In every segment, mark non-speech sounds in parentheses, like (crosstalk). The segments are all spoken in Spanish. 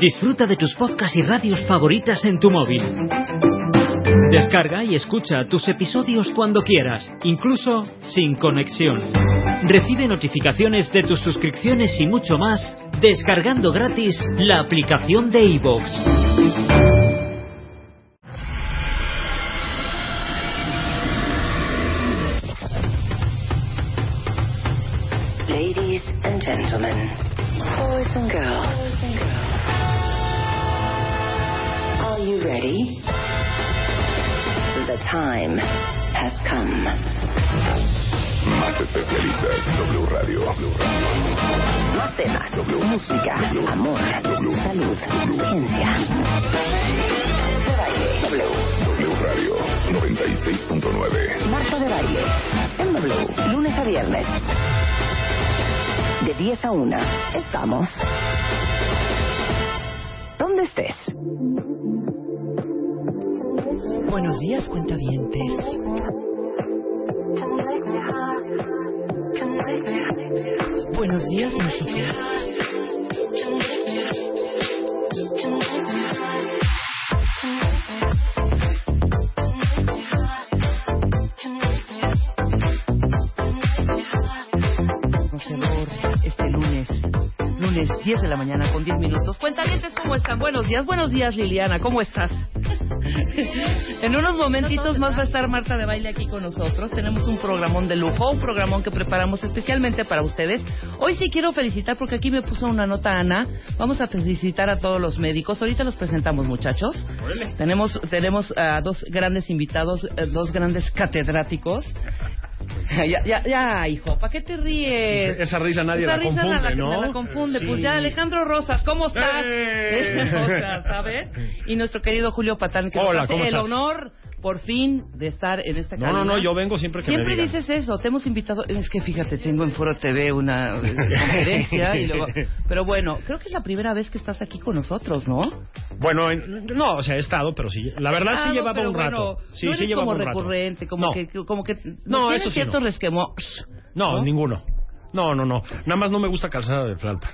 Disfruta de tus podcasts y radios favoritas en tu móvil. Descarga y escucha tus episodios cuando quieras, incluso sin conexión. Recibe notificaciones de tus suscripciones y mucho más descargando gratis la aplicación de iVoox. Time has come. Más especialistas, W Radio. Más temas, música, amor, salud, ciencia. W. W Radio 96.9. Marta de baile. En W. Lunes a viernes. De 10 a 1. Estamos. ¿Dónde estés? Buenos días, cuentavientes. Buenos días, México. Este lunes, lunes 10 de la mañana con 10 minutos. Cuentavientes, ¿cómo están? Buenos días, buenos días, Liliana, ¿cómo estás? (laughs) En unos momentitos más va a estar Marta de Baile aquí con nosotros. Tenemos un programón de lujo, un programón que preparamos especialmente para ustedes. Hoy sí quiero felicitar porque aquí me puso una nota Ana. Vamos a felicitar a todos los médicos. Ahorita los presentamos, muchachos. Tenemos tenemos a dos grandes invitados, eh, dos grandes catedráticos. (laughs) Ya, ya, ya, hijo, ¿para qué te ríes? Esa risa nadie Esa la risa confunde, la, ¿no? la confunde. Sí. Pues ya, Alejandro Rosas, ¿cómo estás? ¡Eh! (laughs) Rosas, ¿sabes? Y nuestro querido Julio Patán, que Hola, nos hace ¿cómo el honor, por fin, de estar en esta No, no, cabina. no, yo vengo siempre que Siempre me digan. dices eso, te hemos invitado. Es que fíjate, tengo en Foro TV una eh, conferencia y luego. (laughs) Pero bueno, creo que es la primera vez que estás aquí con nosotros, ¿no? Bueno, en- no, o sea, he estado, pero sí, la verdad sí Claro, llevaba un bueno, rato. Sí, no sí llevaba como un rato. recurrente, como No. que, como que. No, eso sí ciertos no. resquemores. No, ninguno. No, no, no. Nada más no me gusta calzada de Tlalpan.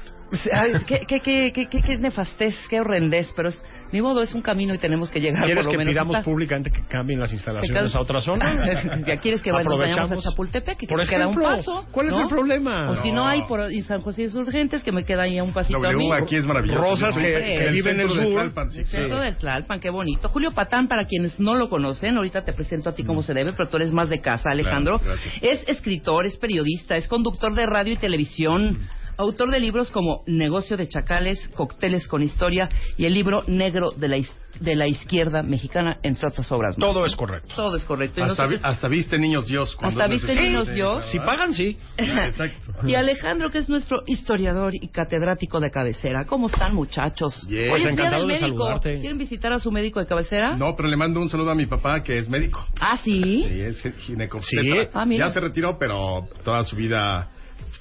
Ay, qué, qué, qué, qué, qué, qué nefastez, qué horrendez, pero es, ni modo, es un camino y tenemos que llegar ¿Quieres por lo que menos pidamos hasta- públicamente que cambien las instalaciones a otra zona? (laughs) ¿Ya quieres que vayamos, a. Chapultepec? Que Por me queda un ejemplo, paso. ¿cuál es ¿no? el problema? O si no hay por San José de Urgentes, que me queda ahí un pasito a mí. W aquí es maravilloso. Rosas que, que el vive en el sur. Tlalpan, sí. El centro del Tlalpan, qué bonito. Julio Patán, para quienes no lo conocen, ahorita te presento a ti como se debe, pero tú eres más de casa, Alejandro. Claro, es escritor, es periodista, es conductor de radio y televisión. Autor de libros como Negocio de Chacales, Cócteles con Historia y el libro Negro de la, de la Izquierda Mexicana, entre otras obras. más. Todo es correcto. Todo es correcto. Hasta, vi- hasta viste niños Dios. cuando Hasta viste. Niños Dios. Si pagan, sí. Exacto. Y Alejandro, que es nuestro historiador y catedrático de cabecera. ¿Cómo están, muchachos? Bien. Hoy Pues día encantado del de médico. saludarte. ¿Quieren visitar a su médico de cabecera? No, pero le mando un saludo a mi papá que es médico. Ah, ¿sí? Sí, es gi- ginecobstetra. Sí. Ah, ya se retiró, pero toda su vida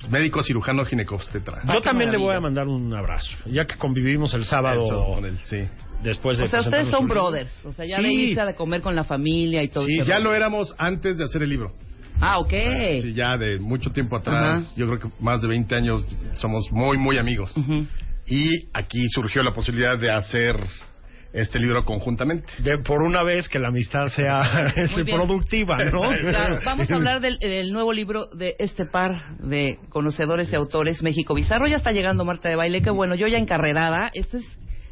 médico cirujano ginecobstetra. Yo también le voy a mandar un abrazo. Ya que convivimos el sábado Eso, con él, sí. después de O sea, ustedes son brothers. O sea, ya Sí. de irse a comer con la familia y todo Sí, eso. ya lo éramos antes de hacer el libro. Ah, ok. Sí, ya de mucho tiempo atrás, yo creo que más de 20 años somos muy, muy amigos. Y aquí surgió la posibilidad de hacer este libro conjuntamente. De, por una vez que la amistad sea (laughs) este, bien. productiva, ¿no? (laughs) Claro, vamos a hablar del, del nuevo libro de este par de conocedores y autores México Bizarro. Ya está llegando Marta de Baile, qué bueno, yo ya encarrerada. Esto es,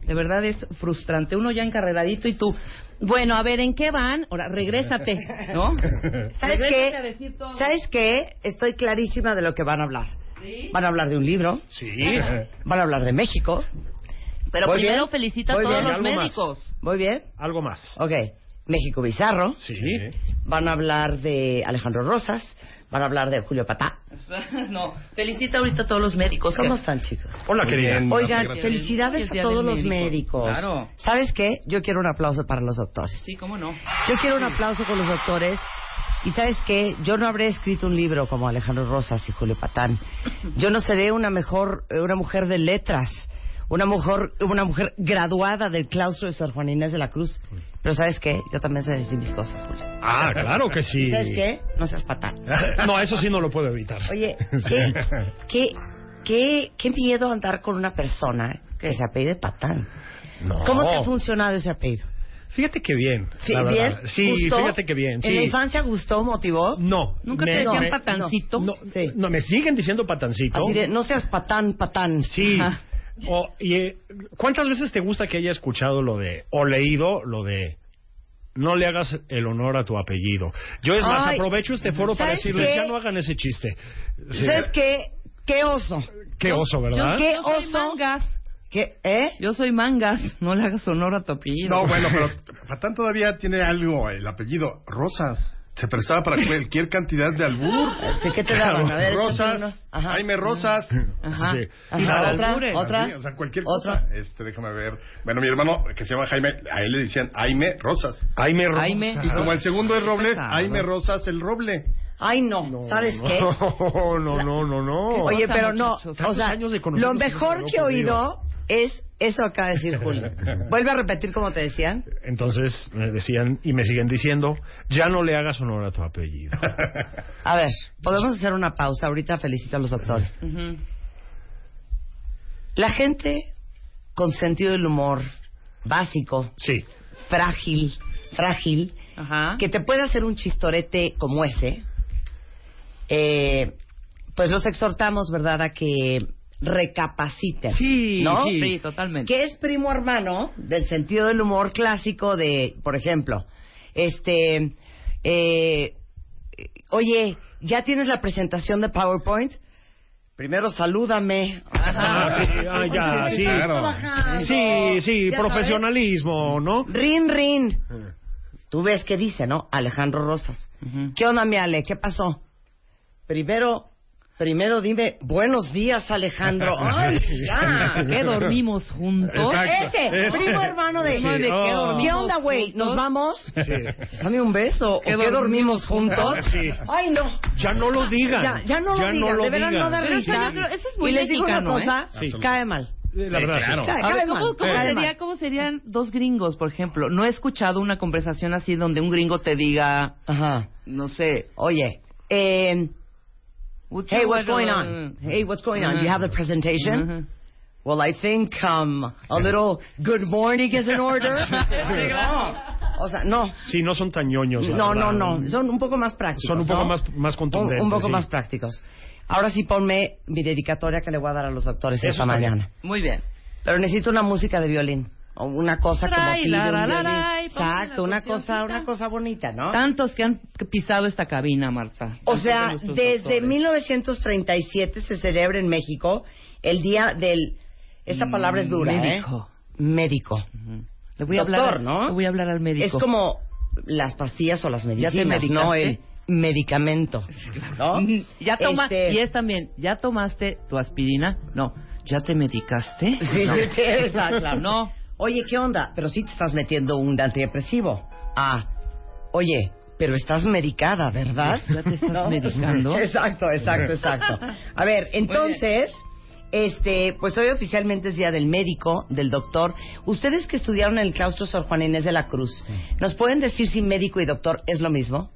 de verdad es frustrante. Uno ya encarreradito y tú, bueno, a ver, ¿en qué van? Ahora, regrésate, ¿no? (laughs) ¿Sabes Regrésate qué? a decir todo. ¿Sabes qué? Estoy clarísima de lo que van a hablar. ¿Sí? Van a hablar de un libro, Sí. van a hablar de México. Pero Muy primero bien. felicita a todos bien. los ¿Algo más? médicos. Muy bien. Algo más. Ok. México Bizarro. Sí. Van a hablar de Alejandro Rosas. Van a hablar de Julio Patá. (laughs) no, felicita ahorita a todos los médicos. ¿Cómo están, chicos? Hola, querida. bien. Oigan, gracias. felicidades Es Día a todos del los médico. médicos. Claro. ¿Sabes qué? Yo quiero un aplauso para los doctores. Sí, cómo no. Yo quiero un aplauso con los doctores. Y sabes qué, yo no habré escrito un libro como Alejandro Rosas y Julio Patán. Yo no seré una mejor, eh, una mujer de letras, una mujer, una mujer graduada del claustro de Sor Juana Inés de la Cruz. Pero sabes qué, yo también sé decir mis cosas, Julio. Ah, claro que ¿Y sí. sabes qué? No seas patán. (laughs) No, eso sí no lo puedo evitar. Oye, (laughs) ¿qué, qué, qué, qué miedo andar con una persona Que se apellide Patán. No. ¿Cómo te ha funcionado ese apellido? Fíjate que bien. Sí, la ¿Bien? Sí, ¿Gustó? fíjate que bien. Sí. ¿En la infancia gustó, motivó? No. ¿Nunca te decían patancito? No, Sí. no, me siguen diciendo patancito. Así de, no seas patán, patán. Sí. Ajá. O, y, eh, ¿Cuántas veces te gusta que haya escuchado lo de, o leído lo de, no le hagas el honor a tu apellido? Yo es más, Ay, aprovecho este foro para ¿sabes decirles, qué? ya no hagan ese chiste. Sí. ¿Sabes qué? ¿Qué oso? Qué oso, ¿verdad? ¿Qué Yo soy oso? mangas. ¿Qué? ¿Eh? Yo soy mangas. No le hagas honor a tu apellido. No, bueno, pero Patán todavía tiene algo, el apellido Rosas. Se prestaba para cualquier cantidad de albur. Sí, ¿Qué te daban? A ver. Rosas, Ajá. Jaime Rosas. Ajá. Sí. Ajá, para otra, albures. otra. Sí, o sea, cualquier Otra. cosa. Este, déjame ver. Bueno, mi hermano, que se llama Jaime, a él le decían Jaime Rosas. Jaime Rosa. Jaime. Y como el segundo es Robles. Jaime Rosas el Roble. Ay, no. ¿Sabes qué? (laughs) No, no, no, no, no. Oye, pero no. O sea, años de lo mejor no que he oído es eso acaba de decir Julio. (laughs) Vuelve a repetir como te decían. Entonces me decían, y me siguen diciendo, ya no le hagas honor a tu apellido. (laughs) A ver, podemos hacer una pausa. Ahorita felicito a los doctores. La gente con sentido del humor básico, Sí. frágil, frágil, Ajá. que te puede hacer un chistorete como ese, eh, pues los exhortamos, ¿verdad?, a que recapaciten. Sí, ¿no? sí. Sí, totalmente. Que es primo hermano del sentido del humor clásico de, por ejemplo, este, eh, oye, ¿ya tienes la presentación de PowerPoint? Primero salúdame. Ah, sí, ah, ya, sí. Claro. Sí, sí, Ya profesionalismo, ¿no? Rin, rin. Tú ves qué dice, ¿no? Alejandro Rosas. ¿Qué onda, mi Ale? ¿Qué pasó? Primero, primero dime, buenos días, Alejandro. (laughs) Ay, ya. ¿Qué (laughs) dormimos juntos? Exacto. Ese, primo hermano de... Sí. ¿De qué Oh. dormimos ¿Qué onda, güey? ¿Nos vamos? Sí. Dame un beso. ¿O ¿Qué qué dormimos dormimos juntos? Sí. Ay, no. Ya no lo digan. Ya, ya no lo digan. de verdad no da risa. eso es muy y les digo una cosa, ¿eh? Sí. cae mal. La Sí, verdad, sí. claro. Cae, A cae ver, mal. ¿cómo, sería. ¿Cómo serían dos gringos, por ejemplo? No he escuchado una conversación así donde un gringo te diga, Ajá. no sé, Oye, eh, "Would hey, what's wanna-" going on? Hey, what's going on? Do you have the presentation? Ujú. Well, I think um, a little good morning is in order. (laughs) no. O sea, no. Sí, no son tan ñoños. No, no, no. Son un poco más prácticos. Son un poco ¿no? más, más Un, contundentes. un poco sí. más prácticos. Ahora sí ponme mi dedicatoria que le voy a dar a los doctores Eso esta está bien. mañana. Muy bien. Pero necesito una música de violín. O una cosa que motive la, la, Exacto, una cosa, una cosa bonita, ¿no? Tantos que han pisado esta cabina, Marta. O sea, desde doctores. 1937 se celebra en México el día del... Esta palabra es dura, Médico. ¿eh? Médico. Ujú. Le voy a Doctor, hablar, ¿no? Le voy a hablar al médico. Es como las pastillas o las ¿Ya te medicinas, no el medicamento. ¿no? Mm, Ya toma, Este- y es también, ¿ya tomaste tu aspirina? No. ¿Ya te medicaste? Sí, no. sí, sí, (laughs) exacto. No. Oye, ¿qué onda? Pero sí te estás metiendo un antidepresivo. Ah, oye, pero estás medicada, ¿verdad? ¿Ya te estás medicando? (laughs) Exacto, exacto, exacto. A ver, entonces, este, pues hoy oficialmente es Día del Médico, del Doctor. Ustedes que estudiaron en el claustro Sor Juan Inés de la Cruz, ¿nos pueden decir si médico y doctor es lo mismo?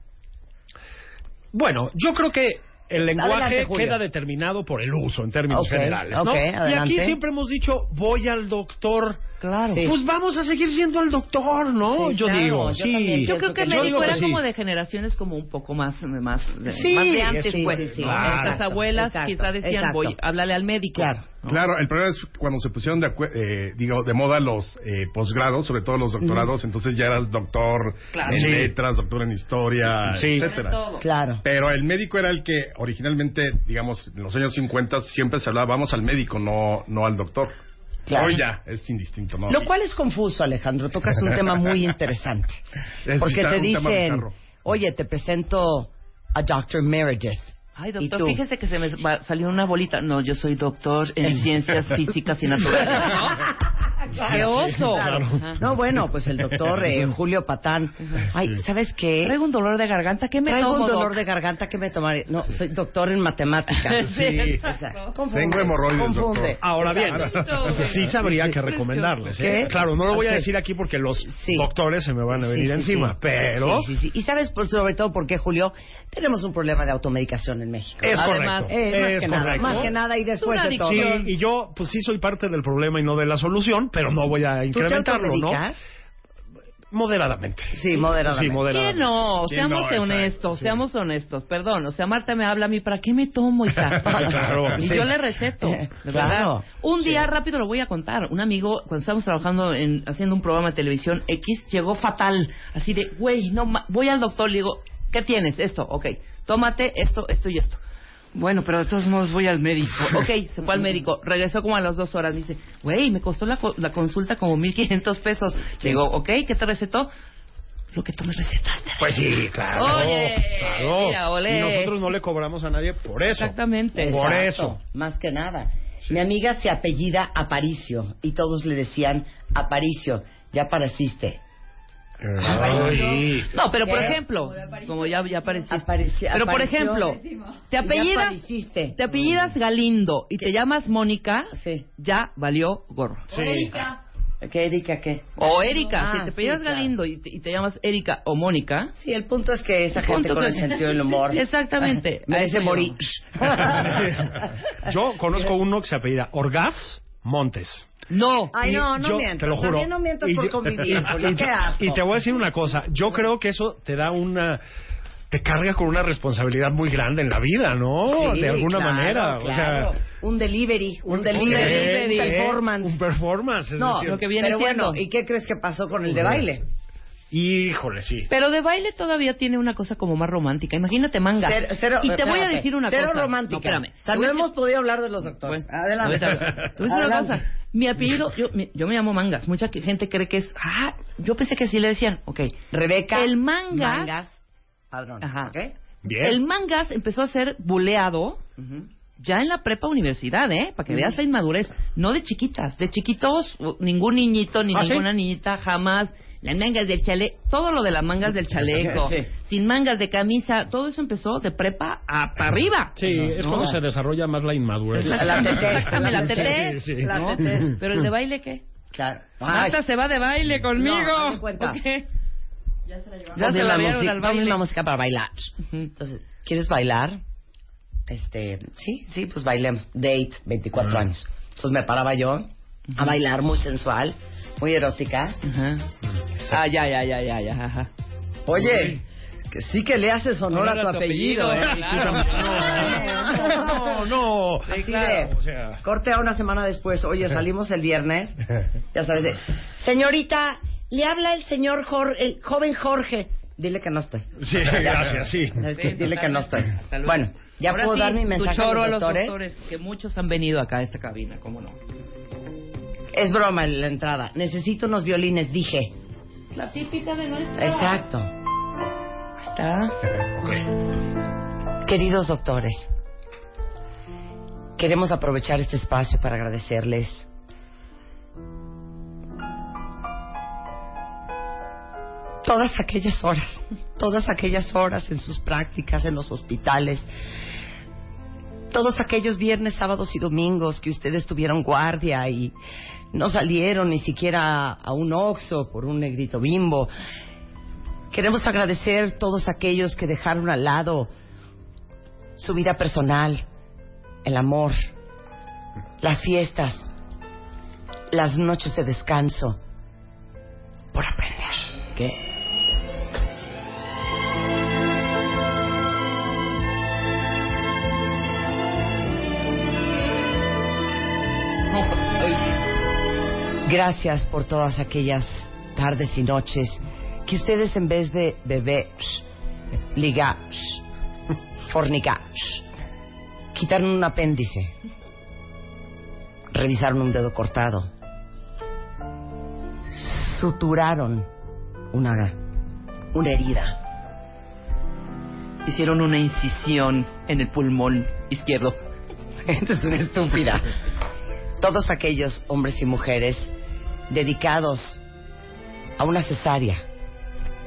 Bueno, yo creo que el lenguaje Adelante, queda determinado por el uso en términos generales, ¿no? y aquí siempre hemos dicho, voy al doctor. Claro. Sí. Pues vamos a seguir siendo el doctor, ¿no? Sí, yo claro, digo, yo sí. también Yo creo que que era sí. como de generaciones como un poco más más, Sí, más de antes, sí, pues. sí, sí, ¿no? claro. Estas exacto, abuelas exacto, quizá decían, exacto. voy, háblale al médico. Claro. ¿no? Claro, el problema es cuando se pusieron de, eh, digo, de moda los eh, posgrados, sobre todo los doctorados, entonces ya eras doctor Claro. en Sí. letras, doctor en historia, Sí. etcétera. Todo. Claro. Pero el médico era el que originalmente, digamos, en los años 50 siempre se hablaba, vamos al médico, no, no al doctor. Claro. Hoy ya es indistinto, ¿no? Lo cual es confuso, Alejandro. Tocas un tema muy (laughs) interesante. Es Porque bizarro, te dicen, oye, te presento a Dr. Meredith. Ay, ¿Y doctor, tú? fíjese que se me va- salió una bolita. No, yo soy doctor en ciencias (laughs) físicas y naturales. ¿no? (laughs) ¡Qué oso! Claro. No, bueno, pues el doctor eh, Julio Patán. Ay, ¿sabes qué? Traigo un dolor de garganta. ¿Qué me Traigo tomo, un dolor doc? de garganta que me tomaré. No, soy doctor en matemáticas. (laughs) Sí, O sea, confunde, Tengo hemorroides, confunde. doctor. Ahora bien, Exacto. sí sabría que recomendarles. ¿eh? ¿Qué? Claro, no lo voy a Sí. decir aquí porque los Sí. doctores se me van a Sí, venir sí, encima, sí. pero Sí, sí, sí. Y sabes, pues, sobre todo, por qué, Julio, tenemos un problema de automedicación en México. es Además, correcto. Eh, más es que nada, correcto. más que nada y después de todo. Sí, y yo, pues sí soy parte del problema y no de la solución, pero no voy a ¿Tú te incrementarlo, ¿no? Moderadamente. Sí, moderadamente. Sí, moderadamente. ¿Qué no? ¿Quién Seamos no? Honestos, sí. seamos honestos. Perdón, o sea, Marta me habla a mí, ¿para qué me tomo, hija? (laughs) Claro. Y Sí. yo le receto. de Claro. verdad. Un día rápido lo voy a contar. Un amigo, cuando estábamos trabajando en, haciendo un programa de televisión X, llegó fatal. Así de, güey, no, ma- voy al doctor, le digo, ¿qué tienes? Esto, ok. Tómate esto, esto y esto. Bueno, pero de todos modos voy al médico. (laughs) Ok, se fue al (laughs) médico. Regresó como a las dos horas. Dice, güey, me costó la, co- la consulta como 1.500 pesos. Le digo, ok, ¿qué te recetó? Lo que tú me recetaste. Pues sí, claro. Oye, claro. mira, olé. Y nosotros no le cobramos a nadie por eso. Exactamente. Por Exacto, eso. Más que nada. Mi amiga se apellida Aparicio y todos le decían Aparicio, ya pareciste. Ay. No, pero por ¿Qué? ejemplo, como ya, ya apareciste. Apareció- pero por ejemplo, te apellidas, te apellidas Galindo y te llamas Mónica, Sí. ya valió gorro. Sí. ¿Qué, Erika, qué? O Erika, Ah, si te apellidas sí, claro. Galindo y te, y te llamas Erika o Mónica. Sí, el punto es que esa gente con que- el sentido del (laughs) humor. Exactamente. (laughs) Merece morir. (laughs) Yo conozco uno que se apellida Orgaz Montes. No. Ay, Y no, no yo- mientas. Te lo juro. También no mientas Y por yo- convivir, (laughs) y- y- Qué asco. Y te voy a decir una cosa. Yo creo que eso te da una. Te carga con una responsabilidad muy grande en la vida, ¿no? Sí, de alguna claro, manera. claro. O sea. un delivery, un, un delivery, delivery. un performance. Un performance. es no, decir, lo que viene pero siendo. bueno, ¿y qué crees que pasó con el de baile? Híjole, sí. Pero de baile todavía tiene una cosa como más romántica. Imagínate manga. Cero- cero- y te voy a decir una cero cosa. romántica. No, espérame. O sea, Te voy no a decir- hemos podido hablar de los doctores. Bueno, Adelante. ahorita- Te voy a decir una Adelante. cosa. Mi apellido, yo, mi- yo me llamo Mangas. Mucha que- gente cree que es. Ah, yo pensé que así le decían. Ok. Rebeca. El Mangas. Mangas. Padrón. Ajá. ¿ok? Bien. El Mangas empezó a ser buleado Ujú. ya en la prepa universidad, ¿eh? Para que veas la inmadurez. No de chiquitas. De chiquitos, ningún niñito ni ¿Ah, sí? ninguna niñita jamás. Las mangas del chaleco, todo lo de las mangas del chaleco, (laughs) Sí. sin mangas de camisa, todo eso empezó de prepa a para arriba. Sí, es ¿no? cuando se desarrolla más la inmadurez. La la la tetez, Sí, sí. La ¿no? tetez. Pero el de baile, ¿qué? Claro. Marta se va de baile conmigo. No, haz de cuenta. ¿O qué? Ya se la llevaron música- al baile. una música para bailar. Entonces, ¿quieres bailar? Este, sí, sí, pues bailemos. Date, 24 Ah. años. Entonces me paraba yo a bailar muy sensual, muy erótica. Ajá. Ah, ya, ya, ya, ya, ya. Ajá. Oye, que sí que le haces honor a tu apellido, ¿eh? No, no. Así claro. de, O sea. corte a una semana después. Oye, salimos el viernes. Ya sabes, de, señorita, le habla el señor Jorge, el joven Jorge. Dile que no estoy. Sí, gracias, sí. Es que Sí, dile que no estoy. Hasta luego. Bueno, ya Ahora puedo sí, dar mi tu mensaje choro a los doctores. que muchos han venido acá a esta cabina, ¿cómo no? Es broma la entrada. Necesito unos violines, dije. La típica de nuestra. Exacto. Está. Queridos doctores, queremos aprovechar este espacio para agradecerles todas aquellas horas, todas aquellas horas en sus prácticas, en los hospitales, todos aquellos viernes, sábados y domingos que ustedes tuvieron guardia y no salieron ni siquiera a un oxo por un negrito bimbo. Queremos agradecer todos aquellos que dejaron al lado su vida personal, el amor, las fiestas, las noches de descanso, por aprender. ¿Qué? Gracias por todas aquellas tardes y noches que ustedes en vez de beber, ligar, fornicar, quitaron un apéndice, revisaron un dedo cortado, suturaron una, herida, Hicieron una incisión en el pulmón izquierdo. (laughs) Esto es una estúpida. Todos aquellos hombres y mujeres dedicados a una cesárea,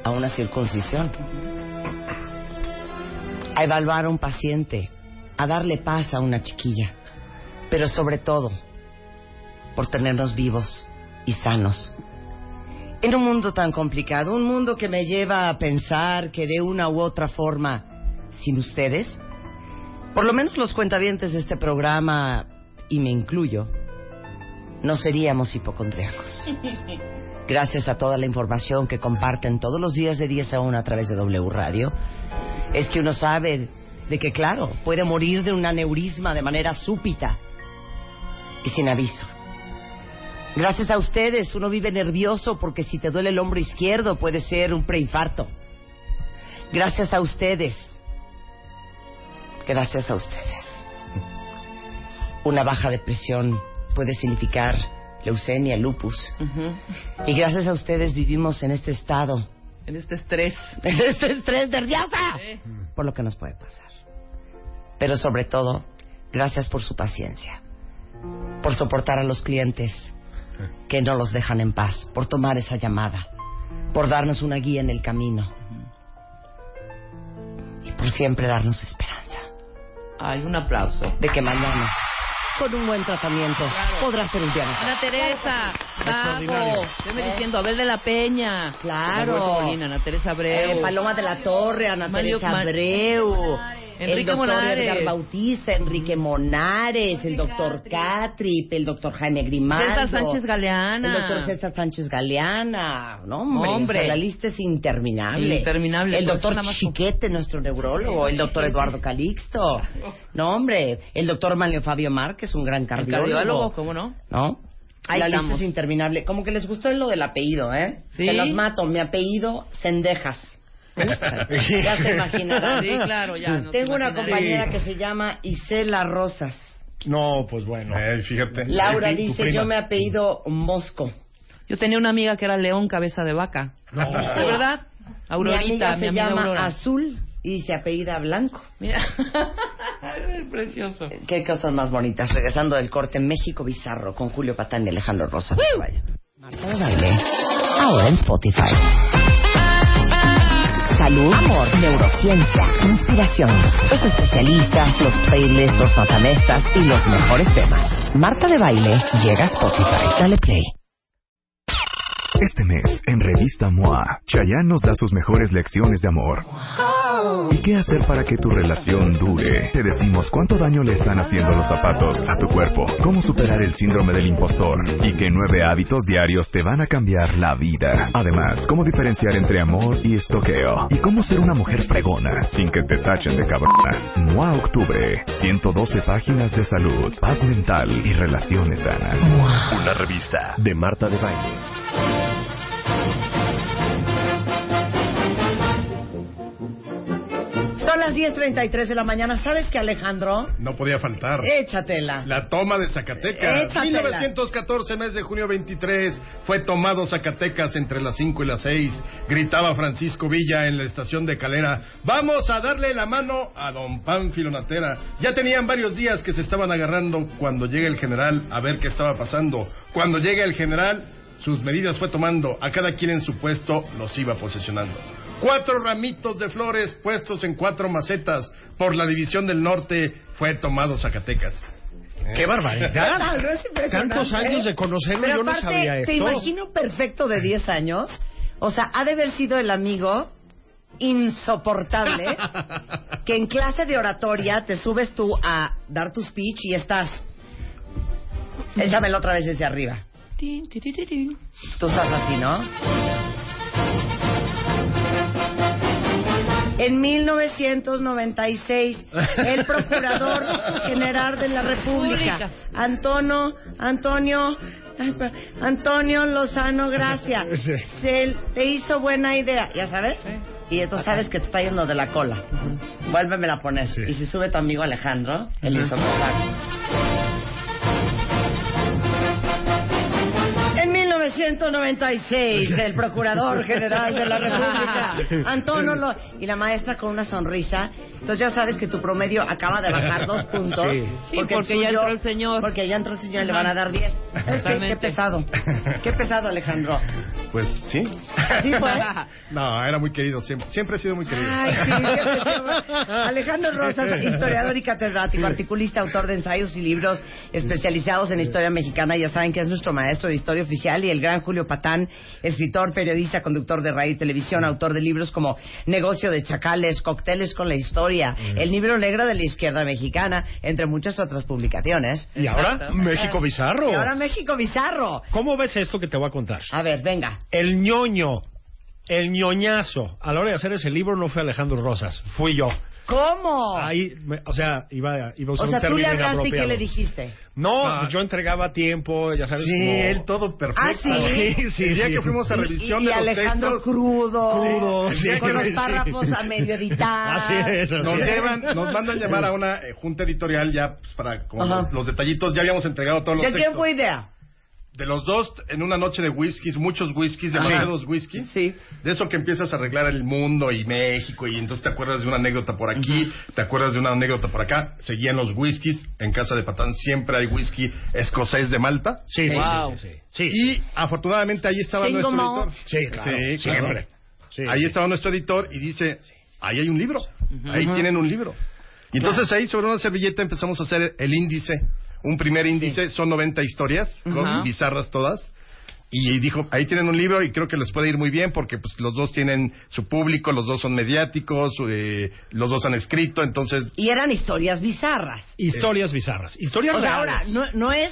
a una circuncisión, a evaluar a un paciente, a darle paz a una chiquilla, pero sobre todo por tenernos vivos y sanos. En un mundo tan complicado, un mundo que me lleva a pensar que de una u otra forma, sin ustedes, por lo menos los cuentavientes de este programa, y me incluyo, no seríamos hipocondriacos. Gracias a toda la información que comparten todos los días de 10 a 1 a través de W Radio, es que uno sabe de que, claro, puede morir de un aneurisma de manera súbita y sin aviso. Gracias a ustedes uno vive nervioso porque si te duele el hombro izquierdo puede ser un preinfarto. Gracias a ustedes. Gracias a ustedes. Una baja de presión puede significar leucemia, lupus. Y gracias a ustedes vivimos en este estado, En este estrés. (laughs) en este estrés nerviosa, Sí. por lo que nos puede pasar. Pero sobre todo, gracias por su paciencia, por soportar a los clientes que no los dejan en paz, por tomar esa llamada, por darnos una guía en el camino y por siempre darnos esperanza Ay, un aplauso. de que mañana, con un buen tratamiento, podrá ser un mejor. Ana Teresa. Bajo, estoy diciendo Abel de la Peña. Claro. Molina, Ana Teresa Abreu. Eh, Paloma de la Torre, Ana Mario Teresa Abreu, Enrique el doctor Monares. Edgar Bautista, Enrique Monares, el doctor Catrip, el doctor Jaime Grimaldo. César Sánchez Galeana. El doctor César Sánchez Galeana. No, hombre, Hombre. o sea, la lista es interminable. Interminable, El doctor Chiquete, nuestro neurólogo. El doctor Eduardo Calixto. No, hombre. El doctor Manlio Fabio Márquez, un gran El cardiólogo. cardiólogo, ¿cómo no? ¿No? Ahí la lista es interminable. Como que les gustó lo del apellido, ¿eh? Sí. Se los mato. Mi apellido, Sendejas. Ya se imaginarán. Sí, claro, ya. nos Tengo una compañera Sí. que se llama Isela Rosas. No, pues bueno. Eh, fíjate. Laura dice, yo me apellido Mosco. Yo tenía una amiga que era León Cabeza de Vaca. No. ¿De verdad? Aurorita, mi amiga mi se amiga llama Aurora. Azul y se apellida Blanco. Mira. (laughs) es precioso. Qué cosas más bonitas. Regresando del corte México Bizarro con Julio Patán y Alejandro Rosa. No. Marta de Baile, ahora en Spotify. Salud, amor, neurociencia, inspiración, los especialistas, los playlists, los matamestas y los mejores temas. Marta de Baile llega a Spotify. Dale play. Este mes, en Revista MOA, Chayanne nos da sus mejores lecciones de amor. ¿Y qué hacer para que tu relación dure? Te decimos cuánto daño le están haciendo los zapatos a tu cuerpo, cómo superar el síndrome del impostor y qué nueve hábitos diarios te van a cambiar la vida. Además, cómo diferenciar entre amor y estoqueo y cómo ser una mujer pregona sin que te tachen de cabrona. MOA Octubre, 112 páginas de salud, paz mental y relaciones sanas. Una revista de Marta de Baile. Son las 10.33 de la mañana. ¿Sabes qué, Alejandro? No podía faltar. Échatela. La toma de Zacatecas. Échatela. 1914, mes de junio 23, fue tomado Zacatecas entre las 5 y las 6. Gritaba Francisco Villa en la estación de Calera, vamos a darle la mano a don Pánfilo Natera. Ya tenían varios días que se estaban agarrando cuando llega el general a ver qué estaba pasando. Cuando llega el general, sus medidas fue tomando, a cada quien en su puesto los iba posesionando. Cuatro ramitos de flores puestos en cuatro macetas por la división del norte fue tomado Zacatecas. ¡Qué barbaridad! (laughs) Tantos años de conocerlo, Pero yo no sabía Te esto. imagino perfecto de 10 años. O sea, ha de haber sido el amigo insoportable (laughs) que en clase de oratoria te subes tú a dar tu speech y estás. Échamelo otra vez desde arriba. Tú estás así, ¿no? En 1996, el Procurador General de la República, Pública. Antonio, Antonio, Antonio Lozano Gracia, (laughs) Sí. se le hizo buena idea, ¿ya sabes? Y entonces sabes que te está yendo de la cola. Vuélvemela a poner. Sí. Y si sube tu amigo Alejandro, él hizo contacto. En 1996, el Procurador General de la República, (laughs) Antonio Lo... Y la maestra con una sonrisa. Entonces ya sabes que tu promedio acaba de bajar dos (laughs) puntos. Sí. Sí, porque el ya entró el señor. Porque ya entró el señor y le van a dar 10. ¿Sabes qué? Pesado. Qué pesado, Alejandro. Pues sí. ¿Sí fue? (laughs) No, era muy querido, siempre, siempre ha sido muy querido. Ay, sí. Alejandro Rosas, (laughs) historiador y catedrático, articulista, autor de ensayos y libros especializados en historia mexicana. Ya saben que es nuestro maestro de historia oficial. Y el gran Julio Patán, escritor, periodista, conductor de radio y televisión, autor de libros como De Chacales, Cócteles con la Historia, El libro negro de la izquierda mexicana, entre muchas otras publicaciones. Y ahora. México Bizarro. Y ahora México Bizarro. ¿Cómo ves esto que te voy a contar? A ver, venga. El ñoño, el ñoñazo, a la hora de hacer ese libro no fue Alejandro Rosas, fui yo. ¿Cómo? Ahí, me- o sea, iba, iba a usar o sea, un tú le término hablaste y qué inapropiado. le dijiste. No, Ah. yo entregaba tiempo, ya sabes. Sí, como- él todo perfecto. Ah, ¿sí? Sí, sí, El día sí. que fuimos a Y- revisión y, de los Alejandro textos, crudo, Crudo, sí, sí, con los sí. párrafos a medio editar. Así es, así nos es. llevan, nos mandan llamar a una eh, junta editorial ya pues, para como Ajá. los, los detallitos, ya habíamos entregado todos los ¿De quién textos. fue idea? De los dos, en una noche de whiskies, muchos whiskies, demasiados whiskies. Sí. De eso que empiezas a arreglar el mundo y México y entonces te acuerdas de una anécdota por aquí, te acuerdas de una anécdota por acá. Seguían los whiskies. En casa de Patán siempre hay whisky escocés de Malta. Sí, sí, Wow. sí, sí, sí. Sí, Y afortunadamente ahí estaba Single nuestro malt. editor. Sí, claro, Sí, claro. siempre. Sí. Ahí estaba nuestro editor y dice, ahí hay un libro, ahí tienen un libro. Y entonces ahí sobre una servilleta empezamos a hacer el índice, un primer índice, son 90 historias, bizarras todas. Y dijo, ahí tienen un libro y creo que les puede ir muy bien porque pues los dos tienen su público, los dos son mediáticos, eh, los dos han escrito, entonces Y eran historias bizarras. Historias bizarras. Historias O sea, ahora, no es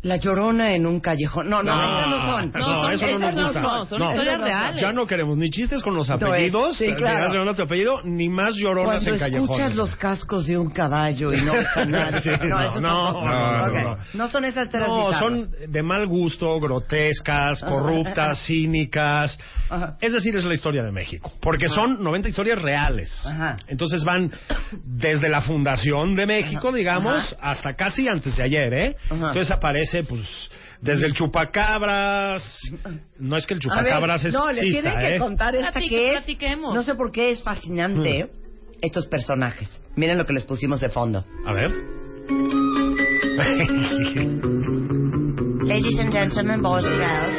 la llorona en un callejón. No, no, No, esas no son. no, son- eso no nos no gusta. son, son No. historias No, no, no. reales. Ya no queremos ni chistes con los No apellidos, Sí, claro. de otro apellido, ni más lloronas Cuando en callejones. escuchas los cascos de un caballo y no. (laughs) Sí, no, no, no, no, no, No son esas historias No, son de mal gusto, grotescas, corruptas, cínicas. Ajá. Es decir, es la historia de México. Porque son 90 historias reales. Ajá. Entonces van desde la fundación de México, digamos, hasta casi antes de ayer, ¿eh? Entonces aparece, pues, desde el chupacabras. No es que el A ver, chupacabras es no, le tienen que ¿eh? contar esta Platique- que es. platiquemos. No sé por qué es fascinante Mm. estos personajes. Miren lo que les pusimos de fondo. A ver. Ladies and gentlemen, boys and girls,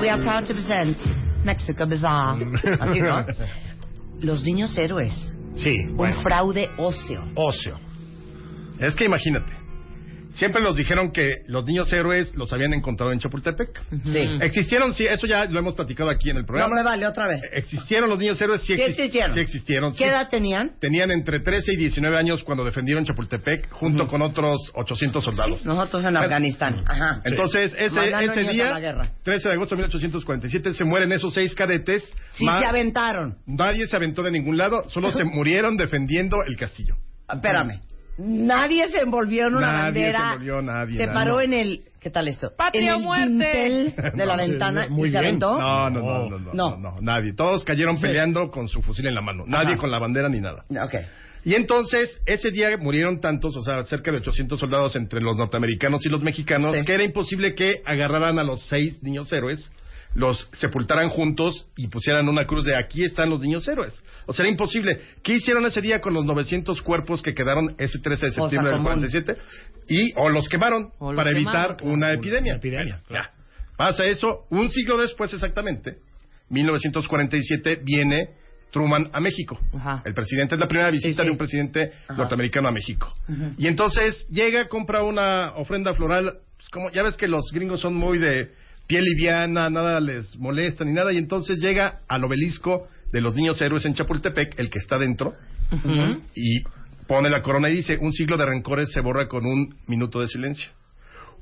we are proud to present Mexico Bizarre. Así, ¿no? (laughs) Los niños héroes. Sí, Un bueno. fraude óseo. Ocio. es que imagínate, siempre nos dijeron que los niños héroes los habían encontrado en Chapultepec. Sí. Existieron, sí, eso ya lo hemos platicado aquí en el No programa. me vale, otra vez. Existieron los niños héroes, sí, ¿Qué exis- existieron? sí existieron. ¿Qué sí. edad tenían? Tenían entre 13 y 19 años cuando defendieron Chapultepec junto con otros 800 soldados. Nosotros en Afganistán. Ajá. Entonces, ese, ese día, guerra. 13 de agosto de 1847, se mueren esos seis cadetes. Sí se aventaron. Nadie se aventó de ningún lado, solo se (laughs) murieron defendiendo el castillo. Espérame. Nadie se envolvió en una Nadie bandera. se envolvió, nadie, Se no. paró en el. ¿Qué tal esto? ¡Patria en el muerte! (laughs) de la No, sí, ventana muy y se aventó. No, no, no, no, no, No. no, nadie. Todos cayeron peleando con su fusil en la mano. Nadie Ajá. con la bandera ni nada. Ok. Y entonces, ese día murieron tantos, o sea, cerca de 800 soldados entre los norteamericanos y los mexicanos, Sí. que era imposible que agarraran a los seis niños héroes, los sepultaran juntos y pusieran una cruz de aquí están los niños héroes. O sea, era imposible. ¿Qué hicieron ese día con los 900 cuerpos que quedaron ese 13 de septiembre del común. 47? Y, o los quemaron O los para quemaron, evitar claro. una epidemia. Una epidemia, Ya. Pasa eso, un siglo después exactamente, 1947, viene Truman a México. Ajá. El presidente es la primera visita Sí, sí. de un presidente Ajá. norteamericano a México. Y entonces llega, compra una ofrenda floral, pues, como ya ves que los gringos son muy de piel liviana, nada les molesta ni nada, y entonces llega al obelisco de los niños héroes en Chapultepec, el que está dentro, y pone la corona y dice, un siglo de rencores se borra con un minuto de silencio.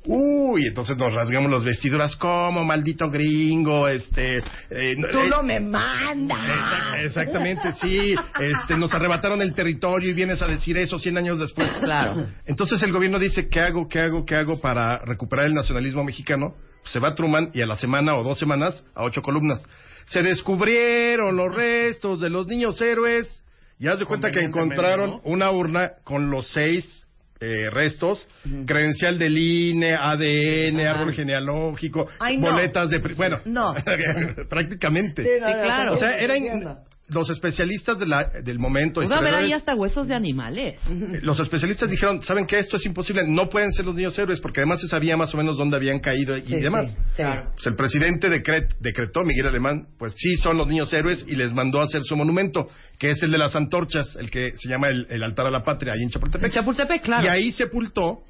Uy, entonces nos rasgamos las vestiduras como maldito gringo, este... eh, Tú eh, no me mandas. Exact- (laughs) Exactamente, sí. Este, nos arrebataron el territorio y vienes a decir eso 100 años después. Claro. Entonces el gobierno dice, ¿qué hago, qué hago, qué hago para recuperar el nacionalismo mexicano? Se va Truman y a la semana o dos semanas a ocho columnas. Se descubrieron los restos de los niños héroes y haz de cuenta que encontraron ¿no? una urna con los seis eh, restos, credencial del INE, ADN, árbol genealógico, Ay, no. boletas de... Bueno, No. (laughs) prácticamente. Sí, no, Sí, no, claro. no, O sea, entiendo. Los especialistas de la- del momento. A haber ahí hasta huesos de animales. (laughs) Los especialistas dijeron, ¿saben qué? Esto es imposible, no pueden ser los niños héroes, porque además se sabía más o menos dónde habían caído y Sí, demás. sí, sí. Pues el presidente decret- decretó, Miguel Alemán, pues sí son los niños héroes y les mandó a hacer su monumento, que es el de las antorchas, el que se llama el, el altar a la patria, ahí en Chapultepec. Chapultepec, claro. Y ahí sepultó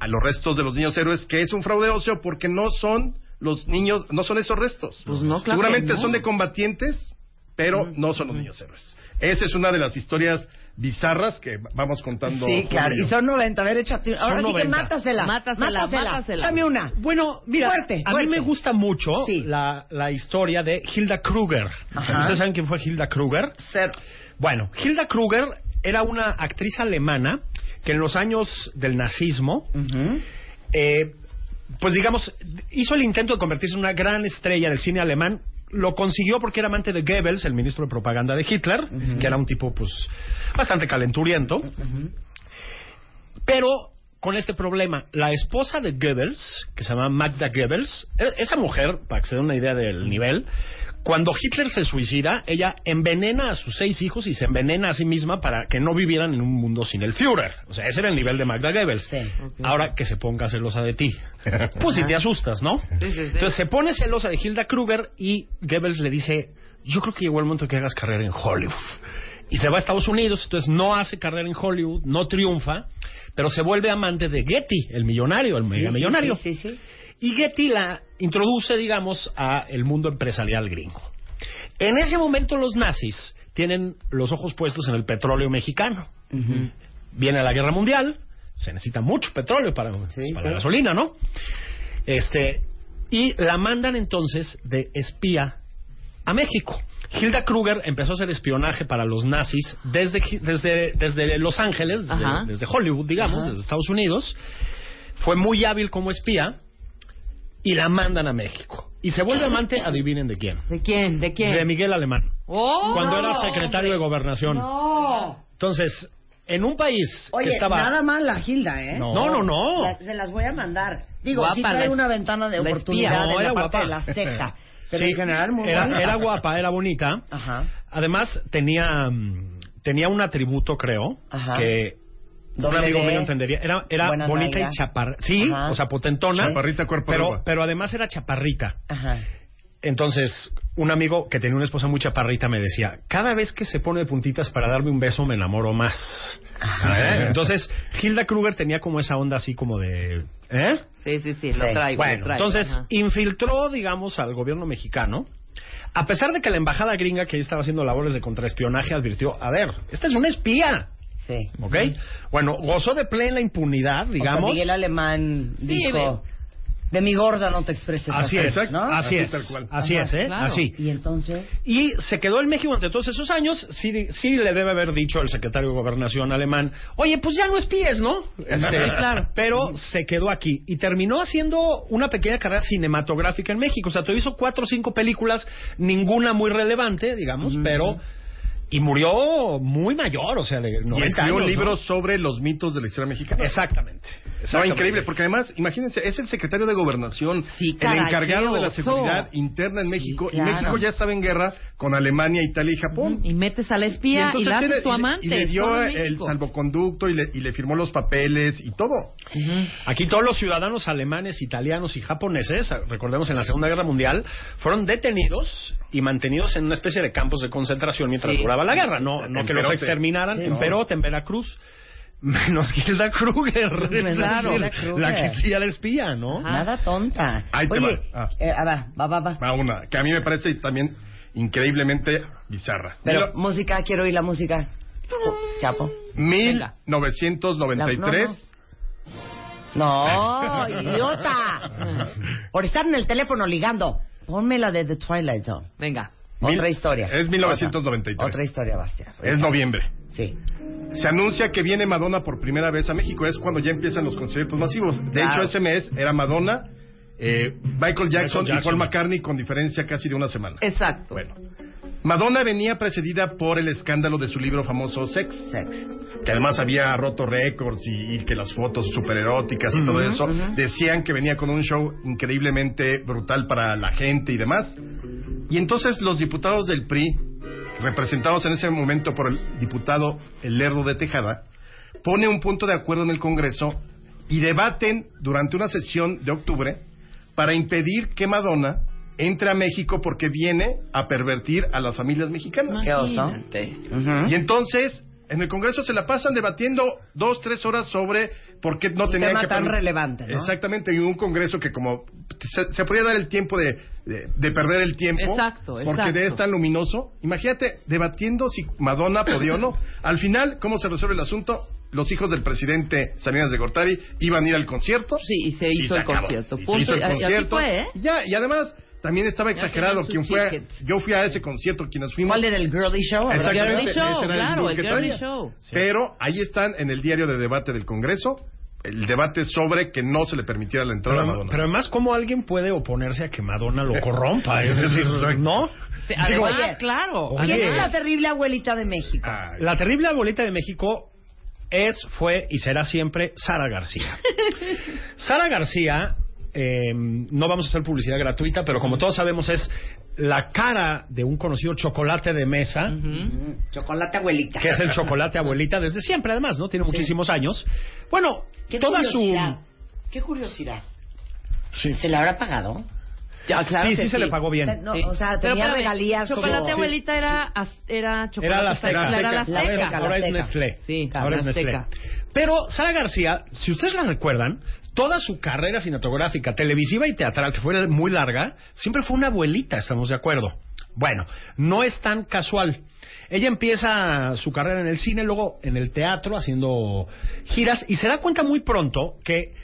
a los restos de los niños héroes, que es un fraude óseo porque no son los niños, no son esos restos. Pues no, claro Seguramente que no. son de combatientes, pero no son los niños héroes. Esa es una de las historias bizarras que vamos contando. Sí, claro. Y son 90. A ver, échate. Ahora sí que 90. mátasela. Mátasela, mátasela. Dame una. Bueno, mira, Fuerte, a fuerte. mí me gusta mucho Sí. la, la historia de Hilda Kruger. Ajá. ¿Ustedes saben quién fue Hilda Kruger? Cero. Bueno, Hilda Kruger era una actriz alemana que en los años del nazismo, eh, pues digamos, hizo el intento de convertirse en una gran estrella del cine alemán. Lo consiguió porque era amante de Goebbels, el ministro de propaganda de Hitler, que era un tipo, pues, bastante calenturiento. Pero con este problema, la esposa de Goebbels, que se llama Magda Goebbels, e- esa mujer, para que se den una idea del nivel, cuando Hitler se suicida, ella envenena a sus seis hijos y se envenena a sí misma para que no vivieran en un mundo sin el Führer. O sea, ese era el nivel de Magda Goebbels. Sí. Ahora que se ponga celosa de ti. Pues si te asustas, ¿no? Sí, sí, sí. Entonces se pone celosa de Hilda Kruger y Goebbels le dice, yo creo que llegó el momento que hagas carrera en Hollywood. Y se va a Estados Unidos, entonces no hace carrera en Hollywood, no triunfa, pero se vuelve amante de Getty, el millonario, el mega millonario. sí, sí, sí. Y Getty la introduce, digamos, a el mundo empresarial gringo. En ese momento los nazis tienen los ojos puestos en el petróleo mexicano. Viene la guerra mundial, se necesita mucho petróleo para, Sí, para sí. la gasolina, ¿no? Este, y la mandan entonces de espía a México. Hilda Kruger empezó a hacer espionaje para los nazis desde, desde, desde Los Ángeles, desde Hollywood, digamos, desde Estados Unidos. Fue muy hábil como espía y la mandan a México. Y se vuelve amante, adivinen de quién. ¿De quién? ¿De quién? De Miguel Alemán, ¡Oh! cuando era secretario de gobernación. No. Entonces, en un país Oye, que estaba... nada más la Gilda, ¿eh? No, no, no. La- se las voy a mandar. Digo, Guapa, sí trae la- una ventana de la oportunidad en No, la parte guapa. de la ceja. (laughs) Pero Sí, en general muy era, bonita. era guapa, era bonita. Ajá. Además, tenía, mm, tenía un atributo, creo, Ajá. que un amigo mío entendería. Era, era bonita nalga. y chaparra. Sí, Ajá. o sea, potentona. Chaparrita, cuerpo pero, pero además era chaparrita. Ajá. Entonces, un amigo que tenía una esposa muy chaparrita me decía, cada vez que se pone de puntitas para darme un beso me enamoro más. ¿Eh? Entonces, Hilda Kruger tenía como esa onda así como de... ¿Eh? Sí, sí, sí, lo Sí. traigo. Bueno, lo traigo. entonces Ajá. infiltró, digamos, al gobierno mexicano. A pesar de que la embajada gringa que estaba haciendo labores de contraespionaje advirtió, a ver, esta es una espía, Sí. ¿ok? Bueno, gozó de plena impunidad, O sea, digamos. Miguel Alemán dijo, de mi gorda no te expreses Así así, es, ¿no? así Así es, tal cual. así Ajá, es, ¿eh? claro. Así. Y entonces, Y se quedó en México ante todos esos años. Sí, sí le debe haber dicho el secretario de Gobernación alemán, oye, pues ya no espíes, ¿no? Este, Sí, claro. Pero se quedó aquí y terminó haciendo una pequeña carrera cinematográfica en México. O sea, te hizo cuatro o cinco películas, ninguna muy relevante, digamos, pero... Y murió muy mayor, o sea, de 90 Y escribió años, libros sobre los mitos de la historia ¿no? mexicana. Exactamente. No, exactamente. increíble, porque además, imagínense, es el secretario de Gobernación, Sí, el encargado de la seguridad interna en Sí, México, claro. y México ya estaba en guerra con Alemania, Italia y Japón. Y metes a la espía y, entonces la haces tu y le- amante. y le dio el salvoconducto y le, y le firmó los papeles y todo. Aquí todos los ciudadanos alemanes, italianos y japoneses, recordemos en la Segunda Guerra Mundial, fueron detenidos y mantenidos en una especie de campos de concentración mientras Sí. duraba la guerra. No, no que los exterminaran Sí, en no. Perote, en Veracruz. (laughs) Menos Hilda Kruger, (laughs) claro, la que sí era espía, ¿no? nada tonta. Ahí te va. Ah. eh, ah, va, va, va, va. Va una, que a mí me parece también increíblemente bizarra. Pero música, quiero oír la música. Chapo. 1993. No, (laughs) idiota. Por estar en el teléfono ligando. Ponme la de The Twilight Zone. Venga. Mil- Otra historia. es 1993. Otra, otra historia, Bastián. Es noviembre. Sí. Se anuncia que viene Madonna por primera vez a México. Es cuando ya empiezan los conciertos masivos. De Claro. hecho, ese mes era Madonna, eh, Michael, Jackson Jackson. y Paul McCartney con diferencia casi de una semana. Exacto. Bueno, Madonna venía precedida por el escándalo de su libro famoso Sex. Que además había roto récords y, y que las fotos super eróticas y todo eso. Decían que venía con un show increíblemente brutal para la gente y demás. Y entonces los diputados del PRI, representados en ese momento por el diputado El Lerdo de Tejada, pone un punto de acuerdo en el Congreso y debaten durante una sesión de octubre para impedir que Madonna entre a México porque viene a pervertir a las familias mexicanas. Qué oso. Y entonces, en el Congreso se la pasan debatiendo dos, tres horas sobre por qué no Un tenían tema que... tan relevante, ¿no? Exactamente, y un Congreso que como se, se podía dar el tiempo de, de, de perder el tiempo. Exacto, Porque exacto. de es tan luminoso. Imagínate, debatiendo si Madonna podía o no. (laughs) Al final, ¿cómo se resuelve el asunto? Los hijos del presidente Salinas de Gortari iban a ir al concierto. Sí, y se hizo el acabó. concierto. Y se Punto. hizo el Y- y así concierto. fue, ¿eh? Y Ya, y además también estaba exagerado quien fue. a- ticket. yo fui a ese concierto, quienes fuimos. ¿Cuál era el girly show? Exactamente, Girly show, claro, el que girly show. Pero ahí están en el diario de debate del Congreso el debate sobre que no se le permitiera la entrada a Pero, Madonna. pero además, ¿cómo alguien puede oponerse a que Madonna lo (laughs) corrompa? Es decir, ¿no? Sí, Digo, Además, claro. oye, ¿Quién es la terrible abuelita de México? Ay, La terrible abuelita de México es, fue y será siempre Sara García. (laughs) Sara García, eh, no vamos a hacer publicidad gratuita, pero como todos sabemos es la cara de un conocido chocolate de mesa, Mm, Chocolate abuelita. que es el chocolate abuelita desde siempre además, ¿no? Tiene muchísimos años. Bueno, Qué toda curiosidad. su... Qué curiosidad. Sí. ¿Se le habrá pagado? Ya, claro sí, sí, se le pagó bien. No, Sí. o sea, Pero tenía regalías Chocolate como... abuelita era, era chocolate Era la Azteca. Era la La Azteca. Ahora es-. Nestlé. Sí, ahora es Nestlé. Pero Sara García, si ustedes la recuerdan, toda su carrera cinematográfica, televisiva y teatral, que fue muy larga, siempre fue una abuelita, estamos de acuerdo. Bueno, no es tan casual. Ella empieza su carrera en el cine, luego en el teatro, haciendo giras, y se da cuenta muy pronto que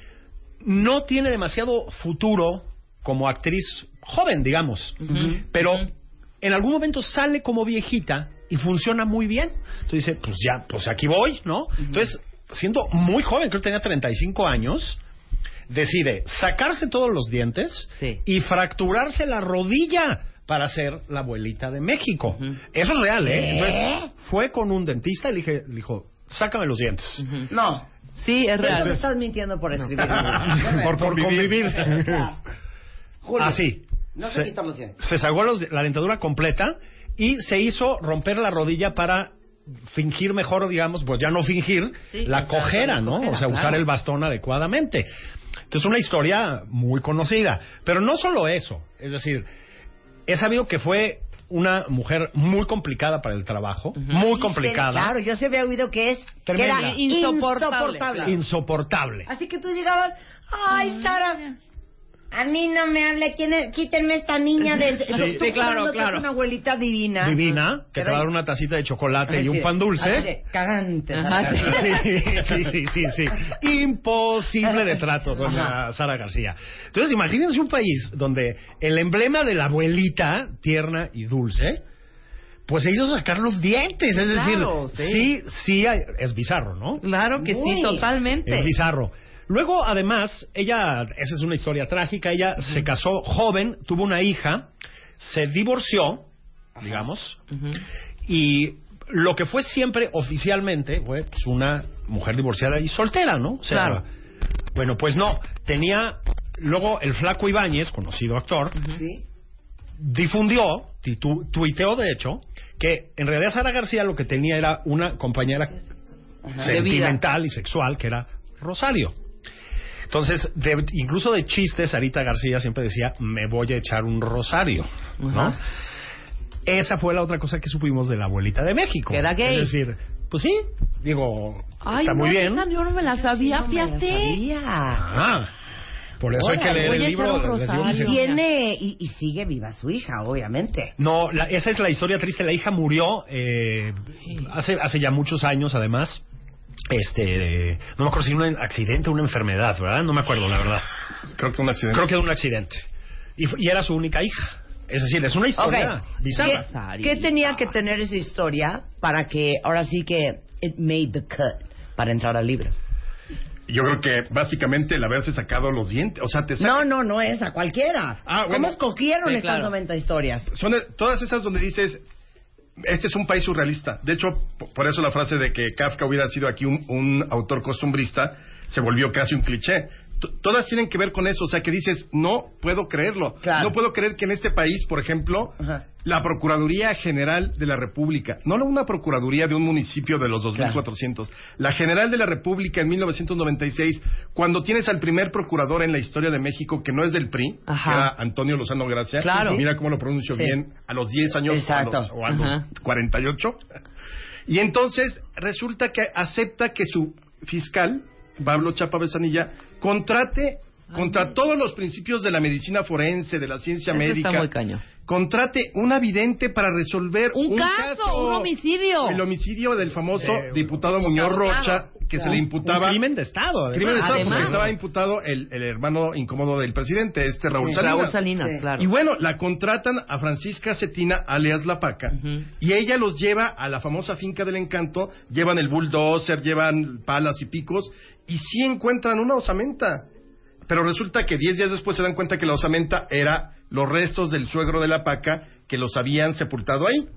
no tiene demasiado futuro como actriz joven, digamos. Pero en algún momento sale como viejita y funciona muy bien. Entonces dice, pues ya, pues aquí voy, ¿no? Entonces, siendo muy joven, creo que tenía 35 años, decide sacarse todos los dientes Sí. y fracturarse la rodilla para ser la abuelita de México. Eso es real, ¿eh? Entonces, fue con un dentista y le, dije- le dijo, sácame los dientes. No. Sí, es real. estás mintiendo por escribir. por, (laughs) por convivir. (laughs) Julio, Así. No se quitan los dientes. Se sacó los- la dentadura completa y se hizo romper la rodilla para fingir mejor, digamos, pues ya no fingir Sí, la cojera, ¿no? cojera, o sea, usar el bastón adecuadamente. Entonces, una historia muy conocida. Pero no solo eso. Es decir, he sabido que fue una mujer muy complicada para el trabajo, muy complicada, Claro, yo se había oído que es que era Insoportable, insoportable. claro. insoportable. Así que tú llegabas, ay, Sara, a mí no me hable, ¿quién es? quítenme esta niña de... Tú sí, claro. Es una abuelita divina. Divina, que te va a dar una tacita de chocolate y un pan dulce. Cagante. Sí, sí, sí, sí, sí. Imposible de trato, doña Sara García. Entonces, imagínense un país donde el emblema de la abuelita tierna y dulce, pues se hizo sacar los dientes. Es decir, Claro, sí. sí, sí, hay- es bizarro, ¿no? Claro que sí, totalmente. Es bizarro. Luego, además, ella, esa es una historia trágica, ella se casó joven, tuvo una hija, se divorció, digamos, y lo que fue siempre oficialmente fue pues, una mujer divorciada y soltera, ¿no? O sea, Claro. Bueno, pues no, tenía luego el flaco Ibáñez, conocido actor, Sí. difundió, titu- tuiteó de hecho, que en realidad Sara García lo que tenía era una compañera sentimental y sexual que era Rosario. Entonces, de- incluso de chistes, Sarita García siempre decía, me voy a echar un rosario, ¿no? Ajá. Esa fue la otra cosa que supimos de la abuelita de México. Era gay. Es decir, pues sí, digo, Ay, está muy no, bien. esa yo no me la sabía, No me la sabía. Ah, por eso hay que leer el libro. tiene, y, y sigue viva su hija, obviamente. No, la- esa es la historia triste. La hija murió eh, hace, hace ya muchos años, además. Este, no me acuerdo si un accidente o una enfermedad, ¿verdad? No me acuerdo, la verdad. Creo que un accidente. Creo que un accidente. Y, era su única hija. Es decir, es una historia bizarra. ¿Qué, qué tenía que tener esa historia para que ahora sí que it made the cut para entrar al libro? Yo creo que básicamente el haberse sacado los dientes. O sea, te saca- No, no, no es a cualquiera. Ah, ¿Cómo escogieron Sí, estas claro. 90 historias? Son todas esas donde dices, este es un país surrealista. De hecho, por eso la frase de que Kafka hubiera sido aquí un, un autor costumbrista se volvió casi un cliché. Todas tienen que ver con eso, o sea, que dices, no puedo creerlo. Claro. No puedo creer que en este país, por ejemplo, Ajá. la Procuraduría General de la República, no una Procuraduría de un municipio de los 2.400, la General de la República en 1996, cuando tienes al primer procurador en la historia de México que no es del PRI, Ajá. que era Antonio Lozano Gracia, Claro. mira cómo lo pronuncio Sí. bien, a los 10 años o a los- o a los, Ajá. 48. Y entonces resulta que acepta que su fiscal, Pablo Chapa Besanilla, contrate contra todos los principios de la medicina forense, de la ciencia médica, está muy cañón. contrate un avidente para resolver Un caso, un homicidio. El homicidio del famoso Eh, diputado Muñoz Rocha, que se le imputaba... Un crimen de Estado. además. Crimen de Estado, Además. porque estaba imputado el, el hermano incómodo del presidente, este Raúl Salinas. Raúl Salinas, Sí. claro. Y bueno, la contratan a Francisca Cetina, alias La Paca, y ella los lleva a la famosa finca del encanto, llevan el bulldozer, llevan palas y picos, y sí encuentran una osamenta. Pero resulta que 10 días después se dan cuenta que la osamenta era los restos del suegro de La Paca que los habían sepultado ahí.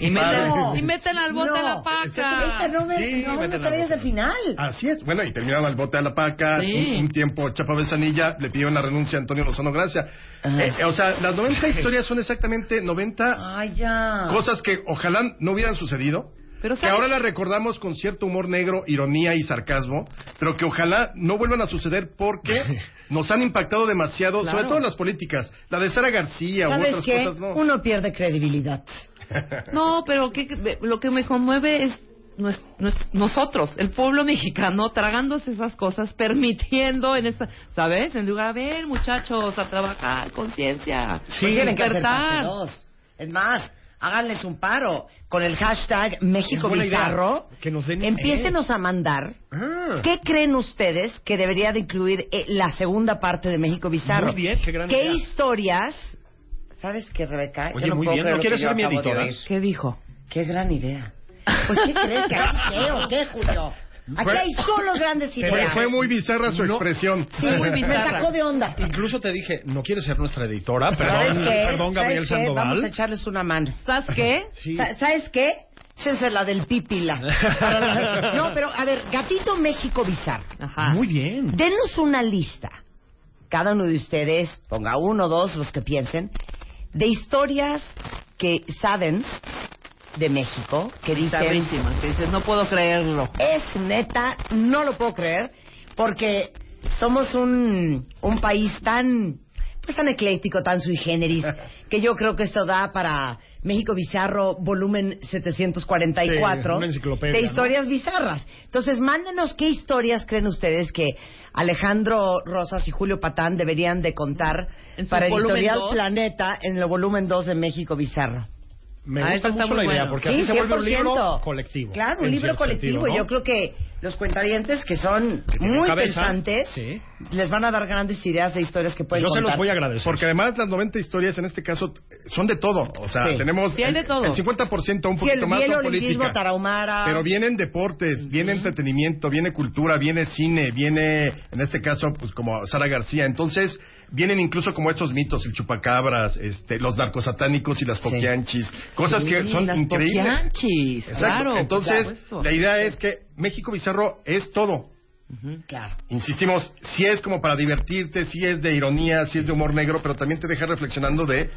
Y meten, No. y meten al bote a la paca. No me, Sí, no me final. Así es. Bueno, y terminaron al bote a la paca. Sí. Un, un tiempo, Chapa Besanilla le pidió la renuncia a Antonio Lozano Gracia. Ajá. Eh, o sea, las 90 historias son exactamente 90 Ay, ya. cosas que ojalá no hubieran sucedido. Pero que ahora las recordamos con cierto humor negro, ironía y sarcasmo, pero que ojalá no vuelvan a suceder porque (laughs) nos han impactado demasiado, Claro. sobre todo las políticas. La de Sara García u ¿Sabes otras qué? cosas, no. Uno pierde credibilidad. (laughs) No, pero que- lo que me conmueve es nues- nosotros, el pueblo mexicano, tragándose esas cosas, (laughs) permitiendo en esa, ¿sabes? En lugar, a ver, muchachos, a trabajar, conciencia, Sí, que despertar. Es más, háganles un paro con el hashtag México. Bizarro. Que nos den Empiécenos a mandar. Ah. ¿Qué creen ustedes que debería de incluir eh, la segunda parte de México Bizarro? Muy bien, qué gran idea. historias? ¿Sabes qué, Rebeca? Yo Oye, no muy puedo bien, creer ¿no quieres ser mi editora? ¿Qué dijo? Qué gran idea. Pues, ¿qué crees? ¿Que aquí qué o qué, Julio? Aquí hay solo grandes ideas. fue muy bizarra su No. expresión. Sí, muy me bizarra. sacó de onda. Incluso te dije, no quieres ser nuestra editora, ¿Sabes perdón, qué? perdón Gabriel ¿Sabes qué? Vamos a Sandoval. echarles una mano. ¿Sabes qué? Sí. Sa- ¿Sabes qué? Échense la del pipila. (laughs) No, pero a ver, Gatito México Bizarro. Ajá. Muy bien. Denos una lista, cada uno de ustedes, ponga uno o dos, los que piensen, de historias que saben de México, que dices, no puedo creerlo. es neta, no lo puedo creer, porque somos un, un país tan, pues tan ecléctico, tan sui generis, (laughs) que yo creo que esto da para México Bizarro, volumen 744, Sí, de ¿no? historias bizarras. Entonces, mándenos qué historias creen ustedes que Alejandro Rosas y Julio Patán deberían de contar para Editorial dos. Planeta en el volumen 2 de México Bizarro. Me Ah, gusta mucho la idea, bueno. porque así se vuelve un libro colectivo. Claro, un libro colectivo. sentido, ¿no? Yo creo que los cuentarientes que son Que muy cabeza, pensantes sí. les van a dar grandes ideas de historias que pueden Yo se los voy a agradecer. Porque además las 90 historias en este caso son de todo. O sea, Sí. tenemos Sí, hay de el- todo. el 50% un Sí, el poquito más bien son política. tarahumara. Pero vienen deportes, viene entretenimiento, viene cultura, viene cine, viene, en este caso, pues como Sara García. Entonces, vienen incluso como estos mitos, el chupacabras, este, los narcosatánicos y las poquianchis. Cosas que Sí, son las increíbles. poquianchis, claro, Entonces, la idea es que México Bizarro es todo. Claro. Insistimos, si es como para divertirte, si es de ironía, si es de humor negro, pero también te deja reflexionando de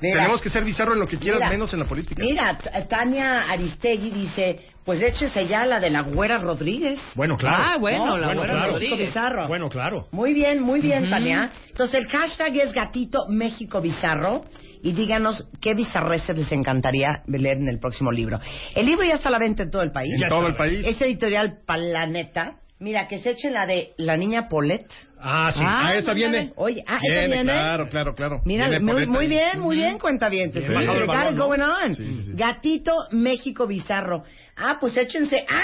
Mira. tenemos que ser bizarro en lo que quieras, Mira. menos en la política. Mira, Tania Aristegui dice, pues échese ya la de la Güera Rodríguez. Bueno, claro. Ah, bueno, No, la bueno, buena claro. Rodríguez. Bizarro. Bueno, claro. Muy bien, muy bien, Ujú. Tania. Entonces el hashtag es Gatito México Bizarro y díganos qué bizarreces les encantaría leer en el próximo libro. El libro ya está a la venta en todo el país. en todo el país. Es editorial Planeta. Mira, que se echen la de La Niña Paulette. Ah, sí. Ah, Ah, esa viene. Oye, ah, esa viene, viene. claro, claro, claro. Mira, Viene muy, muy bien, muy bien, cuentavientes. Bien Sí, bajado el balón, ¿no? going on. Sí, sí. Gatito México Bizarro. Ah, pues échense. ¡Ah!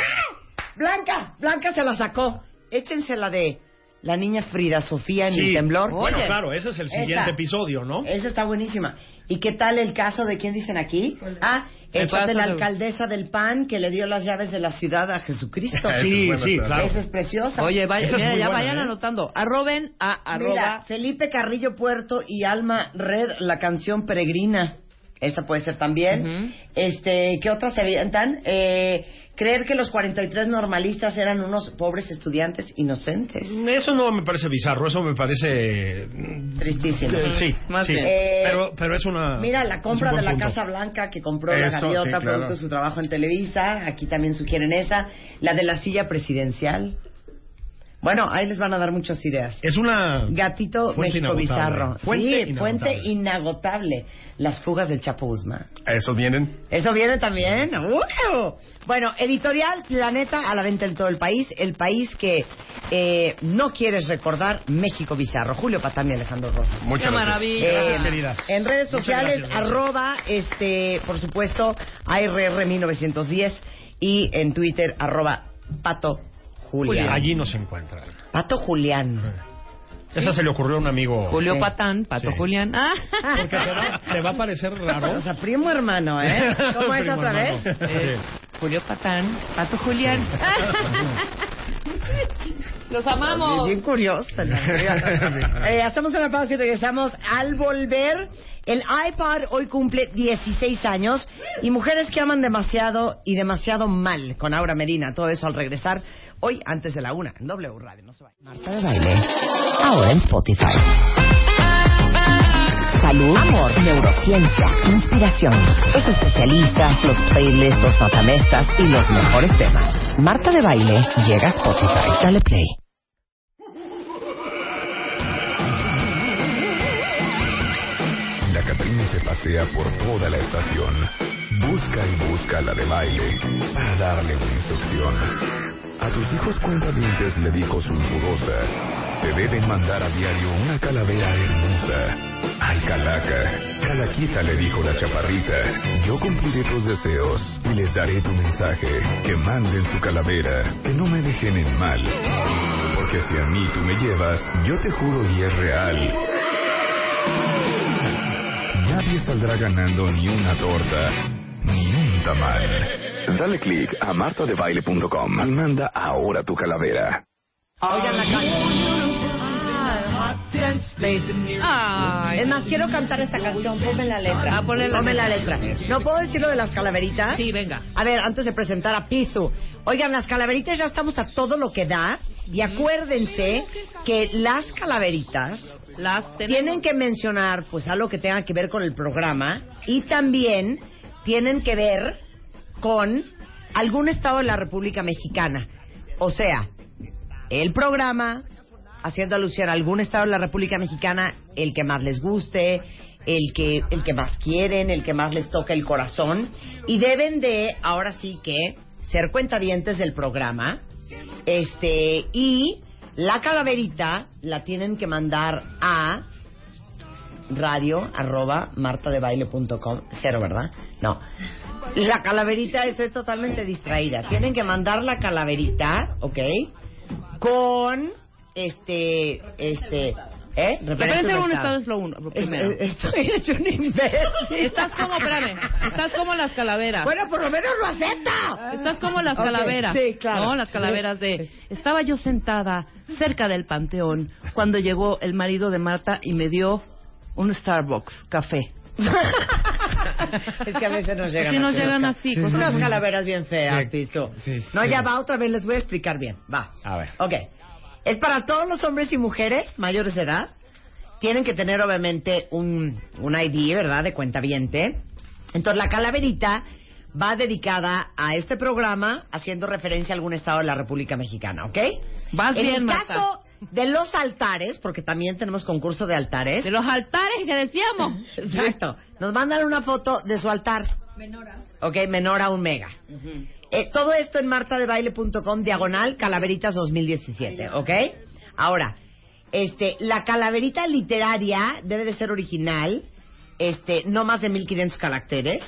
Blanca, Blanca se la sacó. Échense la de la niña Frida Sofía en Sí. el temblor. Bueno, Oye. claro, ese es el siguiente episodio, ¿no? Esa está buenísima. ¿Y qué tal el caso de quién dicen aquí? Ah, el El caso de la alcaldesa del PAN que le dio las llaves de la ciudad a Jesucristo. (laughs) Sí, buena, sí, esa. claro. Esa es preciosa. Oye, vaya, Esa es mira, muy ya buena, vayan ¿eh? anotando. Arroben a Mira, arroba. Felipe Carrillo Puerto y Alma Red, la canción Peregrina. Esa puede ser también. Este, ¿qué otras se avientan? Eh, creer que los 43 normalistas eran unos pobres estudiantes inocentes. Eso no me parece bizarro, eso me parece... Tristísimo. Eh, sí, Más sí. bien. Eh, pero, pero es una... Mira, la compra de la punto. Casa Blanca que compró la gaviota, sí, claro. producto de su trabajo en Televisa. Aquí también sugieren esa. La de la silla presidencial. Bueno, ahí les van a dar muchas ideas. Es una... Gatito México inagotable. Bizarro. Fuente sí, inagotable. fuente inagotable. Las fugas del Chapo Guzmán. Eso vienen. ¿Eso viene también? ¡Wow! Bueno, editorial Planeta a la venta en todo el país. El país que eh, no quieres recordar, México Bizarro. Julio Patán y Alejandro Rosas. Muchas Qué gracias. maravilla. Eh, Gracias, queridas. En redes sociales, gracias. arroba, este, por supuesto, ARR1910 y en Twitter, arroba Pato Julián. Allí nos encuentran. Pato Julián. Esa se le ocurrió a un amigo. Julio Sí. Patán, Pato Sí. Julián. Ah. (laughs) Porque te va, te va a parecer raro. O sea, primo hermano, ¿eh? (laughs) ¿Cómo es Primo otra hermano. vez? Eh, Julio Patán, Pato Julián. (laughs) Los amamos. Bien curioso. ¿no? (laughs) Eh, hacemos una pausa y regresamos. Al volver, el iPad hoy cumple 16 años y mujeres que aman demasiado y demasiado mal con Aura Medina. Todo eso al regresar hoy antes de la una en W Radio. No se vayan. Marta de baile. Ahora en Spotify. Salud, amor, neurociencia, inspiración, los especialistas, los playlists, los matamestas y los mejores temas. Marta de baile llega a Spotify. Dale play. La Catrina se pasea por toda la estación. Busca y busca la de baile para darle una instrucción. A tus hijos cuentavientes le dijo su dudosa. Te deben mandar a diario una calavera hermosa. Ay, calaca. Calaquita le dijo la chaparrita. Yo cumpliré tus deseos y les daré tu mensaje. Que manden su calavera. Que no me dejen en mal. Porque si a mí tú me llevas, yo te juro y es real. Nadie saldrá ganando ni una torta, ni un tamal. Dale click a martadebaile.com y manda ahora tu calavera. Oigan la canción. Ay. Es más, quiero cantar esta canción. Ponme la letra. Ah, ponle la Ponme la letra. letra. ¿No puedo decir lo de las calaveritas? Sí, venga. A ver, antes de presentar a Pizu. Oigan, las calaveritas ya estamos a todo lo que da. Y acuérdense que las calaveritas Las tienen que mencionar pues algo que tenga que ver con el programa y también tienen que ver con algún estado de la República Mexicana. O sea, el programa haciendo alusión a algún estado de la República Mexicana, el que más les guste, el que el que más quieren, el que más les toca el corazón y deben de ahora sí que ser cuentavientes del programa. Este y la calaverita la tienen que mandar a radio arroba martadebaile.com cero, ¿verdad? No. La calaverita estoy totalmente distraída. Tienen que mandar la calaverita, ¿ok? Con este, este, ¿eh? Referencia a un estado es lo uno, lo primero. Es- Estoy hecho un imbécil. Estás como, espérame, estás como las calaveras. Bueno, por lo menos lo acepta. Estás como las calaveras. sí, claro. ¿No? Las calaveras de. Estaba yo sentada cerca del panteón cuando llegó el marido de Marta y me dio un Starbucks café. es que a veces nos llegan Sí, nos así. llegan así, Con cosas unas calaveras bien feas, Sí, sí, no, sí. ya va, otra vez les voy a explicar bien. Va. A ver. Ok. Es para todos los hombres y mujeres mayores de edad. Tienen que tener, obviamente, un, un ID, ¿verdad? De cuenta Entonces, la calaverita va dedicada a este programa haciendo referencia a algún estado de la República Mexicana, ¿ok? Vas en bien, el Marta. caso de los altares, porque también tenemos concurso de altares. De los altares que decíamos. (laughs) Exacto. Nos mandan una foto de su altar. Menora. Ok, menor a un mega. Eh, todo esto en martadebaile.com, diagonal, calaveritas 2017, ¿ok? Ahora, este, la calaverita literaria debe de ser original, este, no más de 1500 caracteres.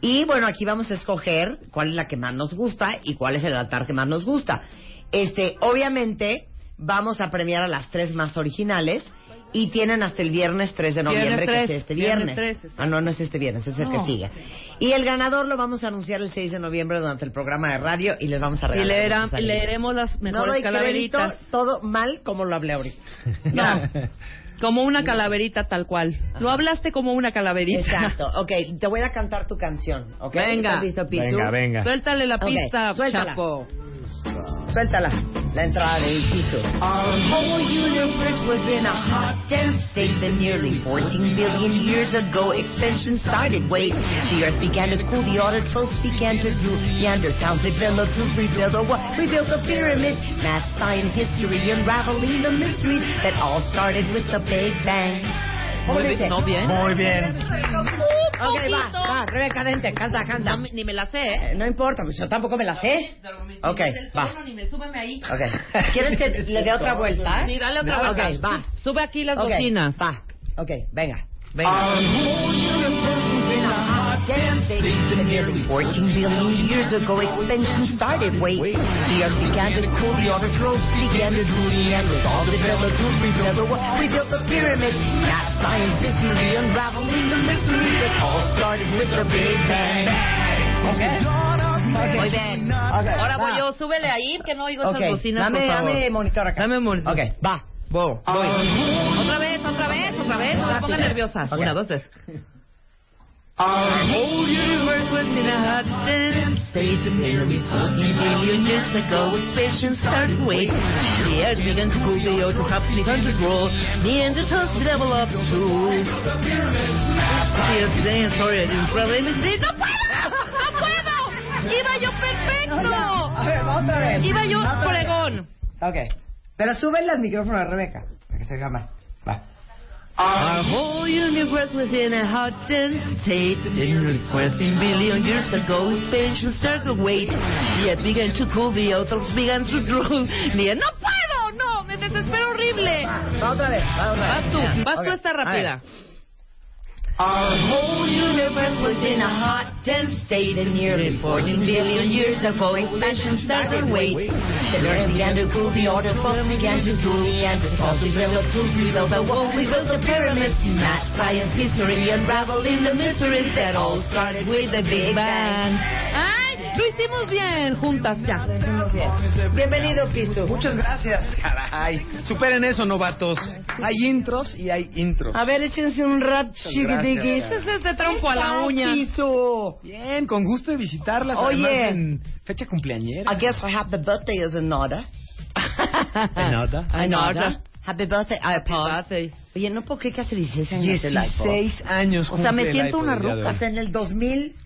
Y bueno, aquí vamos a escoger cuál es la que más nos gusta y cuál es el altar que más nos gusta. Este, obviamente, vamos a premiar a las tres más originales y tienen hasta el viernes 3 de noviembre, que 3, es este viernes viernes. 3, ah, no, no es este viernes, es el que No. sigue. Y el ganador lo vamos a anunciar el 6 de noviembre durante el programa de radio y les vamos a Y regalar. leerá- esas leeremos las no mejores doy calaveritas. crédito, todo mal como lo hablé ahorita. No. (laughs) (laughs) Como una calaverita tal cual. Lo hablaste como una calaverita. Exacto. (laughs) Ok, te voy a cantar tu canción. ¿ok? Venga. ¿Estás listo? Venga, venga. Suéltale la pista, suéltala. Chapo. Suéltala. La entrada del Pisu. Our whole universe was in a hot, dense state. Then nearly 14 billion years ago, expansion started. Wait, the Earth began to cool, the autotrophs began to drool. Neanderthals developed to rebuild a what? We built the pyramids. Math, science, history, unraveling the mysteries that all started with the Big Bang. ¿Cómo Muy dice? bien, ¿No bien? Muy bien. Ok, va, va, Rebeca, vente, canta, canta. No, ni me la sé, ¿eh? Eh, No importa, pues yo tampoco me la sé. Ok, va. Ni me súbeme ahí. Ok. (laughs) ¿Quieres que le dé otra vuelta? Sí, dale otra Ok, vuelta. va. Sube aquí las Ok, bocinas. Va. Ok, venga. Venga. Then nearly 14 billion years ago, expansion started. Wait, the Earth began to cool, the autotrophs began to drool. Neanderthals developed to rebuild a what? We built the pyramids. Math, science, history, unraveling the mysteries that all started with the Big Bang. Muy bien. Ok, Ahora voy yo. Súbele ahí, que no oigo Ok, esas bocinas, dame, por favor. dame monitor acá. Dame monitor. Ok, va. Voy. voy. Otra vez, otra vez, otra vez. No me pongan nerviosa. Una, dos, tres. Our whole universe was in a hot dense state and nearly 14 billion years ago expansion started. Wait, the earth began to cool, the ocean tops began to grow, Neanderthals developed too. Yes, then sorry, I didn't probably miss ¡No puedo! ¡No puedo! ¡Iba yo perfecto! A ver, otra vez. Iba yo fregón. Ok. Pero súbele al micrófono a Rebeca. Para que se oiga más. Va. Our whole universe was in a hot state. Nearly 14 billion years ago, expansion started. Wait, earth began to cool, the autotrophs began to drool. The no puedo, no, me desespero horrible. Va otra vez. Va otra Vas vez. tú, vas tú esta a ver. rápida. Our whole universe was in a hot, dense state, and nearly 14 billion years ago, expansion started. Wait, the earth began to cool, the order autotrophs began to drool, Neanderthals developed to rebuild the wall, we built the pyramids, math, science, history, unraveling the mysteries that all started with the Big Bang. Ay, lo hicimos bien, juntas ya. Bienvenido, Pisu. Muchas gracias, caray. Superen eso, novatos. Hay intros y hay intros. A ver, échense un rap chiquitiquis. Ese es de trompo a la uña. Pisu. Bien, con gusto de visitarlas. Oye. además en fecha cumpleañera. I guess happy birthday is in order. Nada. In order. Happy birthday, iPod. Birthday. Oye, no puedo creer que hace 16 años el iPod. 16 años. O sea, me siento una ruca. hoy. O sea, en el 2000...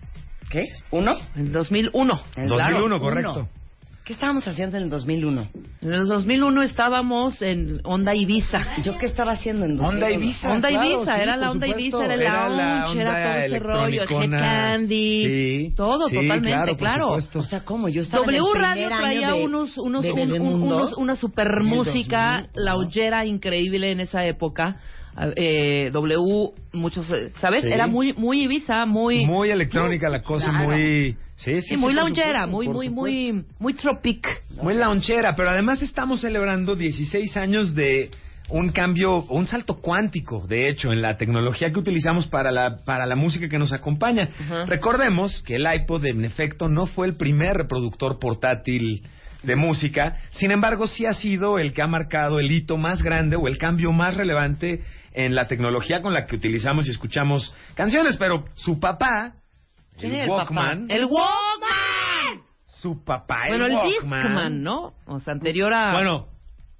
¿Qué? ¿Uno? En 2001. En 2001, uno. correcto. ¿Qué estábamos haciendo en el 2001? En el 2001 estábamos en Onda Ibiza. ¿Yo qué estaba haciendo en 2001? Onda Ibiza. Onda claro, Ibiza, sí, era la Onda supuesto. Ibiza, era el Era la lounge, era onda todo ese rollo, el Head. Candy, Sí, todo sí, totalmente, claro, claro. O sea, ¿cómo? Yo estaba en W el Radio traía de, unos, unos, de un- un- unos- una super En música 2000, loungera increíble en esa época. Eh, w, muchos, eh, ¿sabes? Sí. Era muy, muy Ibiza, muy, Muy electrónica la cosa, Claro. muy... Sí, sí, sí, sí, muy supuesto, muy, muy, muy, muy tropic. Muy pero además estamos celebrando 16 años de un cambio, un salto cuántico, de hecho, en la tecnología que utilizamos para la, para la música que nos acompaña. Recordemos que el iPod, en efecto, no fue el primer reproductor portátil de música, sin embargo, sí ha sido el que ha marcado el hito más grande o el cambio más relevante en la tecnología con la que utilizamos y escuchamos canciones, pero su papá, ¿Quién el el papá? Walkman, El Walkman. su papá, el Bueno, el Walkman, Discman, ¿no? O sea, anterior a... bueno,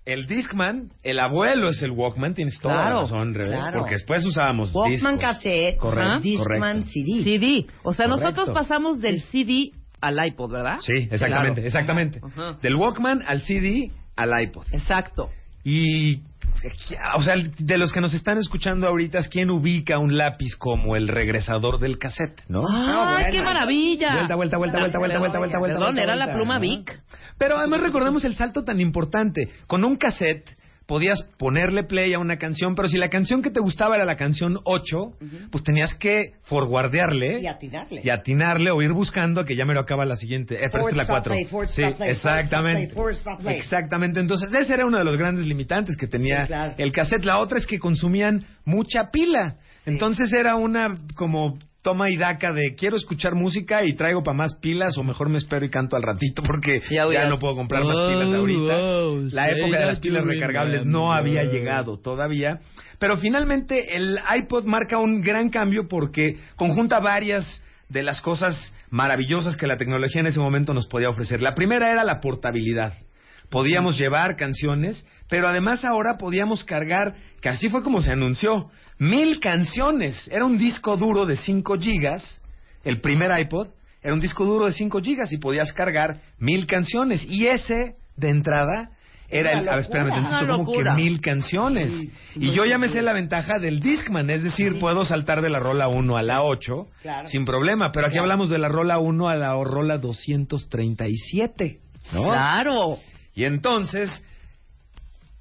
el Discman, el abuelo es el Walkman, tienes toda Claro, la razón, Rebe, claro. porque después usábamos Walkman discos. cassette, Correcto, Discman correcto. CD. CD. O sea, Correcto. nosotros pasamos del CD al iPod, ¿verdad? Sí, exactamente, Claro. exactamente. Ajá. Del Walkman al CD al iPod. Exacto. Y, o sea, de los que nos están escuchando ahorita, ¿quién ubica un lápiz como el regresador del cassette, no? ¡Ay, qué maravilla! Vuelta, vuelta, vuelta, vuelta, vuelta, vuelta, vuelta, vuelta. Perdón, vuelta, era la pluma ¿no? Vic. Pero además recordemos el salto tan importante. Con un cassette podías ponerle play a una canción, pero si la canción que te gustaba era la canción 8, pues tenías que forwardearle Y atinarle. y atinarle o ir buscando a que ya me lo acaba la siguiente. Eh, pero esta es la stop 4. play, forward Sí, play, exactamente. play. Exactamente. Entonces, ese era uno de los grandes limitantes que tenía Sí, claro. el cassette. La otra es que consumían mucha pila. Entonces era una como toma y daca de quiero escuchar música y traigo para más pilas o mejor me espero y canto al ratito porque (laughs) Ya no puedo comprar más Oh, pilas ahorita. oh, La época de las pilas recargables no había llegado todavía, pero finalmente el iPod marca un gran cambio porque conjunta varias de las cosas maravillosas que la tecnología en ese momento nos podía ofrecer. La primera era la portabilidad. Podíamos llevar canciones, pero además ahora podíamos cargar, que así fue como se anunció, mil canciones. Era un disco duro de 5 gigas, el primer iPod, era un disco duro de 5 gigas y podías cargar mil canciones. Y ese, de entrada, era el... A ver, espérame, tantito, como que mil canciones. Y yo ya me sé la ventaja del Discman, es decir, puedo saltar de la rola 1 a la 8 Claro. sin problema. Pero aquí hablamos de la rola 1 a la rola 237. ¿no? Claro. Y entonces,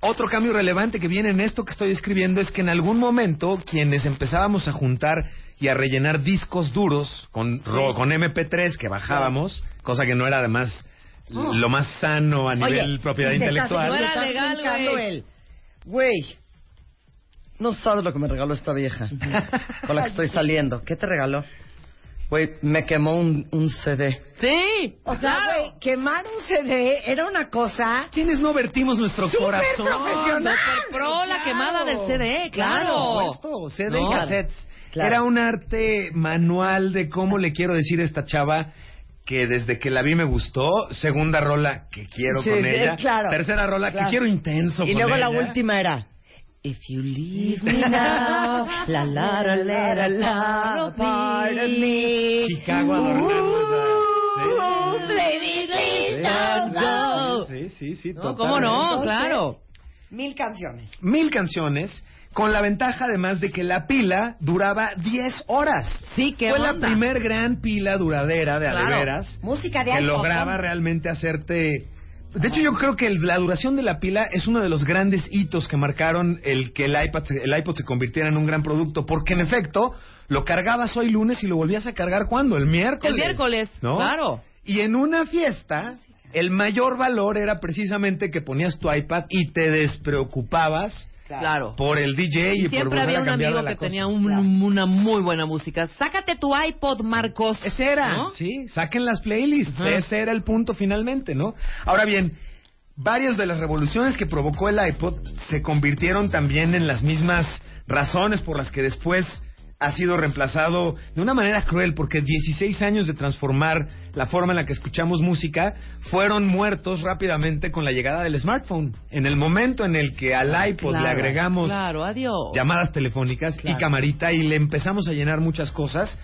otro cambio relevante que viene en esto que estoy escribiendo es que en algún momento quienes empezábamos a juntar y a rellenar discos duros con, ro- con MP3 que bajábamos, cosa que no era además lo más sano a nivel Oye, propiedad y te intelectual. estás- No era legal, güey. Güey, no sabes lo que me regaló esta vieja con la que estoy (laughs) saliendo. ¿Qué te regaló? Güey, me quemó un, un CD. Sí. O sea, claro. güey, quemar un CD era una cosa ¿Quiénes no vertimos nuestro súper corazón? profesional. Super pro, la quemada del CD, Claro, claro. CD No. y cassettes. Claro. Era un arte manual de cómo le quiero decir a esta chava que desde que la vi me gustó. Segunda rola que quiero Sí, con sí, ella. claro, Tercera rola claro. que quiero intenso Y con luego la ella. última era If you leave me now, la la la la la la, part of me. Chicago adornando Ooh, esa- sí. baby, please don't go. Sí, sí, sí. No, ¿Cómo no? Claro. Mil canciones. Mil canciones. Con la ventaja además de que la pila duraba 10 horas. Sí, qué Fue la onda. primer gran pila duradera de Claro. Música de que lograba realmente hacerte... De hecho, yo creo que el- la duración de la pila es uno de los grandes hitos que marcaron el que el iPad, el iPod se convirtiera en un gran producto, porque en efecto lo cargabas hoy lunes y lo volvías a cargar cuando el miércoles. El miércoles, ¿no? claro. Y en una fiesta el mayor valor era precisamente que ponías tu iPad y te despreocupabas Claro. por el DJ y, Y por siempre volver había a un amigo la que cosa. tenía un- Claro. una muy buena música. Sácate tu iPod, Marcos. Ese era, ¿No? sí, saquen las playlists, ese era el punto finalmente, ¿no? Ahora bien, varias de las revoluciones que provocó el iPod se convirtieron también en las mismas razones por las que después ha sido reemplazado de una manera cruel, porque 16 años de transformar la forma en la que escuchamos música fueron muertos rápidamente con la llegada del smartphone. En el momento en el que al iPod le agregamos Claro, llamadas telefónicas y camarita y le empezamos a llenar muchas cosas.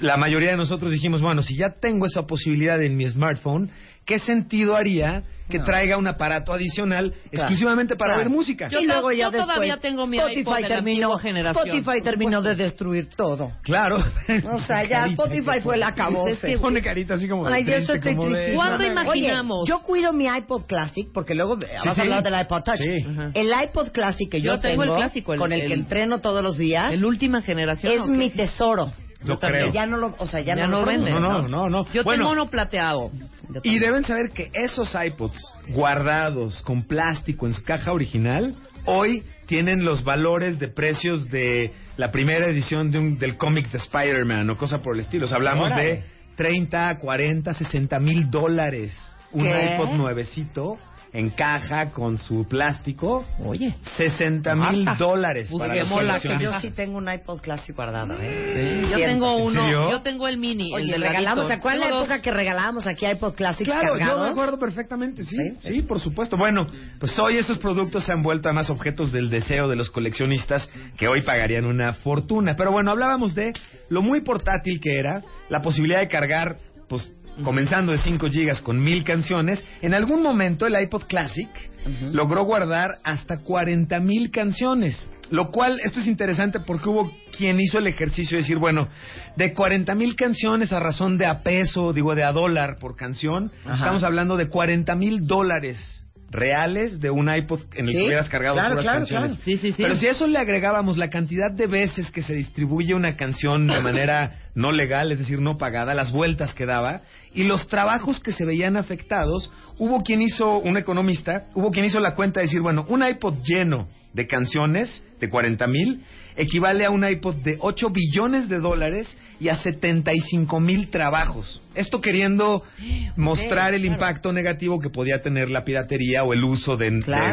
La mayoría de nosotros dijimos, bueno, si ya tengo esa posibilidad en mi smartphone, ¿qué sentido haría que traiga un aparato adicional exclusivamente para Claro. ver música? Yo y luego ya yo todavía después, tengo mi iPod Spotify de la terminó, antigua generación. Spotify terminó de destruir todo. Claro. (laughs) O sea, ya (laughs) Carita, Spotify que fue la acabose. Se pone carita así como de Ay, Dios, triste, estoy como de- tristísima. ¿Cuándo imaginamos? Oye, yo cuido mi iPod Classic, porque luego vas sí. a hablar del iPod Touch. Sí. El iPod Classic que yo, Yo tengo el clásico, el- con el, que el- entreno todos los días, El última generación. es mi tesoro. Lo Porque creo. Ya no lo, o sea, ya, Ya no, no lo venden. No, no, no, no. Yo Bueno, tengo uno plateado. Yo Y deben saber que esos iPods guardados con plástico en su caja original, hoy tienen los valores de precios de la primera edición de un, del cómic de Spider-Man o cosa por el estilo. O sea, hablamos Órale. de 30, 40, 60 mil dólares. Un ¿Qué? iPod nuevecito en caja con su plástico. Oye. 60 mil dólares para la yo sí tengo un iPod Classic guardado, ¿eh? Sí, yo Siempre. tengo ¿En uno. Yo tengo el mini. el Oye, delgadito. regalamos, ¿se acuerdan la dos. época que regalábamos aquí iPod Classic Claro, yo cargados? me acuerdo perfectamente, sí, Sí, sí, por supuesto. Bueno, pues hoy estos productos se han vuelto además objetos del deseo de los coleccionistas que hoy pagarían una fortuna. Pero bueno, hablábamos de lo muy portátil que era, la posibilidad de cargar, pues comenzando de 5 gigas con mil canciones. En algún momento el iPod Classic logró guardar hasta 40 mil canciones. Lo cual, esto es interesante porque hubo quien hizo el ejercicio de decir, bueno, de 40 mil canciones a razón de a peso, digo, de a dólar por canción, Ajá. estamos hablando de 40 mil dólares reales de un iPod en el Sí, que hubieras cargado claro, puras claro, canciones. claro. Sí, sí, sí. Pero si a eso le agregábamos la cantidad de veces que se distribuye una canción de manera no legal, es decir, no pagada, las vueltas que daba, y los trabajos que se veían afectados, hubo quien hizo, un economista, hubo quien hizo la cuenta de decir, bueno, un iPod lleno de canciones de 40 mil equivale a un iPod de 8 billones de dólares y a 75 mil trabajos. Esto queriendo mostrar el claro. impacto negativo que podía tener la piratería o el uso de,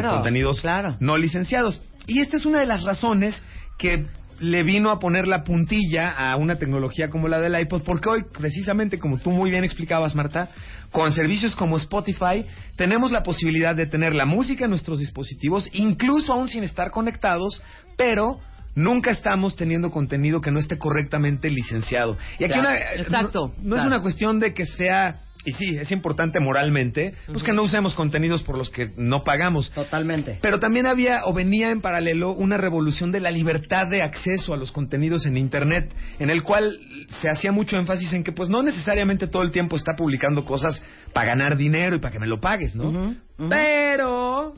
contenidos claro. no licenciados. Y esta es una de las razones que le vino a poner la puntilla a una tecnología como la del iPod, porque hoy, precisamente como tú muy bien explicabas, Marta, con servicios como Spotify, tenemos la posibilidad de tener la música en nuestros dispositivos, incluso aún sin estar conectados, pero nunca estamos teniendo contenido que no esté correctamente licenciado. Y aquí Claro, una- exacto, no, no es una cuestión de que sea y sí, es importante moralmente, pues que no usemos contenidos por los que no pagamos. Totalmente. Pero también había o venía en paralelo una revolución de la libertad de acceso a los contenidos en Internet, en el cual se hacía mucho énfasis en que pues no necesariamente todo el tiempo está publicando cosas para ganar dinero y para que me lo pagues, ¿no? Pero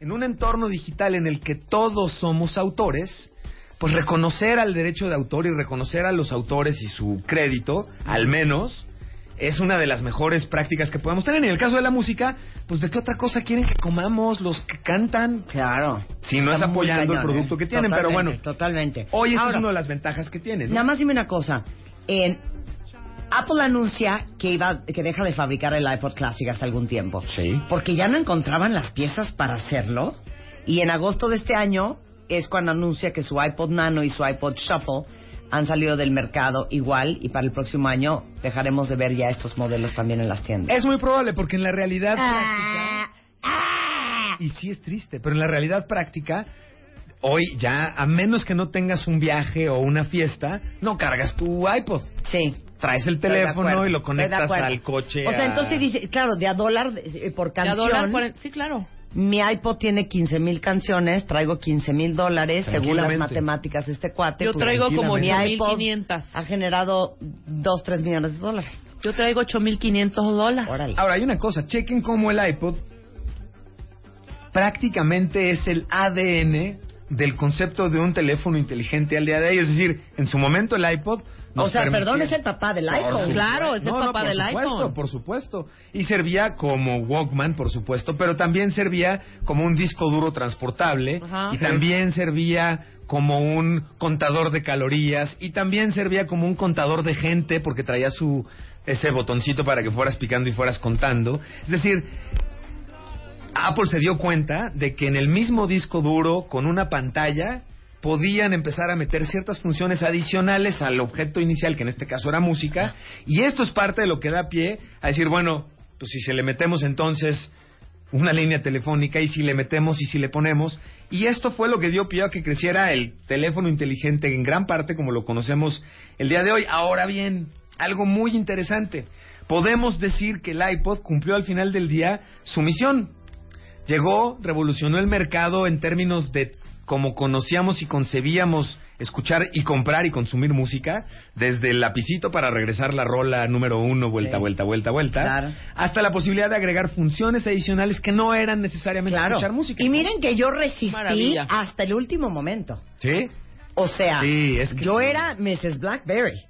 en un entorno digital en el que todos somos autores, pues reconocer al derecho de autor y reconocer a los autores y su crédito, al menos, es una de las mejores prácticas que podemos tener. Y en el caso de la música, pues de qué otra cosa quieren que comamos los que cantan. Claro. Si no es apoyando el cañón, producto ¿eh? que tienen, pero Totalmente, bueno. Totalmente. Hoy esta es una de las ventajas que tienen. ¿no? Nada más dime una cosa. En Apple anuncia que iba que deja de fabricar el iPod Classic hasta algún tiempo. Sí. Porque ya no encontraban las piezas para hacerlo. Y en agosto de este año es cuando anuncia que su iPod Nano y su iPod Shuffle han salido del mercado igual y para el próximo año dejaremos de ver ya estos modelos también en las tiendas. Es muy probable porque en la realidad Ah, práctica, y sí es triste, pero en la realidad práctica, hoy ya, a menos que no tengas un viaje o una fiesta, no cargas tu iPod. Sí. Traes el teléfono y lo conectas al coche. O sea, a- entonces dice, claro, de a dólar eh, por canción. dólar cuaren- Sí, claro. Mi iPod tiene 15 mil canciones, traigo 15 mil dólares, según las matemáticas de este cuate. Yo pues, traigo como mi iPod 8.500. ha generado 2, 3 millones de dólares. Yo traigo 8.500 dólares. Órale. Ahora, hay una cosa, chequen cómo el iPod prácticamente es el ADN del concepto de un teléfono inteligente al día de hoy. Es decir, en su momento el iPod... nos o sea, permitía- perdón, es el papá del iPhone. Claro, es el No, no, papá por del supuesto, iPhone. Por supuesto. Y servía como Walkman, por supuesto, pero también servía como un disco duro transportable. Ajá. Y también servía como un contador de calorías. Y también servía como un contador de gente porque traía su ese botoncito para que fueras picando y fueras contando. Es decir, Apple se dio cuenta de que en el mismo disco duro, con una pantalla, podían empezar a meter ciertas funciones adicionales al objeto inicial, que en este caso era música, y esto es parte de lo que da pie a decir, bueno, pues si se le metemos entonces una línea telefónica y si le metemos y si le ponemos, y esto fue lo que dio pie a que creciera el teléfono inteligente en gran parte como lo conocemos el día de hoy. Ahora bien, algo muy interesante, podemos decir que el iPod cumplió al final del día su misión, llegó, revolucionó el mercado en términos de cómo conocíamos y concebíamos escuchar y comprar y consumir música, desde el lapicito para regresar la rola número uno, vuelta, Sí. vuelta, vuelta, vuelta, Claro. hasta la posibilidad de agregar funciones adicionales que no eran necesariamente Claro. escuchar música. Y miren que yo resistí Maravilla. hasta el último momento. ¿Sí? O sea, Sí, es que yo sí. era Mrs. Blackberry.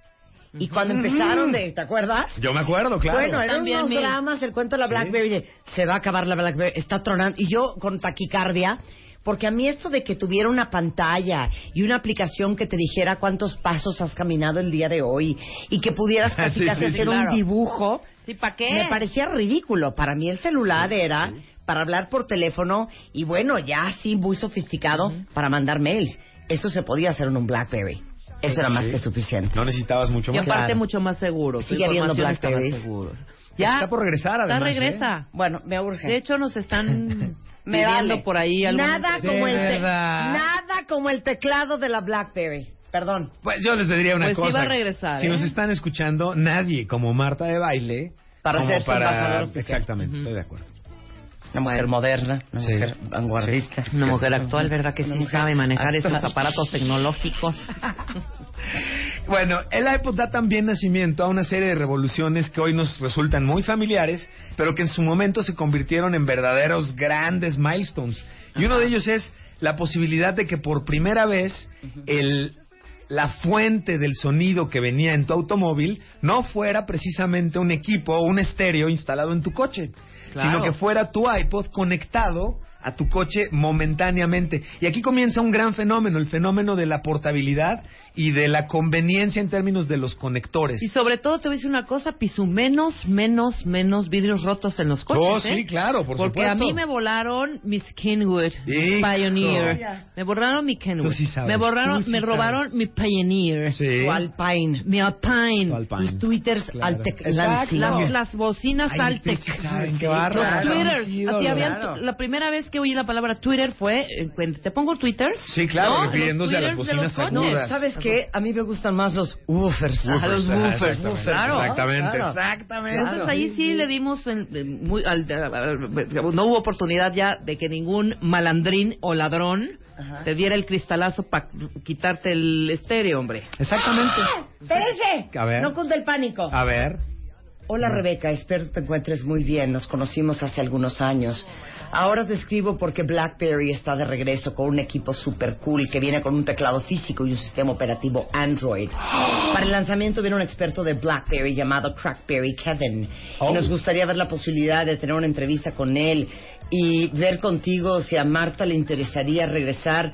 Y cuando empezaron de, ¿te acuerdas? Yo me acuerdo, claro. Bueno, eran También unos mil. dramas, el cuento de la Blackberry, de, se va a acabar la Blackberry, está tronando. Y yo con taquicardia, porque a mí esto de que tuviera una pantalla y una aplicación que te dijera cuántos pasos has caminado el día de hoy y que pudieras (laughs) casi, Sí, casi sí, sí, hacer claro. un dibujo, Sí, ¿para qué? me parecía ridículo. Para mí el celular era para hablar por teléfono y bueno, ya así muy sofisticado para mandar mails. Eso se podía hacer en un Blackberry. Eso era más Sí. que suficiente. No necesitabas mucho Y más. aparte Claro. mucho más seguro. Sigue habiendo más seguro. Ya. Está por regresar, Ya además. ¿eh? regresa. Bueno, me urge. De hecho, nos están (laughs) Me vale. por ahí. Nada como el te- nada como el teclado de la BlackBerry. Perdón. Pues yo les diría una Pues cosa. va a regresar, Si ¿eh? nos están escuchando, nadie como Marta de baile. Para como ser su embajador oficial. Exactamente, estoy de acuerdo. Una mujer moderna, una Sí. mujer vanguardista. Una mujer actual, ¿verdad? Que sí sabe manejar esos actual. aparatos tecnológicos. (laughs) Bueno, el iPod da también nacimiento a una serie de revoluciones que hoy nos resultan muy familiares, pero que en su momento se convirtieron en verdaderos grandes milestones. Y uno de ellos es la posibilidad de que por primera vez el la fuente del sonido que venía en tu automóvil no fuera precisamente un equipo o un estéreo instalado en tu coche, Claro. sino que fuera tu iPod conectado a tu coche momentáneamente. Y aquí comienza un gran fenómeno, el fenómeno de la portabilidad y de la conveniencia en términos de los conectores. Y sobre todo te voy a decir una cosa, Pisu, menos, menos, menos vidrios rotos en los coches. Oh, ¿eh? sí, claro, por Porque supuesto. a mí me volaron mi Kenwood Hijo. Pioneer. Me borraron mi Kenwood. Tú sí sabes, me borraron, sí me sabes. robaron mi Pioneer. Sí. Alpine. Mi Alpine. Tus twitters Claro. Las, las bocinas Ay, Altec. Los. Twitters. Así habían- claro. La primera vez que oí la palabra Twitter fue, eh, te pongo Twitters. Sí, claro, ¿no? refiriéndose a las Twitters de los bocinas. ¿Sabes qué? A mí me gustan más los woofers. A los Ah, woofers. exactamente, Claro. Exactamente. Claro. Exactamente. Entonces ahí sí le dimos en- en muy- al- al- no hubo oportunidad ya de que ningún malandrín o ladrón Ajá. te diera el cristalazo para quitarte el estéreo, hombre. Exactamente. ¡Espérese! A ver. No cunde el pánico. A ver. Hola Rebeca, espero te encuentres muy bien. Nos conocimos hace algunos años. Ahora te escribo porque BlackBerry está de regreso con un equipo super cool que viene con un teclado físico y un sistema operativo Android. Para el lanzamiento viene un experto de BlackBerry llamado Crackberry Kevin. Oh. Y nos gustaría ver la posibilidad de tener una entrevista con él y ver contigo si a Marta le interesaría regresar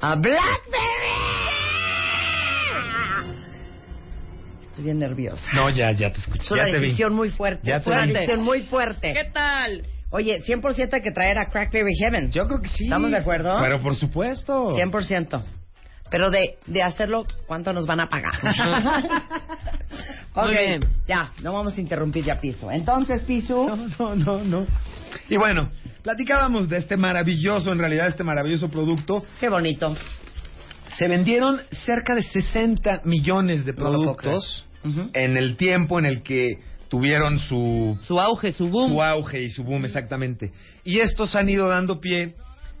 a BlackBerry. Estoy bien nerviosa. No, ya, ya te escuché. Es una Ya te vi. decisión muy fuerte. Ya te una vi. decisión muy fuerte. ¿Qué tal? Oye, 100% hay que traer a Crackberry Heaven. Yo creo que sí. ¿Estamos de acuerdo? Pero por supuesto. 100%. Pero de, de hacerlo, ¿cuánto nos van a pagar? (laughs) (laughs) ok, bien. ya, no vamos a interrumpir ya Piso. Entonces, Piso, No, no, no, no. Y bueno, platicábamos de este maravilloso, en realidad, este maravilloso producto. qué bonito. Se vendieron cerca de 60 millones de productos en el tiempo en el que tuvieron su, Su auge, su boom. su auge y su boom, exactamente. Y estos han ido dando pie,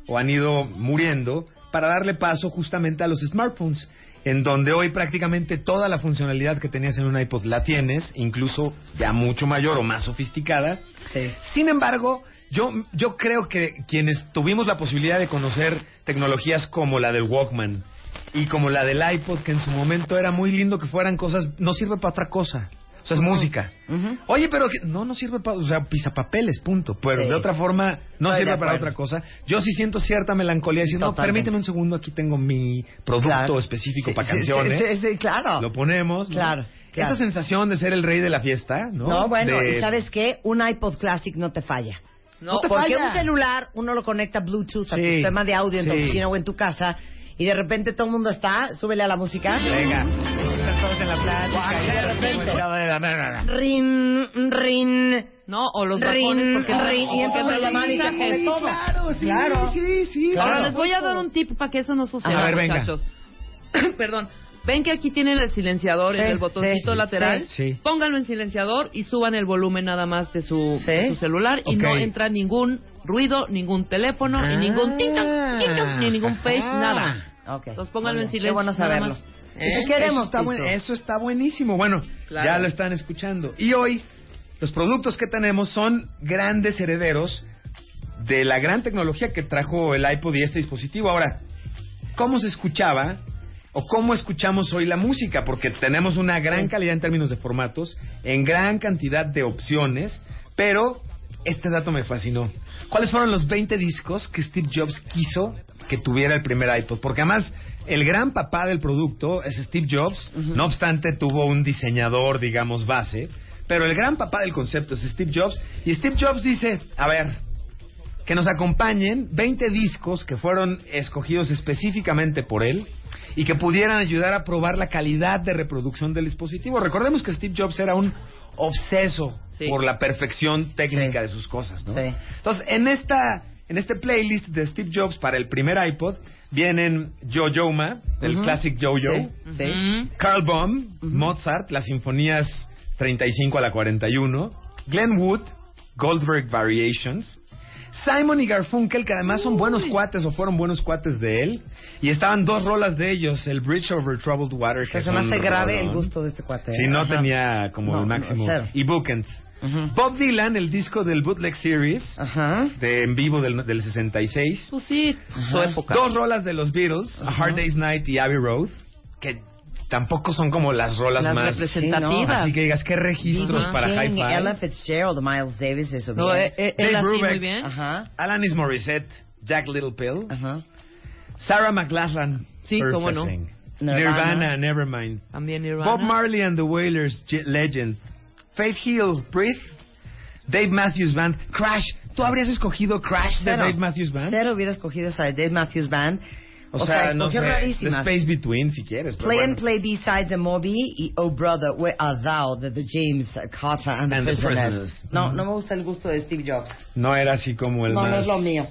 o han ido muriendo, para darle paso justamente a los smartphones, en donde hoy prácticamente toda la funcionalidad que tenías en un iPod la tienes, incluso ya mucho mayor o más sofisticada. Sí. Sin embargo, yo, yo creo que quienes tuvimos la posibilidad de conocer tecnologías como la del Walkman y como la del iPod, que en su momento era muy lindo que fueran cosas, no sirve para otra cosa. O sea, es música. Ujú. Oye, pero que- no, no sirve para, o sea, pisapapeles, punto. Pero Sí. de otra forma, no Estoy sirve para otra cosa. Yo sí siento cierta melancolía diciendo, no, permíteme un segundo, aquí tengo mi producto Claro. específico Sí, para canciones. sí, claro. Lo ponemos. ¿no? Claro, claro. Esa sensación de ser el rey de la fiesta, ¿no? No, bueno, De- ¿y sabes qué? Un iPod Classic no te falla. No, te Porque falla. un celular, uno lo conecta Bluetooth a tu sistema de audio en tu oficina o en tu casa y de repente todo el mundo está, súbele a la música. Venga. Todos en la plática. Y de repente-. Rin, rin, No, o los rin, porque rin, y no la llamada y todo. Claro, sí, Claro. sí, sí. Claro. Ahora les voy a dar un tip para que eso no suceda, A ver, venga. muchachos. (clears throat) Perdón. Ven que aquí tienen el silenciador Sí, en el botoncito sí, lateral. sí. Sí. Pónganlo en silenciador y suban el volumen nada más de su, Sí. de su celular y Ok. no entra ningún ruido, ningún teléfono, y ningún ting tong, ting tong, ni ningún face, Ah. nada. Ok. Entonces pónganlo en silencio. Qué bueno saberlo. más. ¿Y ¿Eh? tú queremos, eso, está buen- eso está buenísimo. Bueno, Claro. ya lo están escuchando. Y hoy, los productos que tenemos son grandes herederos de la gran tecnología que trajo el iPod y este dispositivo. Ahora, ¿cómo se escuchaba o cómo escuchamos hoy la música? Porque tenemos una gran calidad en términos de formatos, en gran cantidad de opciones, pero este dato me fascinó. ¿Cuáles fueron los 20 discos que Steve Jobs quiso que tuviera el primer iPod? Porque además, el gran papá del producto es Steve Jobs, no obstante tuvo un diseñador, digamos, base, pero el gran papá del concepto es Steve Jobs, y Steve Jobs dice, a ver, que nos acompañen 20 discos que fueron escogidos específicamente por él y que pudieran ayudar a probar la calidad de reproducción del dispositivo. Recordemos que Steve Jobs era un obseso Sí. por la perfección técnica Sí. de sus cosas, ¿no? Sí. Entonces, en esta en este playlist de Steve Jobs para el primer iPod vienen Yo-Yo Ma, el Ujú. Classic Yo-Yo, Sí. Carl Baum, Mozart, las sinfonías 35 a la 41, Glenn Wood, Goldberg Variations, Simon y Garfunkel, que además son buenos cuates o fueron buenos cuates de él, y estaban dos rolas de ellos, el Bridge Over Troubled Water, que se me hace grave rolón. el gusto de este cuate. Sí, no Ajá. tenía como No, el máximo. y Bookends. Bob Dylan, el disco del Bootleg Series, Ajá. de en vivo del, del 66. Pues sí, su época. Dos rolas de los Beatles, A Hard Day's Night y Abbey Road, que tampoco son como las rolas Las más representativas. Así que digas, ¿qué registros para King, hi-fi? Ella Fitzgerald, Miles Davis, eso No, bien. eh, eh, Dave Brubeck. muy bien. Alanis Morissette, Jack Little Pill. Sarah McLachlan, Sí, cómo no. Purchasing, Nirvana. Nirvana, Nevermind, También Nirvana. Bob Marley and the Wailers, Legend, Faith Hill, Breathe, Dave Matthews Band, Crash. ¿Tú habrías escogido Crash de Cero. Dave Matthews Band? Cero hubiera escogido esa de Dave Matthews Band. O, sea, no sé, The. Space Between, si quieres. Play bueno. and Play B-Sides de Moby y Oh Brother, Where Art Thou de The James Carter and the And the Prisoners. Prisoners. No, no me gusta el gusto de Steve Jobs. No era así como el No, más... no es lo mío.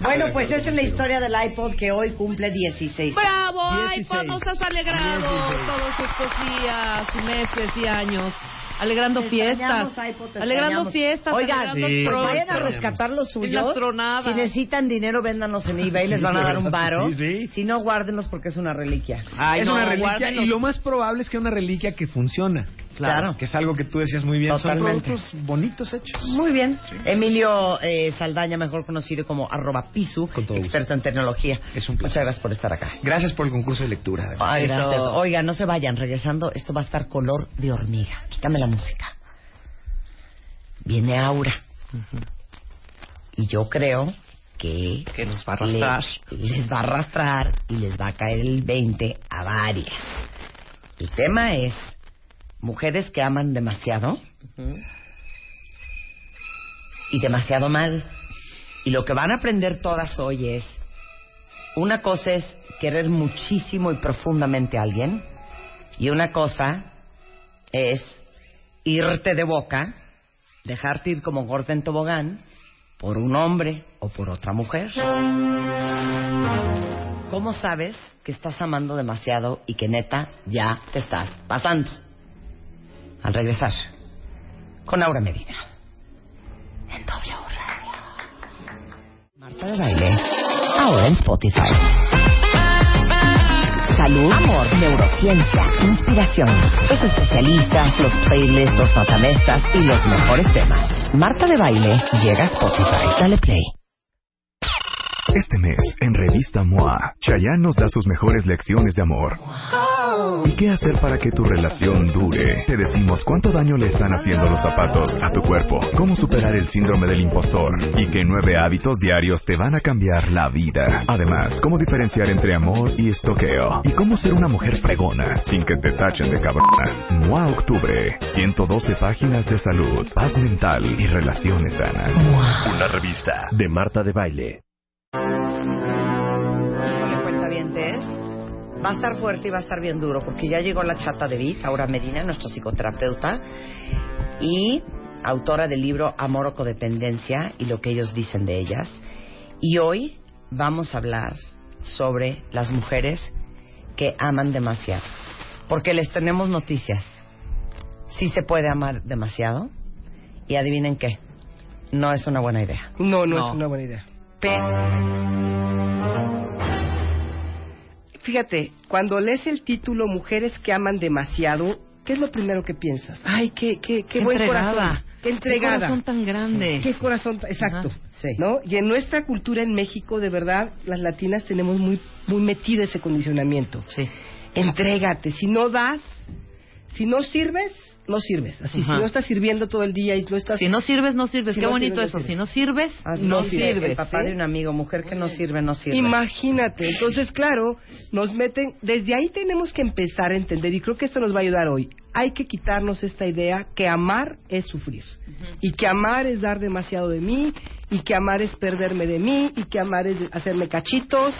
Bueno, pues esa es la historia del iPod que hoy cumple 16. ¡Bravo! ¡Ay, 16. nos has alegrado 16. todos estos días, meses y años! Alegrando fiestas. Alegrando fiestas. Oigan, alegrando sí, pues tronos. vayan a rescatar los suyos. Si necesitan dinero, véndanos en eBay, les van a dar un varo. Sí, sí. Si no, guárdenlos porque es una reliquia. Ay, es no, una reliquia y lo más probable es que una reliquia que funciona. Claro. Que es algo que tú decías muy bien. Totalmente. Son productos bonitos hechos. Muy bien. Emilio eh, Saldaña, mejor conocido como arroba pisu, Con todo experto en tecnología. Es un placer. Muchas gracias por estar acá. Gracias por el concurso de lectura. además. Ay, Eso. gracias. Oiga, no se vayan. Regresando, esto va a estar color de hormiga. Quítame la música. Viene Aura. Y yo creo que... Que nos va a arrastrar. le- les va a arrastrar y les va a caer el 20 a varias. El tema es mujeres que aman demasiado y demasiado mal. Y lo que van a aprender todas hoy es, una cosa es querer muchísimo y profundamente a alguien y una cosa es irte de boca, dejarte ir como gorda en tobogán por un hombre o por otra mujer. ¿Cómo sabes que estás amando demasiado y que neta ya te estás pasando? Al regresar, con Aura Medina. En W Radio. Marta de Baile. Ahora en Spotify. Salud, amor, neurociencia, inspiración, los especialistas, los playlists, los matamestas y los mejores temas. Marta de Baile llega a Spotify. Dale play. Este mes, en Revista MOA, Chayanne nos da sus mejores lecciones de amor. ¿Y qué hacer para que tu relación dure? Te decimos cuánto daño le están haciendo los zapatos a tu cuerpo, cómo superar el síndrome del impostor y qué nueve hábitos diarios te van a cambiar la vida. Además, cómo diferenciar entre amor y estoqueo y cómo ser una mujer fregona sin que te tachen de cabrona. MOA Octubre, 112 páginas de salud, paz mental y relaciones sanas. Una revista de Marta de Baile. Va a estar fuerte y va a estar bien duro porque ya llegó la chata de Vic, Aura Medina, nuestra psicoterapeuta y autora del libro Amor o Codependencia y lo que ellos dicen de ellas. Y hoy vamos a hablar sobre las mujeres que aman demasiado. Porque les tenemos noticias. Sí se puede amar demasiado y adivinen qué, no es una buena idea. No, no, No. es una buena idea. Pero Fíjate, cuando lees el título Mujeres que aman demasiado, ¿qué es lo primero que piensas? Ay, qué, qué, qué, Qué buen entregada. corazón. Qué entregada. Qué corazón tan grande. Qué corazón, exacto. Ajá. Sí. ¿No? Y en nuestra cultura en México, de verdad, las latinas tenemos muy, muy metido ese condicionamiento. sí. Entrégate. Si no das, si no sirves, no sirves. Así, Ajá. si no estás sirviendo todo el día y no estás... Si no sirves, no sirves. Si Qué no bonito sirves, eso. no Si no sirves, Así no dice sirves. El papá ¿sí? de un amigo, mujer que no sirve, no sirve. Imagínate, entonces claro, nos meten, desde ahí tenemos que empezar a entender y creo que esto nos va a ayudar hoy. Hay que quitarnos esta idea que amar es sufrir y que amar es dar demasiado de mí y que amar es perderme de mí y que amar es hacerme cachitos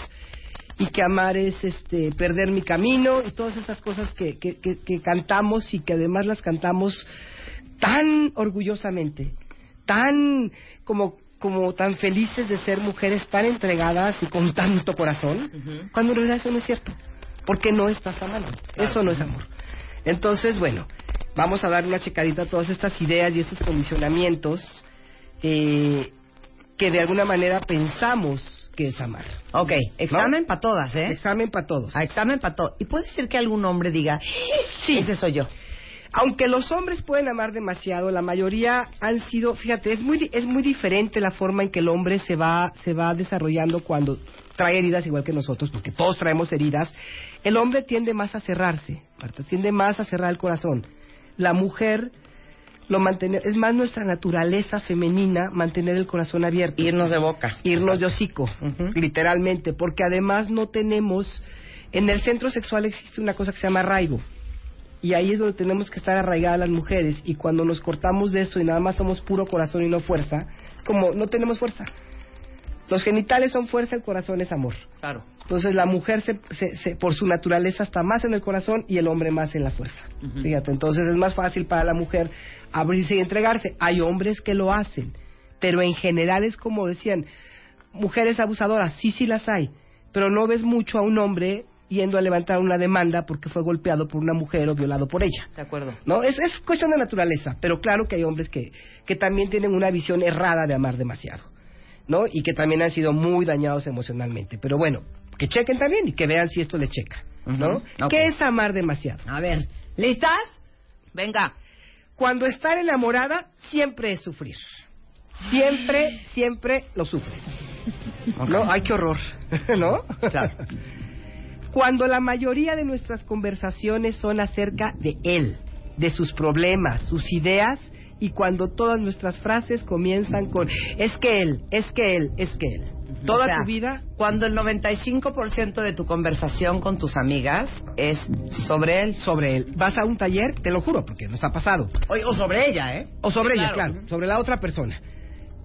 y que amar es este perder mi camino y todas estas cosas que, que, que- que cantamos y que además las cantamos tan orgullosamente, tan como como tan felices de ser mujeres tan entregadas y con tanto corazón, cuando en realidad eso no es cierto, porque no estás amando, eso no es amor. Entonces, bueno, vamos a dar una checadita a todas estas ideas y estos condicionamientos eh, que de alguna manera pensamos que es amar. Ok, examen para todas, ¿eh? Examen para todos. A examen para todos. Y puede ser que algún hombre diga, sí, ese soy yo. Aunque los hombres pueden amar demasiado, la mayoría han sido, fíjate, es muy es muy diferente la forma en que el hombre se va se va desarrollando cuando trae heridas igual que nosotros, porque todos traemos heridas. El hombre tiende más a cerrarse, Marta, tiende más a cerrar el corazón. La mujer lo mantiene, es más nuestra naturaleza femenina mantener el corazón abierto. Irnos de boca. Irnos de hocico, literalmente, porque además no tenemos, en el centro sexual existe una cosa que se llama arraigo. Y ahí es donde tenemos que estar arraigadas las mujeres. Y cuando nos cortamos de eso y nada más somos puro corazón y no fuerza, es como no tenemos fuerza. Los genitales son fuerza, el corazón es amor. Claro. Entonces la mujer se, se- se- por su naturaleza está más en el corazón y el hombre más en la fuerza. Fíjate, entonces es más fácil para la mujer abrirse y entregarse. Hay hombres que lo hacen, pero en general es como decían, mujeres abusadoras, sí, sí las hay, pero no ves mucho a un hombre yendo a levantar una demanda porque fue golpeado por una mujer o violado por ella. De acuerdo. ¿no? Es, es cuestión de naturaleza, pero claro que hay hombres que, que también tienen una visión errada de amar demasiado, ¿no? Y que también han sido muy dañados emocionalmente. Pero bueno, que chequen también y que vean si esto les checa, ¿no? Ok. ¿Qué es amar demasiado? A ver, ¿listas? Venga. Cuando estar enamorada, siempre es sufrir. Siempre, siempre lo sufres. ¿No? Ay, qué horror. (laughs) ¿No? Claro. Cuando la mayoría de nuestras conversaciones son acerca de él, de sus problemas, sus ideas, y cuando todas nuestras frases comienzan con es que él, es que él, es que él. Toda O sea, tu vida Cuando el 95% de tu conversación con tus amigas es sobre él. sobre él. Vas a un taller, te lo juro, porque nos ha pasado. O, o sobre ella, ¿eh? O sobre Sí, ella, claro. claro, sobre la otra persona.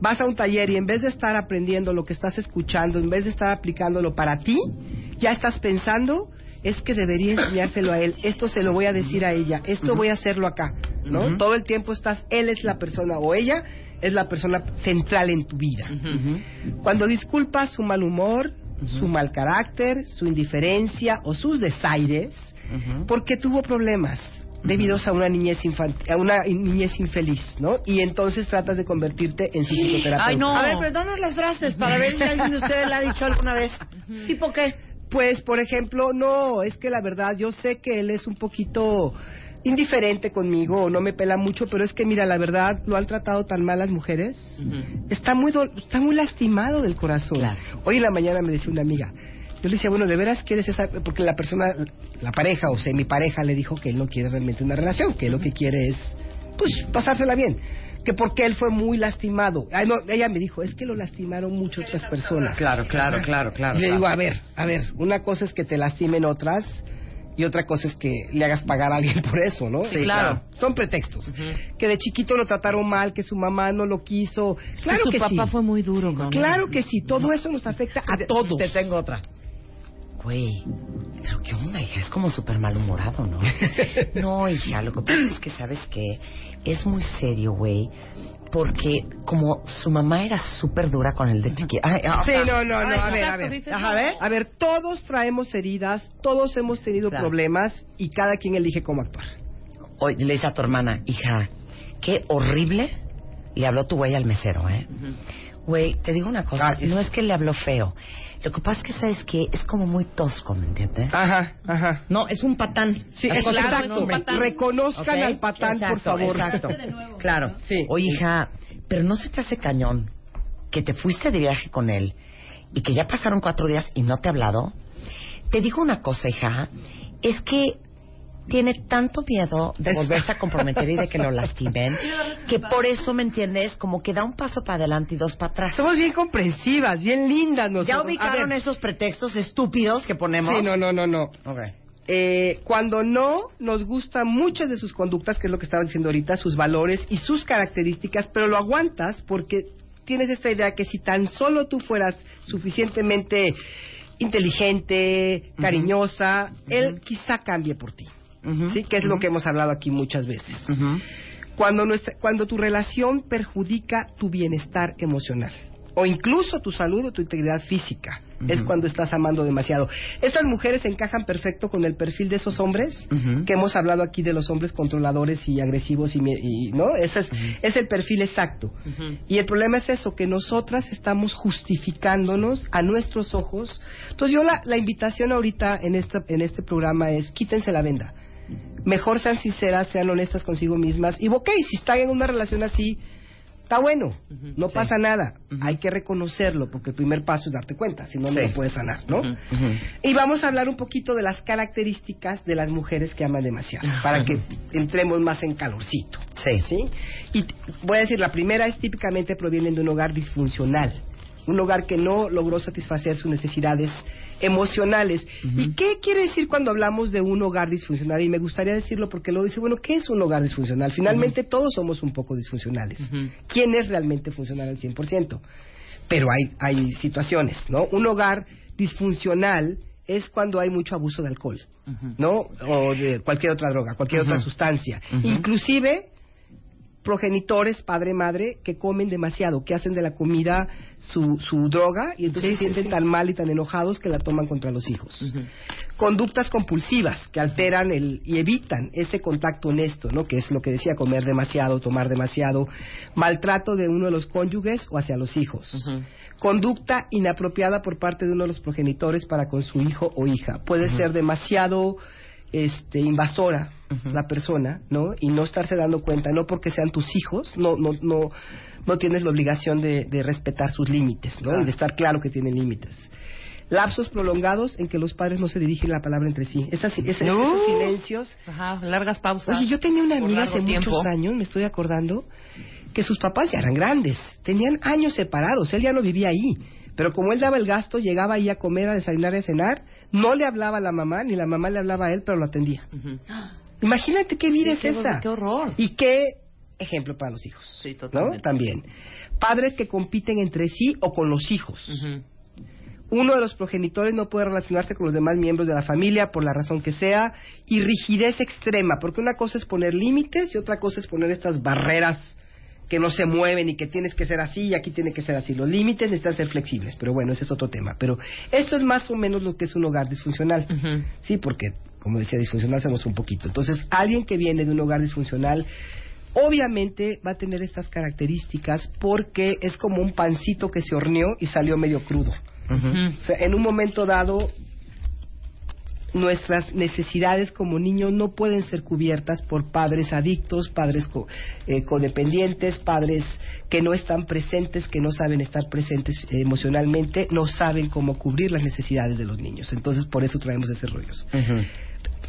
Vas a un taller y en vez de estar aprendiendo lo que estás escuchando, en vez de estar aplicándolo para ti, ya estás pensando, es que debería enseñárselo a él, esto se lo voy a decir a ella, esto voy a hacerlo acá, ¿no? Todo el tiempo estás, él es la persona o ella es la persona central en tu vida. Cuando disculpas su mal humor, su mal carácter, su indiferencia o sus desaires, porque tuvo problemas debidos a una niñez a una niñez infeliz, ¿no? Y entonces tratas de convertirte en su psicoterapeuta. Ay, no. A ver, pero danos las frases para ver si alguien de ustedes le ha dicho alguna vez. ¿Tipo qué? Pues, por ejemplo, no, es que la verdad, yo sé que él es un poquito indiferente conmigo o no me pela mucho, pero es que mira, la verdad, lo han tratado tan mal las mujeres. Está muy do- está muy lastimado del corazón. Claro. Hoy en la mañana me decía una amiga, yo le decía, bueno, ¿de veras quieres esa? Porque la persona, la pareja o semi-pareja le dijo que él no quiere realmente una relación, que lo que quiere es, pues, pasársela bien. Que porque él fue muy lastimado. Ay, no, ella me dijo, es que lo lastimaron mucho otras personas. Claro, claro, claro, claro. Y le claro. digo, a ver, a ver, una cosa es que te lastimen otras y otra cosa es que le hagas pagar a alguien (laughs) por eso, ¿no? Sí, claro. Son pretextos. Que de chiquito lo trataron mal, que su mamá no lo quiso. Claro su que papá sí. fue muy duro él. Claro que sí, todo eso nos afecta a todos. Te tengo otra. Güey, pero qué onda, hija, es como súper malhumorado, ¿no? (laughs) no, hija, lo que pasa es que, ¿sabes qué? Es muy serio, güey, porque como su mamá era súper dura con el de chiquito. Ay, ah, Sí, ah, no, no, no, a ver, a ver. no. ¿ves? A ver, todos traemos heridas, todos hemos tenido Claro. problemas y cada quien elige cómo actuar. Oye, le dice a tu hermana, hija, qué horrible le habló tu güey al mesero, ¿eh? Güey, te digo una cosa, Ah, es- no es que le habló feo. Lo que pasa es que, ¿sabes qué? Es como muy tosco, ¿me entiendes? Ajá, ajá. No, es un patán. Sí, es exacto. patán. Reconozcan al patán, por favor. Exacto. Claro. Sí. Oye, hija, pero no se te hace cañón que te fuiste de viaje con él y que ya pasaron cuatro días y no te ha hablado. Te digo una cosa, hija, es que tiene tanto miedo de volverse a comprometer y de que lo (laughs) lastimen, que por eso, ¿me entiendes? Como que da un paso para adelante y dos para atrás. Somos bien comprensivas, bien lindas nosotros. ¿Ya ubicaron esos pretextos estúpidos que ponemos? Sí, no, no, no, no. Ok. Eh, cuando no nos gustan muchas de sus conductas, que es lo que estaba diciendo ahorita, sus valores y sus características, pero lo aguantas porque tienes esta idea que si tan solo tú fueras suficientemente inteligente, cariñosa, él quizá cambie por ti. ¿Sí? Que es lo que hemos hablado aquí muchas veces. Cuando, nuestra- cuando tu relación perjudica tu bienestar emocional o incluso tu salud o tu integridad física, es cuando estás amando demasiado. Estas mujeres encajan perfecto con el perfil de esos hombres que hemos hablado aquí de los hombres controladores y agresivos y, y- no, ese es, es el perfil exacto. Y el problema es eso, que nosotras estamos justificándonos a nuestros ojos. Entonces yo la, la invitación ahorita en este, en este programa es quítense la venda. Mejor sean sinceras, sean honestas consigo mismas. Y ok, si están en una relación así, Está bueno, no sí. pasa nada. Hay que reconocerlo, porque el primer paso es darte cuenta, si no, no Sí. lo puedes sanar, ¿no? Y vamos a hablar un poquito de las características de las mujeres que aman demasiado, para que entremos más en calorcito. Sí. Y t- voy a decir, la primera es típicamente provienen de un hogar disfuncional, un hogar que no logró satisfacer sus necesidades emocionales. ¿Y qué quiere decir cuando hablamos de un hogar disfuncional? Y me gustaría decirlo porque luego dice, bueno, ¿qué es un hogar disfuncional? Finalmente todos somos un poco disfuncionales. ¿Quién es realmente funcional al 100%? Pero hay, hay situaciones, ¿no? Un hogar disfuncional es cuando hay mucho abuso de alcohol, ¿no? O de cualquier otra droga, cualquier otra sustancia. Inclusive progenitores, padre, madre, que comen demasiado, que hacen de la comida su, su droga y entonces se sienten tan mal y tan enojados que la toman contra los hijos. Conductas compulsivas que alteran el, y evitan ese contacto honesto, ¿no? Que es lo que decía, comer demasiado, tomar demasiado, maltrato de uno de los cónyuges o hacia los hijos. Conducta inapropiada por parte de uno de los progenitores para con su hijo o hija. Puede ser demasiado este, invasora la persona, ¿no? Y no estarse dando cuenta, no porque sean tus hijos, no, no, no, no tienes la obligación de, de respetar sus límites, ¿no? Claro. Y de estar claro que tienen límites. Lapsos prolongados en que los padres no se dirigen la palabra entre sí. Esas, No. Esos silencios. Ajá, largas pausas. Oye, yo tenía una amiga hace tiempo. muchos años, me estoy acordando, que sus papás ya eran grandes, tenían años separados, él ya no vivía ahí. Pero como él daba el gasto, llegaba ahí a comer, a desayunar y a cenar, no le hablaba a la mamá, ni la mamá le hablaba a él, pero lo atendía. Imagínate qué vida Sí, es qué esa. qué horror. Y qué ejemplo para los hijos. Sí, ¿No? totalmente. También. Padres que compiten entre sí o con los hijos. Uno de los progenitores no puede relacionarse con los demás miembros de la familia por la razón que sea y rigidez extrema, porque una cosa es poner límites y otra cosa es poner estas barreras que no se mueven y que tienes que ser así y aquí tiene que ser así. Los límites necesitan ser flexibles, pero bueno, ese es otro tema. Pero esto es más o menos lo que es un hogar disfuncional. Sí, porque, como decía, disfuncional somos un poquito. Entonces, alguien que viene de un hogar disfuncional, obviamente va a tener estas características porque es como un pancito que se horneó y salió medio crudo. O sea, en un momento dado, nuestras necesidades como niños no pueden ser cubiertas por padres adictos, padres co- eh, codependientes, padres que no están presentes, que no saben estar presentes eh, emocionalmente, no saben cómo cubrir las necesidades de los niños. Entonces, por eso traemos ese rollos.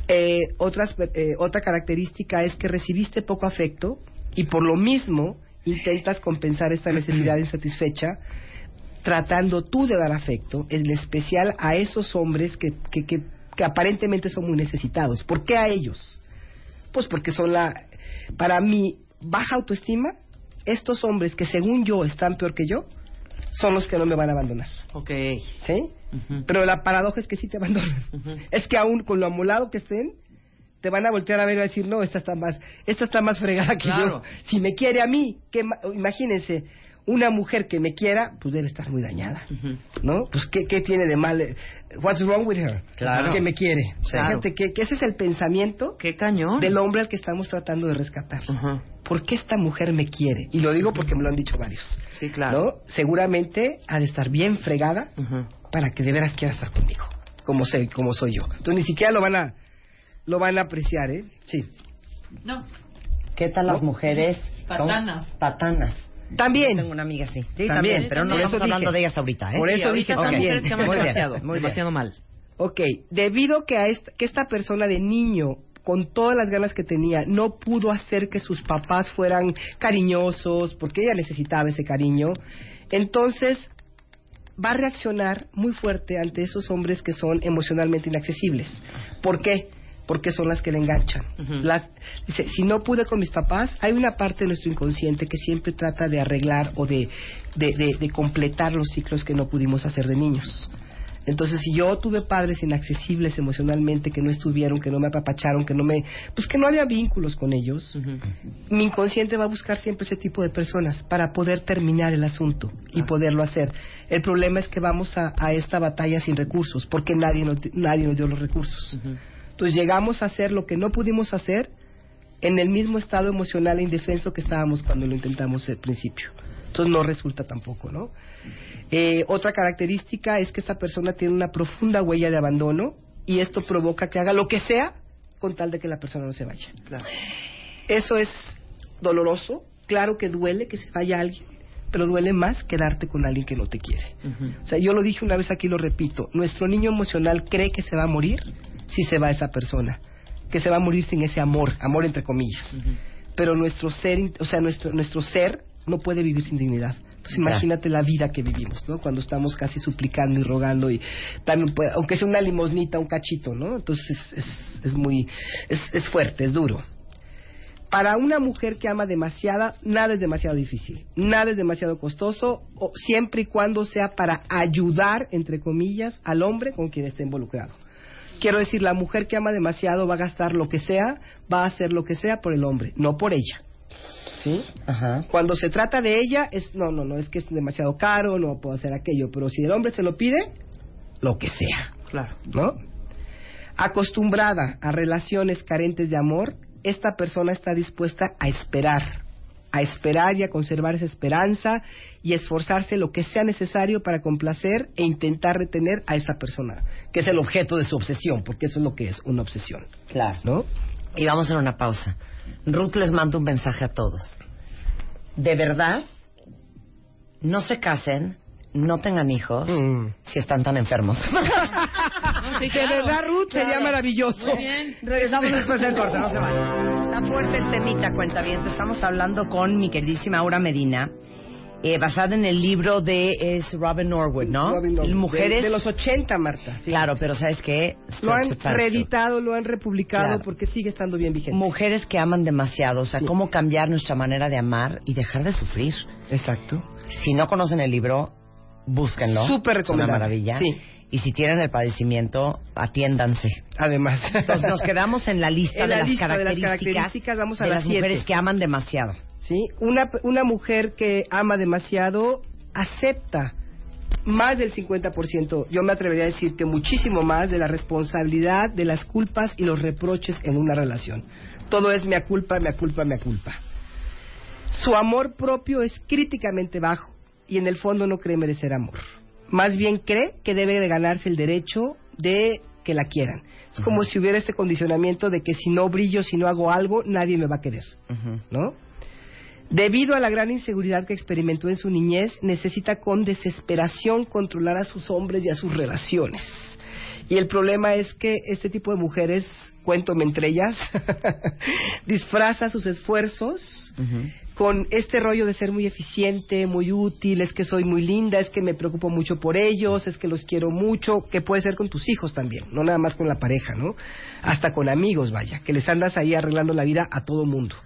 Eh, otras, eh, otra característica es que recibiste poco afecto y por lo mismo intentas compensar esta (clears throat) necesidad insatisfecha tratando tú de dar afecto, en especial a esos hombres que, que, que, que aparentemente son muy necesitados. ¿Por qué a ellos? Pues porque son la, para mi baja autoestima, estos hombres que según yo están peor que yo, son los que no me van a abandonar. Ok. ¿Sí? Pero la paradoja es que sí te abandonan. Es que aún con lo amolado que estén, te van a voltear a ver y a decir, no, esta está más, esta está más fregada que Claro. yo. Si me quiere a mí, ¿qué ma- imagínense, una mujer que me quiera, pues debe estar muy dañada, ¿no? Pues ¿qué, qué tiene de mal? eh, What's wrong with her? Claro. Que me quiere. Claro. Fíjate que, que ese es el pensamiento Qué cañón. del hombre al que estamos tratando de rescatar. ¿Por qué esta mujer me quiere? Y lo digo porque me lo han dicho varios. Sí, claro. ¿no? Seguramente ha de estar bien fregada para que de veras quiera estar conmigo, como soy, como soy yo. Entonces ni siquiera lo van a lo van a apreciar, ¿eh? Sí. No. ¿Qué tal las mujeres? Patanas. Son Patanas. También. Tengo una amiga así. Sí, también, también. pero no estamos hablando dije. de ellas ahorita, ¿eh? Por Sí, eso ahorita dije también. aman Muy bien, demasiado, muy bien. demasiado mal. Ok, debido que a esta, que esta persona de niño con todas las ganas que tenía, no pudo hacer que sus papás fueran cariñosos, porque ella necesitaba ese cariño, entonces va a reaccionar muy fuerte ante esos hombres que son emocionalmente inaccesibles. ¿Por qué? Porque son las que le enganchan. Las- dice, si no pude con mis papás, hay una parte de nuestro inconsciente que siempre trata de arreglar o de, de, de- de completar los ciclos que no pudimos hacer de niños. Entonces, si yo tuve padres inaccesibles emocionalmente, que no estuvieron, que no me apapacharon, que no me... Pues que no había vínculos con ellos, mi inconsciente va a buscar siempre ese tipo de personas para poder terminar el asunto y poderlo hacer. El problema es que vamos a, a esta batalla sin recursos, porque nadie nos, nadie nos dio los recursos. Entonces llegamos a hacer lo que no pudimos hacer en el mismo estado emocional e indefenso que estábamos cuando lo intentamos al principio. Entonces no resulta tampoco, ¿no? Eh, otra característica es que esta persona tiene una profunda huella de abandono y esto provoca que haga lo que sea con tal de que la persona no se vaya. Eso es doloroso claro que duele que se vaya alguien, pero duele más quedarte con alguien que no te quiere. O sea, yo lo dije una vez aquí, lo repito, nuestro niño emocional cree que se va a morir si se va esa persona, que se va a morir sin ese amor, amor entre comillas. Pero nuestro ser, o sea, nuestro, nuestro ser no puede vivir sin dignidad. Entonces imagínate la vida que vivimos, ¿no? Cuando estamos casi suplicando y rogando y también puede, aunque sea una limosnita, un cachito, ¿no? Entonces es, es, es muy, es, es fuerte, es duro. Para una mujer que ama demasiada, nada es demasiado difícil, nada es demasiado costoso, o siempre y cuando sea para ayudar, entre comillas, al hombre con quien esté involucrado. Quiero decir, la mujer que ama demasiado va a gastar lo que sea, va a hacer lo que sea por el hombre, no por ella. ¿Sí? Ajá. Cuando se trata de ella, es no, no, no, es que es demasiado caro, no puedo hacer aquello, pero si el hombre se lo pide, lo que sea. Claro. ¿no? Acostumbrada a relaciones carentes de amor, esta persona está dispuesta a esperar, a esperar y a conservar esa esperanza y esforzarse lo que sea necesario para complacer e intentar retener a esa persona, que es el objeto de su obsesión, porque eso es lo que es, una obsesión, Claro. ¿no? Y vamos a hacer una pausa. Ruth les manda un mensaje a todos. De verdad, no se casen, no tengan hijos, si están tan enfermos. (laughs) de verdad, Ruth, sería maravilloso. Muy bien. Regresamos después del corte, no se vayan. Está fuerte el temita, cuenta bien. Estamos hablando con mi queridísima Aura Medina, eh, basada en el libro de es Robin Norwood, ¿no? Robin Norwood, Mujeres. de, de los 80, Marta. Claro, pero ¿sabes qué? Lo han reeditado, lo han republicado Claro. porque sigue estando bien vigente. Mujeres que aman demasiado, o sea, Sí. cómo cambiar nuestra manera de amar y dejar de sufrir. Exacto. Si no conocen el libro, búsquenlo. Súper Es una recomendable. maravilla. Sí. Y si tienen el padecimiento, atiéndanse. Además. Entonces nos quedamos en la lista, En la de, las lista de las características vamos a de las las mujeres que aman demasiado. ¿sí? Una, una mujer que ama demasiado acepta más del 50%, yo me atrevería a decir que muchísimo más de la responsabilidad de las culpas y los reproches en una relación. Todo es mea culpa, mea culpa, mea culpa. Su amor propio es críticamente bajo y en el fondo no cree merecer amor. Más bien cree que debe de ganarse el derecho de que la quieran. Es como si hubiera este condicionamiento de que si no brillo, si no hago algo, nadie me va a querer. ¿no? Debido a la gran inseguridad que experimentó en su niñez, necesita con desesperación controlar a sus hombres y a sus relaciones. Y el problema es que este tipo de mujeres, cuéntome entre ellas, (laughs) disfraza sus esfuerzos con este rollo de ser muy eficiente, muy útil, es que soy muy linda, es que me preocupo mucho por ellos, es que los quiero mucho, que puede ser con tus hijos también, no nada más con la pareja, ¿no? Hasta con amigos, vaya, que les andas ahí arreglando la vida a todo mundo.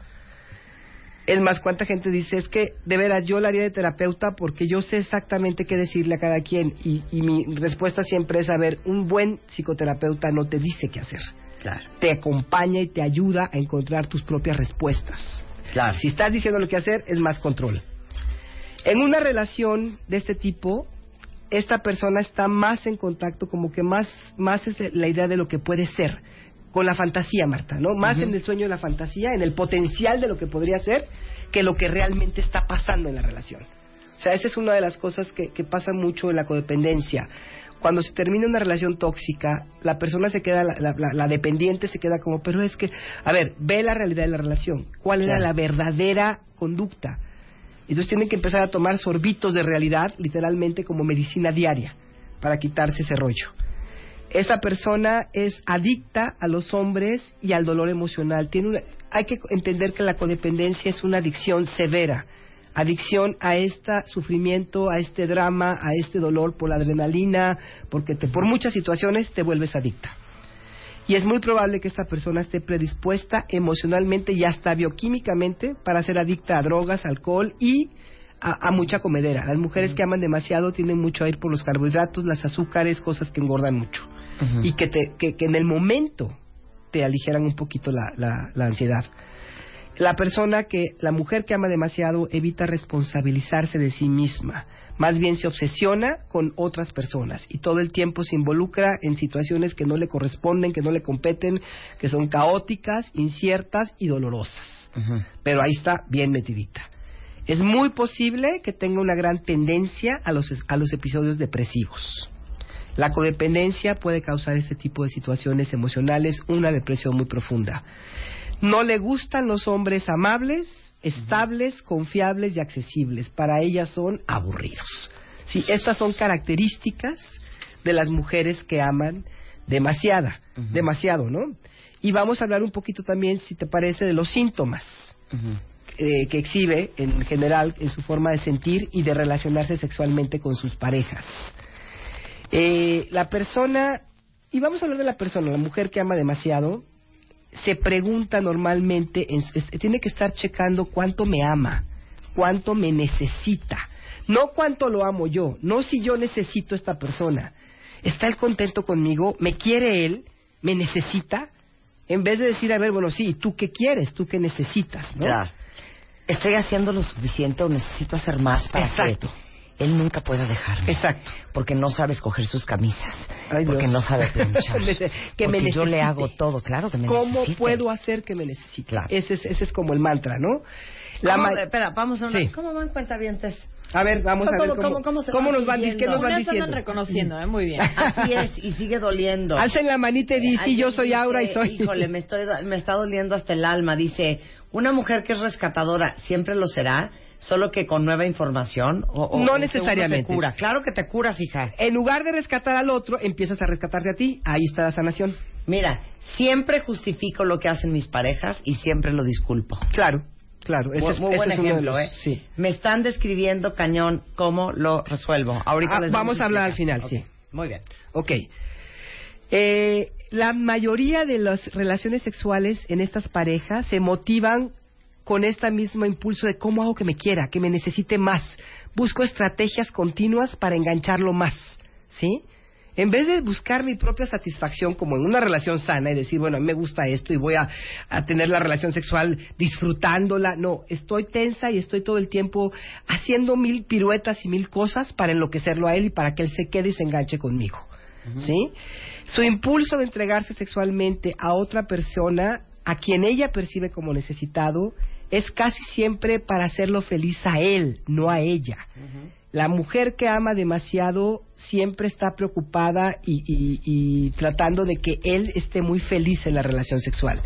Es más, ¿cuánta gente dice? Es que, de veras, yo la haría de terapeuta porque yo sé exactamente qué decirle a cada quien. Y, y mi respuesta siempre es, a ver, un buen psicoterapeuta no te dice qué hacer. Claro. Te acompaña y te ayuda a encontrar tus propias respuestas. Claro. Si estás diciendo lo que hacer, es más control. En una relación de este tipo, esta persona está más en contacto, como que más, más es la idea de lo que puede ser, con la fantasía, Marta, ¿no? Más en el sueño de la fantasía, en el potencial de lo que podría ser, que lo que realmente está pasando en la relación. O sea, esa es una de las cosas que, que pasa mucho en la codependencia. Cuando se termina una relación tóxica, la persona se queda, la, la- dependiente se queda como, pero es que, a ver, ve la realidad de la relación. ¿Cuál era la verdadera conducta? Entonces tienen que empezar a tomar sorbitos de realidad, literalmente como medicina diaria, para quitarse ese rollo. Esa persona es adicta a los hombres y al dolor emocional. Tiene una- hay que entender que la codependencia es una adicción severa. Adicción a este sufrimiento, a este drama, a este dolor por la adrenalina, porque te- por muchas situaciones te vuelves adicta. Y es muy probable que esta persona esté predispuesta emocionalmente y hasta bioquímicamente para ser adicta a drogas, alcohol y a, a mucha comedera. Las mujeres que aman demasiado tienden mucho a ir por los carbohidratos, las azúcares, cosas que engordan mucho. Y que, te, que, que en el momento te aligeran un poquito la, la, la ansiedad. La persona que, la mujer que ama demasiado evita responsabilizarse de sí misma, más bien se obsesiona con otras personas y todo el tiempo se involucra en situaciones que no le corresponden, que no le competen, que son caóticas, inciertas y dolorosas. Pero ahí está bien metidita. Es muy posible que tenga una gran tendencia a los, a los episodios depresivos. La codependencia puede causar este tipo de situaciones emocionales, una depresión muy profunda. No le gustan los hombres amables, estables, confiables y accesibles. Para ellas son aburridos. Sí, estas son características de las mujeres que aman demasiada, demasiado, ¿no? Y vamos a hablar un poquito también, si te parece, de los síntomas eh, que exhibe en general en su forma de sentir y de relacionarse sexualmente con sus parejas. Eh, la persona, y vamos a hablar de la persona, la mujer que ama demasiado, se pregunta normalmente, en- es- tiene que estar checando cuánto me ama, cuánto me necesita, no cuánto lo amo yo, no si yo necesito a esta persona. ¿Está él contento conmigo? ¿Me quiere él? ¿Me necesita? En vez de decir, a ver, bueno, sí, ¿tú qué quieres? ¿Tú qué necesitas? ¿no? Ya. Estoy haciendo lo suficiente o necesito hacer más para Exacto. que él nunca pueda dejarme. Exacto. Porque no sabe escoger sus camisas. Ay, porque Dios. no sabe (laughs) planchar. que me porque yo le hago todo, claro que me ¿Cómo necesite. puedo hacer que me necesite? Claro. Ese, es, ese es como el mantra, ¿no? La ¿Cómo- ma- espera, vamos a una... Sí. ¿Cómo van cuentavientes? A ver, vamos a ver cómo, cómo se cómo van nos van? ¿qué nos van diciendo. reconociendo, ¿eh? Muy bien. (laughs) Así es, y sigue doliendo. Alcen la manita y di, sí, yo soy Aura y dice, soy... Híjole, me, estoy, me está doliendo hasta el alma. Dice, una mujer que es rescatadora siempre lo será, solo que con nueva información. O, o- No necesariamente. cura. Claro que te curas, hija. En lugar de rescatar al otro, empiezas a rescatarte a ti. Ahí está la sanación. Mira, siempre justifico lo que hacen mis parejas y siempre lo disculpo. Claro, claro. Ese Muy, es, muy ese buen es uno de ejemplo, los- ¿eh? Sí. Me están describiendo cañón cómo lo resuelvo. Ahorita Ah, les vamos a hablar al final, sí. Muy bien. Ok. Eh, la mayoría de las relaciones sexuales en estas parejas se motivan con este mismo impulso de cómo hago que me quiera, que me necesite más. Busco estrategias continuas para engancharlo más, ¿sí? En vez de buscar mi propia satisfacción como en una relación sana y decir, bueno, a mí me gusta esto y voy a, a tener la relación sexual disfrutándola, no, estoy tensa y estoy todo el tiempo haciendo mil piruetas y mil cosas para enloquecerlo a él y para que él se quede y se enganche conmigo. ¿Sí? Su impulso de entregarse sexualmente a otra persona, a quien ella percibe como necesitado, es casi siempre para hacerlo feliz a él, no a ella. La mujer que ama demasiado siempre está preocupada y, y- y tratando de que él esté muy feliz en la relación sexual.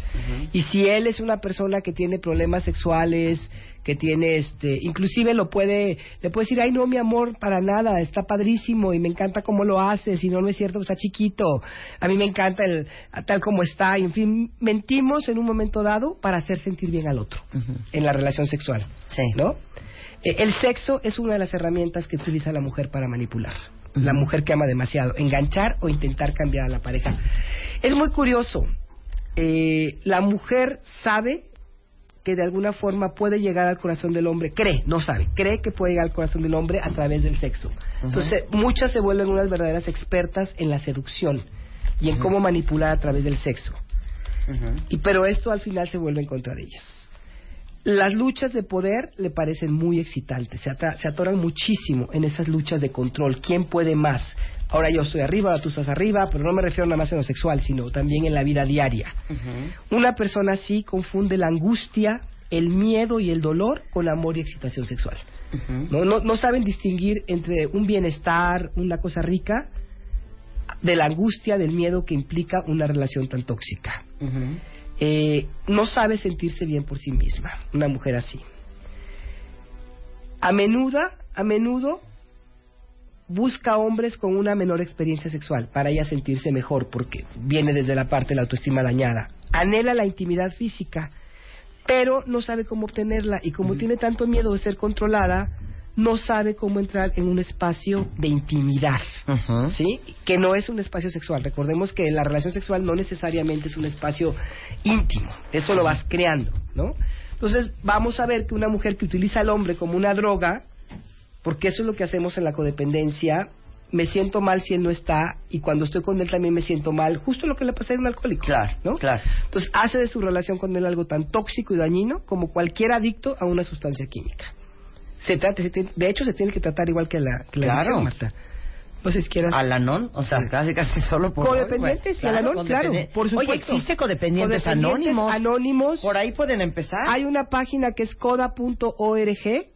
Y si él es una persona que tiene problemas sexuales, que tiene este, inclusive lo puede, le puede decir, ay no mi amor, para nada, está padrísimo y me encanta cómo lo haces, y no, no es cierto, está chiquito, a mí me encanta el, tal como está, y en fin, mentimos en un momento dado para hacer sentir bien al otro en la relación sexual. Sí. ¿No? Eh, el sexo es una de las herramientas que utiliza la mujer para manipular. La mujer que ama demasiado, enganchar o intentar cambiar a la pareja. Es muy curioso. Eh, la mujer sabe que de alguna forma puede llegar al corazón del hombre, cree, no sabe, cree que puede llegar al corazón del hombre a través del sexo. Entonces, muchas se vuelven unas verdaderas expertas en la seducción y en cómo manipular a través del sexo. Y pero esto al final se vuelve en contra de ellas. Las luchas de poder le parecen muy excitantes, se, se atoran muchísimo en esas luchas de control. ¿Quién puede más? Ahora yo estoy arriba, ahora tú estás arriba, pero no me refiero nada más en lo sexual, sino también en la vida diaria. Una persona así confunde la angustia, el miedo y el dolor con amor y excitación sexual. ¿No? No, no saben distinguir entre un bienestar, una cosa rica, de la angustia, del miedo que implica una relación tan tóxica. Eh, no sabe sentirse bien por sí misma, una mujer así. A menudo, a menudo busca hombres con una menor experiencia sexual para ella sentirse mejor porque viene desde la parte de la autoestima dañada. Anhela la intimidad física, pero no sabe cómo obtenerla y como tiene tanto miedo de ser controlada, no sabe cómo entrar en un espacio de intimidad, ¿sí? Que no es un espacio sexual. Recordemos que la relación sexual no necesariamente es un espacio íntimo, eso lo vas creando, ¿no? Entonces, vamos a ver que una mujer que utiliza al hombre como una droga, porque eso es lo que hacemos en la codependencia, me siento mal si él no está y cuando estoy con él también me siento mal, justo lo que le pasa a un alcohólico. Claro, ¿no? claro. Entonces hace de su relación con él algo tan tóxico y dañino como cualquier adicto a una sustancia química. Se trata, se tiene- de hecho se tiene que tratar igual que la, que la Claro. adicción, Marta. No sé si quieras... Alanón, o sea, casi casi solo por Codependientes y Alanón, con claro, depende- por supuesto. Oye, existe codependientes, Codependientes anónimos. anónimos. Por ahí pueden empezar. Hay una página que es coda.org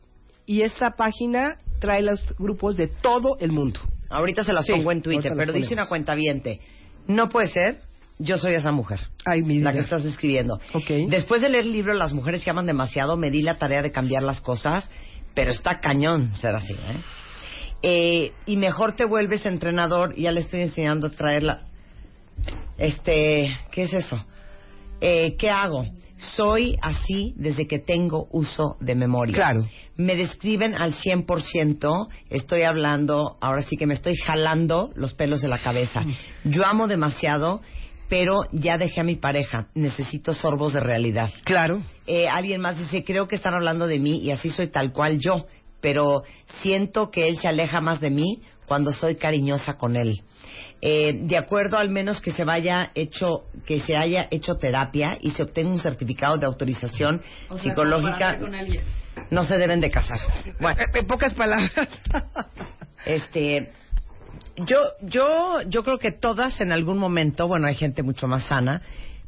y esta página trae los grupos de todo el mundo. Ahorita se las Sí, pongo en Twitter, pero dice una cuenta viente. No puede ser yo soy esa mujer. Ay, mi La que estás escribiendo. Ok. Después de leer el libro Las mujeres que aman demasiado, me di la tarea de cambiar las cosas, pero está cañón ser así, ¿eh? Eh, y mejor te vuelves entrenador, ya le estoy enseñando a traerla. Este, ¿qué es eso? Eh, ¿Qué hago? Soy así desde que tengo uso de memoria. Claro. Me describen al 100%, estoy hablando, ahora sí que me estoy jalando los pelos de la cabeza. Yo amo demasiado, pero ya dejé a mi pareja, necesito sorbos de realidad. Claro. Eh, alguien más dice, creo que están hablando de mí y así soy tal cual yo, pero siento que él se aleja más de mí cuando soy cariñosa con él. Eh, de acuerdo al menos que se vaya hecho que se haya hecho terapia y se obtenga un certificado de autorización psicológica no se deben de casar bueno En pocas palabras. este yo yo yo creo que todas en algún momento bueno hay gente mucho más sana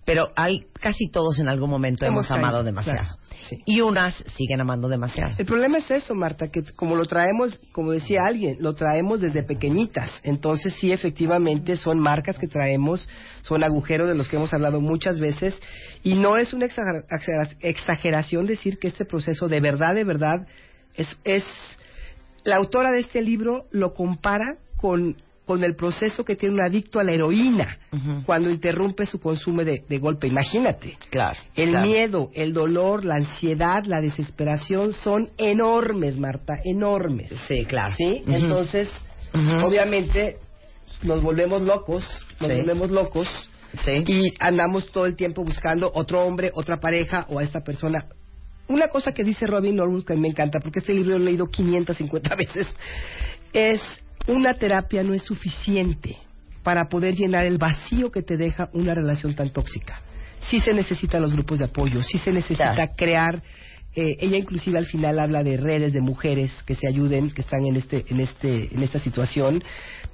pero hay casi todos en algún momento hemos, Hemos caído, amado demasiado claro, sí. y unas siguen amando demasiado El problema es eso, Marta, que como lo traemos, como decía alguien, lo traemos desde pequeñitas. Entonces sí, efectivamente, son marcas que traemos, son agujeros de los que hemos hablado muchas veces. Y no es una exager- exager- exageración decir que este proceso de verdad, de verdad, es... es la autora de este libro lo compara con, con el proceso que tiene un adicto a la heroína cuando interrumpe su consumo de, de golpe. Imagínate. claro El claro. miedo, el dolor, la ansiedad, la desesperación son enormes, Marta, enormes. sí claro ¿Sí? Entonces, obviamente, nos volvemos locos, nos Sí. volvemos locos sí y andamos todo el tiempo buscando otro hombre, otra pareja o a esta persona. Una cosa que dice Robin Norwood que me encanta, porque este libro lo he leído 550 (laughs) veces, es una terapia no es suficiente para poder llenar el vacío que te deja una relación tan tóxica. Sí se necesitan los grupos de apoyo, sí se necesita Claro. crear. eh, ella inclusive al final habla de redes de mujeres que se ayuden, que están en este, en este, en esta situación,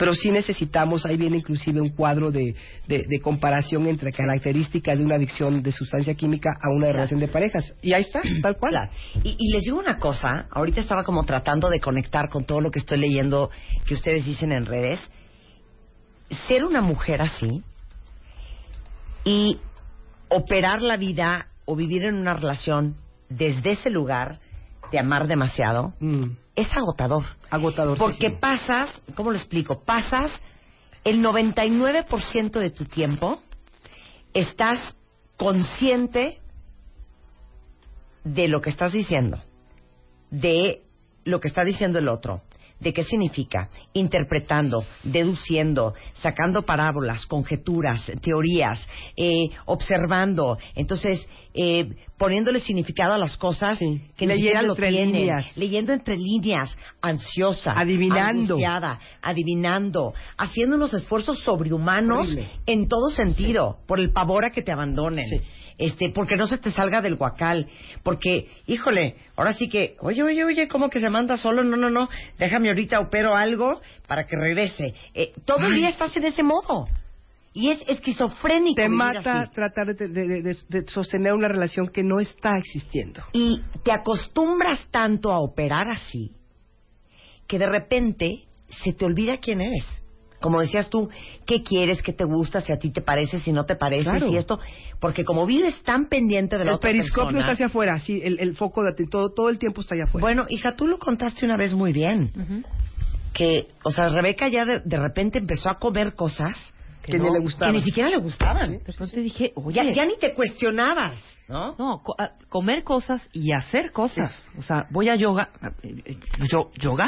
pero sí necesitamos, ahí viene inclusive un cuadro de, de, de comparación entre características de una adicción de sustancia química a una Claro. relación de parejas. Y ahí está, (clears throat) tal cual. Claro. Y, y les digo una cosa, ahorita estaba como tratando de conectar con todo lo que estoy leyendo que ustedes dicen en redes. Ser una mujer así y operar la vida o vivir en una relación desde ese lugar de amar demasiado Mm, es agotador. agotador. Porque pasas, ¿cómo lo explico? Pasas el 99% de tu tiempo, estás consciente de lo que estás diciendo, de lo que está diciendo el otro, de qué significa, interpretando, deduciendo, sacando parábolas, conjeturas, teorías, eh, observando, entonces eh, poniéndole significado a las cosas Sí. que ni siquiera lo tienen, líneas. leyendo entre líneas, ansiosa, Adivinando. adivinando, haciendo unos esfuerzos sobrehumanos Horrible. en todo sentido, por el pavor a que te abandonen. Sí. Este, porque no se te salga del guacal, porque, híjole, ahora sí que, oye, oye, oye, ¿cómo que se manda solo? No, no, no, déjame ahorita opero algo para que regrese. Eh, todo el día estás en ese modo. Y es esquizofrénico. Te mata así. tratar de, de- de- de- de sostener una relación que no está existiendo. Y te acostumbras tanto a operar así que de repente se te olvida quién eres. Como decías tú, ¿qué quieres? ¿Qué te gusta? Si a ti te parece, si no te parece, Claro. si esto. Porque como vives tan pendiente de la El otra periscopio persona. está hacia afuera, sí, el, el foco de todo, todo el tiempo está allá afuera. Bueno, hija, tú lo contaste una vez muy bien. Que, o sea, Rebeca ya de, de repente empezó a comer cosas Que ni le gustaban. Que ni siquiera le gugustaban. De pronto dije, oye, Ya, ya ni te cuestionabas, ¿no? no, co- a- comer cosas y hacer cosas. O sea, voy a yoga. eh, eh, ¿Yo, ¿Yoga?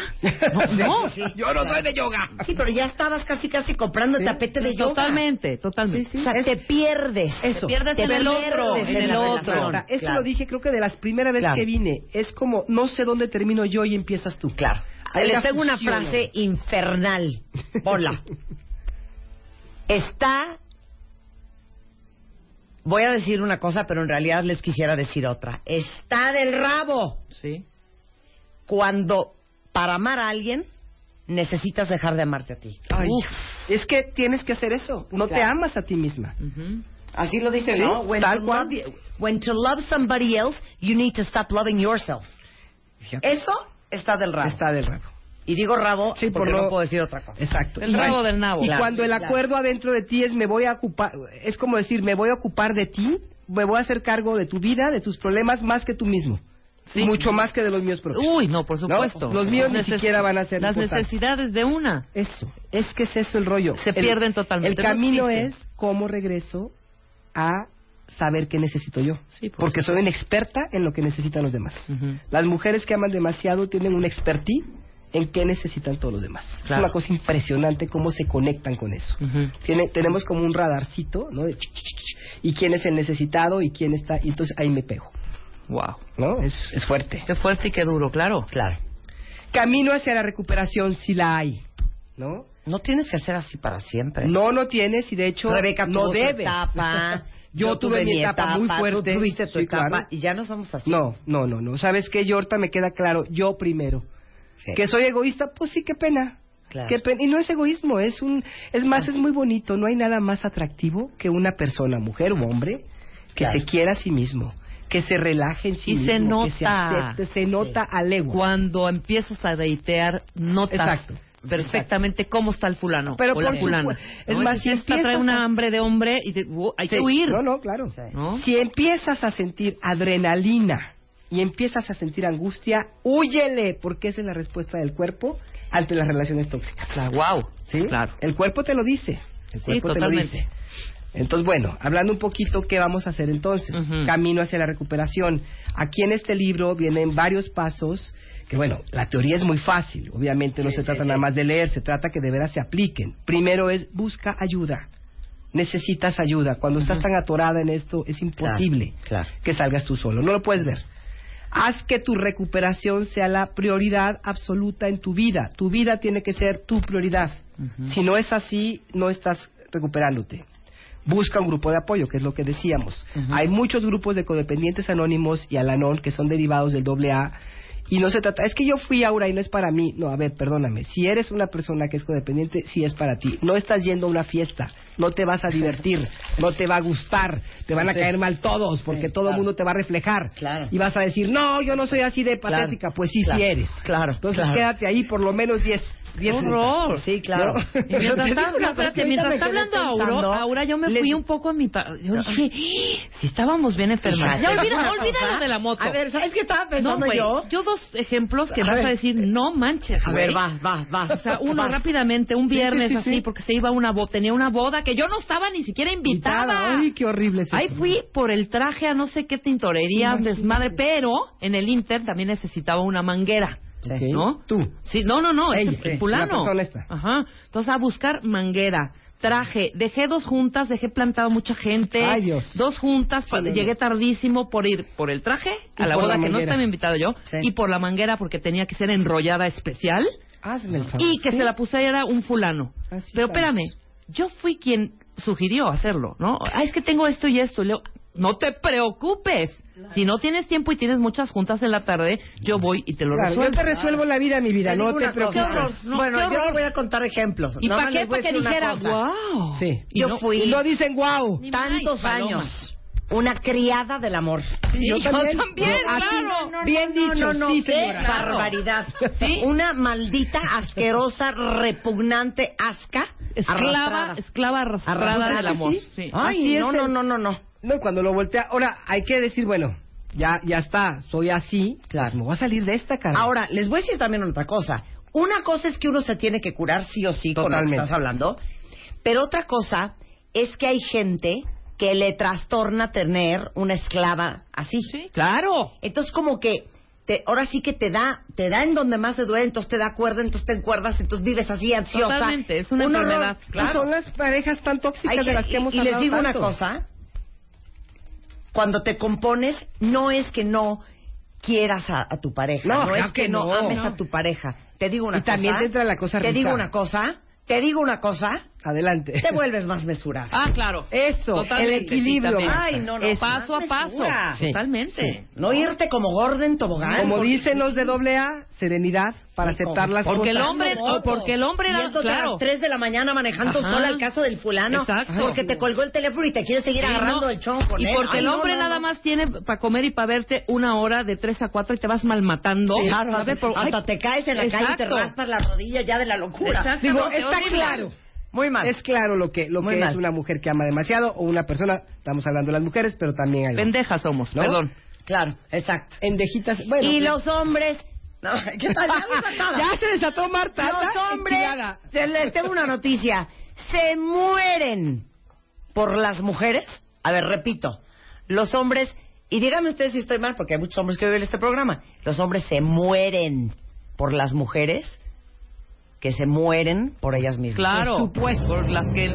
No, (laughs) no. Yo no soy de yoga. Sí, pero ya estabas casi casi comprando tapete de yoga. Totalmente, totalmente. O sea, te pierdes. Eso. Te pierdes en el otro, en el la otro. eso Claro. lo dije creo que de las primeras veces Claro. que vine. Es como, no sé dónde termino yo y empiezas tú. Claro. Una tengo una frase infernal. Hola. (laughs) Está. Voy a decir una cosa, pero en realidad les quisiera decir otra. Está del rabo Sí. cuando para amar a alguien necesitas dejar de amarte a ti. Ay, Uf. es que tienes que hacer eso. No te amas a ti misma. Así lo dice, Sí, ¿no? When tal to, cual. love when to love somebody else, you need to stop loving yourself. Eso está del rabo. Está del rabo. Y digo rabo Sí, porque por no puedo decir otra cosa. Exacto. El rabo del nabo. Y Claro, cuando el claro. acuerdo adentro de ti es me voy a ocupar, es como decir, me voy a ocupar de ti, me voy a hacer cargo de tu vida, de tus problemas, más que tú mismo. Sí. Mucho más que de los míos propios. Uy, no, por supuesto. Los míos ni Neces- siquiera van a ser Las necesidades de una. Eso, es que es eso el rollo. Se El- pierden totalmente, El no camino es cómo regreso a saber qué necesito yo. Sí, por porque soy una experta en lo que necesitan los demás. Las mujeres que aman demasiado tienen una expertise en qué necesitan todos los demás. Es Claro. una cosa impresionante cómo se conectan con eso. Ujú. Tiene- tenemos como un radarcito, ¿no? De ch, ch, ch, y quién es el necesitado y quién está, y entonces ahí me pego, Wow. ¿no? Es, es fuerte. Qué fuerte y qué duro, claro. Claro. Camino hacia la recuperación si la hay, ¿no? No tienes que ser así para siempre. No, no tienes y de hecho Rebeca no debes. etapa. (laughs) Yo, tuve, mi etapa, muy fuerte. Tú tuviste tu Sí, etapa claro. y ya no somos así. No, no, no, no. ¿Sabes qué? Yo ahorita me queda claro, yo primero. Sí. Que soy egoísta, pues sí, qué pena. Claro. Qué pena. Y no es egoísmo, es un es más es muy bonito, no hay nada más atractivo que una persona, mujer o hombre, que Claro. se quiera a sí mismo, que se relaje en sí Y mismo, se que se nota. acepte, se nota a legua. Cuando empiezas a deitear, notas Exacto. perfectamente cómo está el fulano Pero o la por fulana. es ¿no? más, si esta trae empiezas una a- hambre de hombre y te- uh, hay Sí. que huir. No, no, claro. ¿no? Si empiezas a sentir adrenalina y empiezas a sentir angustia, huyele, porque esa es la respuesta del cuerpo ante las relaciones tóxicas. Claro, wow. ¿Sí? Claro. El cuerpo te lo dice. El Sí, cuerpo te lo dice. Entonces, bueno, hablando un poquito, ¿qué vamos a hacer entonces? Camino hacia la recuperación. Aquí en este libro vienen varios pasos que, bueno, la teoría es muy fácil. Obviamente no Sí, se sí, trata sí. nada más de leer, se trata que de veras se apliquen. Primero es, busca ayuda. Necesitas ayuda. Cuando estás tan atorada en esto, es imposible claro. que salgas tú solo. No lo puedes ver. Haz que tu recuperación sea la prioridad absoluta en tu vida. Tu vida tiene que ser tu prioridad. Si no es así, no estás recuperándote. Busca un grupo de apoyo, que es lo que decíamos. Hay muchos grupos de codependientes anónimos y Alanon que son derivados del AA. Y no se trata, es que yo fui Aura y no es para mí. No, a ver, perdóname. Si eres una persona que es codependiente, sí es para ti. No estás yendo a una fiesta, no te vas a divertir, no te va a gustar, te van a Sí. caer mal todos, porque Sí, todo el claro. mundo te va a reflejar. Claro. Y vas a decir, no, yo no soy así de Claro. patética. Pues sí, sí eres. Claro, Entonces quédate ahí por lo menos 10 10 horror! Sí, claro. ¿No? Y mientras está, no, espérate, mientras está hablando pensando, Aura, yo me le- fui un poco a mi... pa- Yo dije, si estábamos bien enfermas. Ya ¿te olvida, digo una olvídalo de la moto. A ver, ¿sabes qué estaba no, pensando güey, yo? yo dos ejemplos que A vas ver. a decir, no manches, A ver, va, va, va. O sea, uno rápidamente, un Sí, sí, viernes sí, así, sí. porque se iba a una boda, tenía una boda que yo no estaba ni siquiera invitada. Ay, qué horrible es Ahí fui por el traje a no sé qué tintorería, desmadre, pero en el Inter también necesitaba una manguera. ¿No? Tú. Sí, no, no, no, Ella, este, sí, el fulano. la persona esta. Ajá. Entonces a buscar manguera, traje, dejé dos juntas, dejé plantado mucha gente. Ay, Dios. Dos juntas, llegué tardísimo por ir por el traje a la boda la que no estaba invitada yo Sí. y por la manguera porque tenía que ser enrollada especial Hazme el favor. y que ¿Sí? se la pusiera un fulano. Así Pero espérame, yo fui quien sugirió hacerlo, ¿no? Ah, es que tengo esto y esto. Y le digo, no te preocupes. Si no tienes tiempo y tienes muchas juntas en la tarde, yo voy y te lo Claro, yo resuelvo. te resuelvo la vida, mi vida, Te no te preocupes. Horror. No, bueno, yo te voy a contar ejemplos. ¿Y Nada para qué? les Para que dijera, wow. Sí. Y Yo no- fui Y no dicen wow. Ni tantos más, años una criada del amor. Sí, yo también, Así, claro. bien no, dicho, no, no, sí, qué barbaridad. Sí. Una maldita, asquerosa, repugnante, asca, Esclava, arrastrada. esclava arrastrada Arrastrada, del amor. Ay, Así es no, el- no, no, no, no. No, cuando lo voltea. Ahora, hay que decir, bueno, ya, ya está, soy así. Claro. Me voy a salir de esta cara. Ahora, les voy a decir también otra cosa. Una cosa es que uno se tiene que curar sí o sí con lo que Totalmente. estás hablando, pero otra cosa es que hay gente que le trastorna tener una esclava así. Sí, claro. Entonces como que te, ahora sí que te da, te da en donde más te duele, entonces te da cuerda, entonces te encuerdas, entonces vives así ansiosa. Totalmente, es una Un horror, enfermedad. Y Claro. son las parejas tan tóxicas Hay de las que y- hemos y les hablado digo una tanto. cosa, cuando te compones, no es que no quieras a, a tu pareja, No, no, es que, que no, no. ames a tu pareja. Te digo una Y cosa. también te entra la cosa Te rica. digo una cosa, te digo una cosa, Adelante. te vuelves más mesurada. Ah, claro. Eso, Totalmente, el equilibrio. sí. Ay, no, no. Es paso a paso. Sí. Totalmente. No irte como gorda en tobogán. Como dicen los de doble A, serenidad para Sí, aceptar las Porque el cosas. hombre, Moto. porque el hombre era, Yéndote a claro. las 3 de la mañana manejando Ajá. sola el caso del fulano. Exacto. Porque te colgó el teléfono y te quiere seguir Sí, agarrando no. el chonco con Y él. porque Ay, el no, hombre no, nada no. más tiene para comer y para verte una hora de 3 a 4 y te vas mal matando. Claro, ¿sabes? Por- hasta ay, te caes en la calle y te raspas la rodilla ya de la locura. Digo, No, está claro. Muy mal. Es claro lo que, lo Muy que es una mujer que ama demasiado o una persona, estamos hablando de las mujeres, pero también hay hombres. Pendejas somos, ¿No? perdón. Claro, exacto. endejitas. Bueno, y pues, los hombres... (laughs) No, ¿Qué tal? (laughs) Ya, se desató Marta. Los hombres, les tengo una noticia, se mueren por las mujeres. A ver, repito, los hombres, y díganme ustedes si estoy mal, porque hay muchos hombres que viven este programa, los hombres se mueren por las mujeres que se mueren por ellas mismas. Claro. Por supuesto. Por las que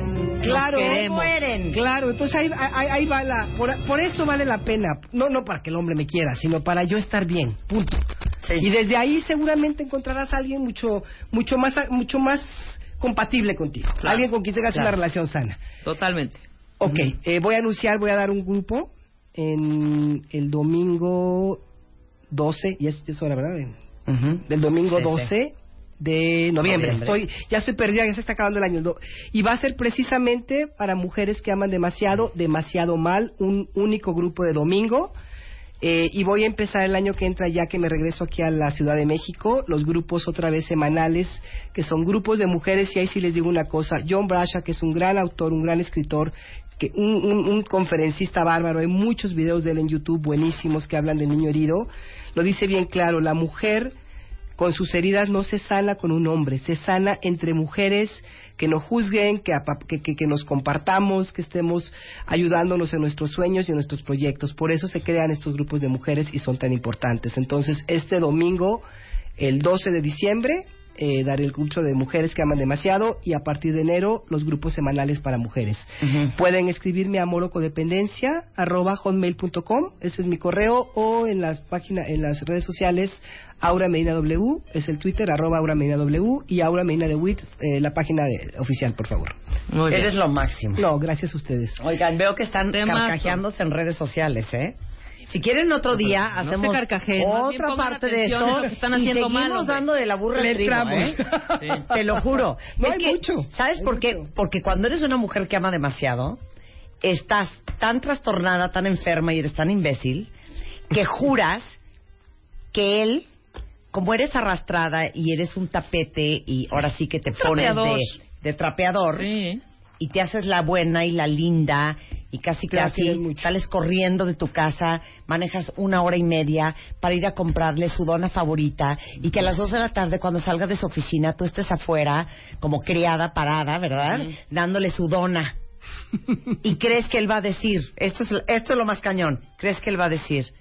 Claro, queremos. mueren. Claro, entonces ahí, ahí, ahí va la... Por, por eso vale la pena. No, no para que el hombre me quiera, sino para yo estar bien. Punto. Sí. Y desde ahí seguramente encontrarás a alguien mucho, mucho más, mucho más compatible contigo. Claro. Alguien con quien tengas Claro. una relación sana. Totalmente. Ok, eh, voy a anunciar, voy a dar un grupo en el domingo 12, y es, es hora, ¿verdad? Del domingo Sí, sí. 12 de noviembre. Noviembre. Estoy, ya estoy perdida, ya se está acabando el año. Y va a ser precisamente para mujeres que aman demasiado, demasiado mal, un único grupo de domingo. Eh, y voy a empezar el año que entra ya que me regreso aquí a la Ciudad de México, los grupos otra vez semanales, que son grupos de mujeres, y ahí sí les digo una cosa, John Brasha, que es un gran autor, un gran escritor, que un, un- un conferencista bárbaro, hay muchos videos de él en YouTube buenísimos que hablan del niño herido, lo dice bien claro, la mujer con sus heridas no se sana con un hombre, se sana entre mujeres que nos juzguen, que, que, que- que nos compartamos, que estemos ayudándonos en nuestros sueños y en nuestros proyectos. Por eso se crean estos grupos de mujeres y son tan importantes. Entonces, este domingo, el 12 de diciembre, eh, daré el curso de mujeres que aman demasiado y a partir de enero los grupos semanales para mujeres. Pueden escribirme a morocodependencia arroba hotmail.com, ese es mi correo, o en las páginas, en las redes sociales, Aura Medina W, es el Twitter, arroba Aura Medina W, y Aura Medina de WIT, eh, la página de- oficial, por favor. Muy bien. Eres lo máximo. No, gracias a ustedes. Oigan, veo que están carcajeándose en redes sociales, ¿eh? Si quieren otro día No hacemos otra parte de esto están y seguimos mal, dando de la burra al trigo. ¿eh? Sí. Te lo juro. No, Es hay que, mucho, ¿Sabes hay por qué? mucho. Porque cuando eres una mujer que ama demasiado, estás tan trastornada, tan enferma y eres tan imbécil que (laughs) juras que él, como eres arrastrada y eres un tapete y ahora sí que te pones de, de trapeador Sí. Y te haces la buena y la linda y casi casi sales corriendo de tu casa, manejas una hora y media para ir a comprarle su dona favorita y que a las dos de la tarde cuando salga de su oficina tú estés afuera como criada parada, ¿verdad? Dándole su dona. (laughs) y crees que él va a decir, esto es, esto es lo más cañón, crees que él va a decir,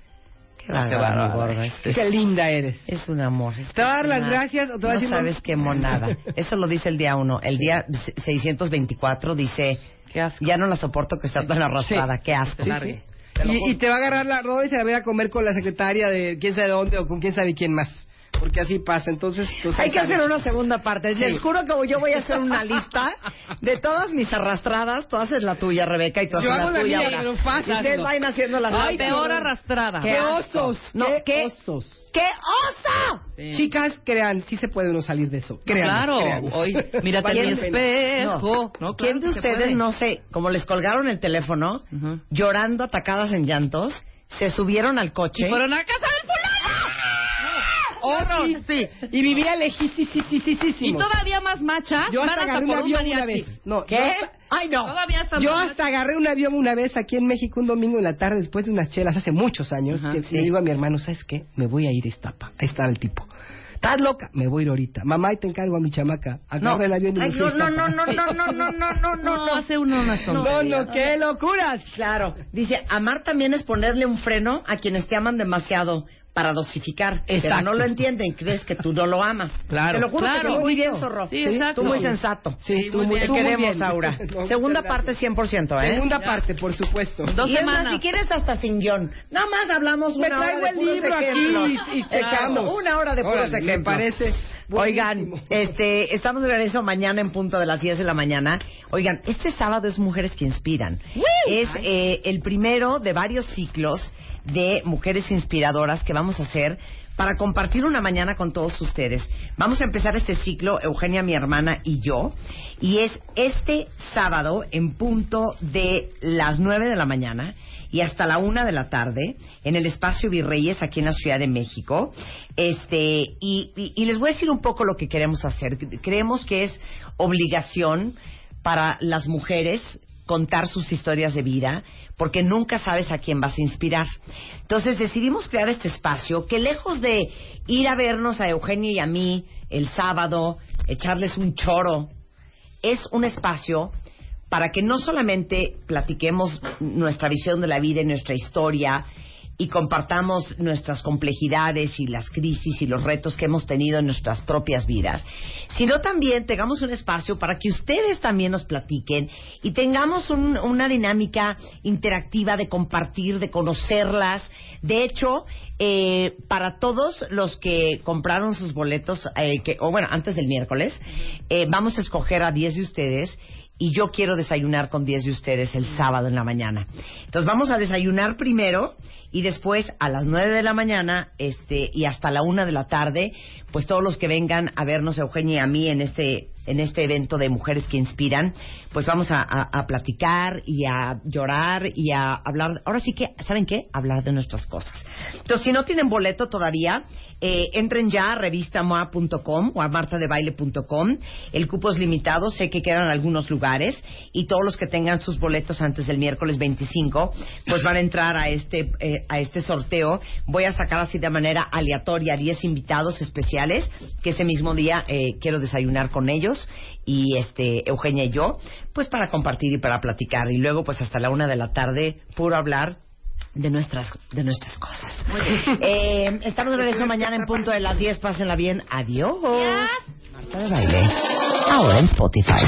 qué mi gorda, este Qué linda eres. es un amor. este Te voy a dar es las gracias, o te voy a no decir- sabes qué monada. (laughs) Eso lo dice el día uno. El día 624 dice, Qué asco. ya no la soporto que está tan arrastrada. Qué asco. Se largue. Y, y te va a agarrar la roda y se la va a ir a comer con la secretaria de quién sabe dónde o con quién sabe quién más. Porque así pasa. Entonces, pues, Hay que hacer una segunda parte. Les juro que yo voy a hacer una lista (laughs) de todas mis arrastradas. Tú haces la tuya, Rebeca, y tú haces Yo hago la la tuya. mía, ahora. fácil. Ustedes vayan haciendo las La Ay, peor arrastrada. Qué ¡Qué asco. osos! No, ¡Qué ¿qué? osos! ¡Qué oso! Sí. Chicas, crean, sí se puede uno salir de eso. No, Créanos, claro. créanos. Hoy, mírate en mi espejo. No, claro ¿Quién de ustedes, puede. no sé, como les colgaron el teléfono, llorando, atacadas en llantos, se subieron al coche? Y fueron a casa del fulano. Oh, sí, sí. Y vivía Y lejísimo. todavía más macha. Yo hasta agarré un avión una vez. No, ¿Qué? yo hasta- Ay, no. Todavía está Yo hasta agarré un avión una vez aquí en México un domingo en la tarde después de unas chelas hace muchos años. Ajá, que sí. Le digo a mi hermano, ¿sabes qué? Me voy a ir a Iztapa. Ahí está el tipo. ¿Estás loca? Me voy a ir ahorita. Mamá, y te encargo a mi chamaca. Agarra el avión y Ay, me no, no, no, no, no, no, no, no, no, No, no. hace uno una No, no, qué locuras. Claro. Dice, amar también es ponerle un freno a quienes te aman demasiado para dosificar. Pero no lo entienden, crees que tú no lo amas. Claro, Te lo juro claro. que te muy bien, zorro. Sí, exacto. Tú muy sensato. Sí, tú muy Te tú muy queremos, bien. Aura. No, Segunda parte 100%, ¿eh? Segunda parte, por supuesto. Dos y es más, semanas. si quieres hasta sin guion. Nada más hablamos Me una hora traigo de el puros libro aquí ejemplos. y, y checamos. Una hora de puros Órale, ejemplos. Me parece. Oigan, este, estamos de regreso mañana en punto de las 10 de la mañana. Oigan, este sábado es Mujeres que Inspiran. Es eh, el primero de varios ciclos de mujeres inspiradoras que vamos a hacer para compartir una mañana con todos ustedes. Vamos a empezar este ciclo, Eugenia, mi hermana y yo, y es este sábado en punto de las 9 de la mañana y hasta la una de la tarde en el espacio Virreyes aquí en la Ciudad de México. Este, y- y les voy a decir un poco lo que queremos hacer. Creemos que es obligación para las mujeres contar sus historias de vida, porque nunca sabes a quién vas a inspirar. Entonces decidimos crear este espacio que lejos de ir a vernos a Eugenia y a mí el sábado, echarles un choro, es un espacio para que no solamente platiquemos nuestra visión de la vida y nuestra historia y compartamos nuestras complejidades y las crisis y los retos que hemos tenido en nuestras propias vidas, sino también tengamos un espacio para que ustedes también nos platiquen y tengamos un- una dinámica interactiva de compartir, de conocerlas. De hecho, eh, para todos los que compraron sus boletos, eh, que, o bueno, antes del miércoles, eh, vamos a escoger a 10 de ustedes y yo quiero desayunar con 10 de ustedes el sábado en la mañana. Entonces vamos a desayunar primero y después a las 9 de la mañana este y hasta la una de la tarde, pues todos los que vengan a vernos Eugenia y a mí en este en este evento de mujeres que inspiran, pues vamos a, platicar y a llorar y a hablar. Ahora sí que, ¿saben qué? Hablar de nuestras cosas. Entonces, si no tienen boleto todavía, eh, entren ya a revistamoa.com o a martadebaile.com. El cupo es limitado, sé que quedan algunos lugares y todos los que tengan sus boletos antes del miércoles 25, pues van a entrar a este, eh, a este sorteo. Voy a sacar así de manera aleatoria 10 invitados especiales que ese mismo día eh, quiero desayunar con ellos y este Eugenia y yo, pues para compartir y para platicar y luego pues hasta la una de la tarde puro hablar de nuestras de nuestras cosas. Eh, estamos de regreso mañana en punto de las 10. Pásenla bien. Adiós. Marta de baile. Ahora en Spotify.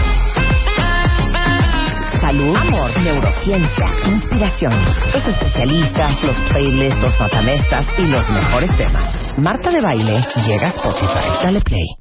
Salud, amor, neurociencia, inspiración, los especialistas, los playlists, los matamestas y los mejores temas. Marta de baile llega a Spotify. Dale play.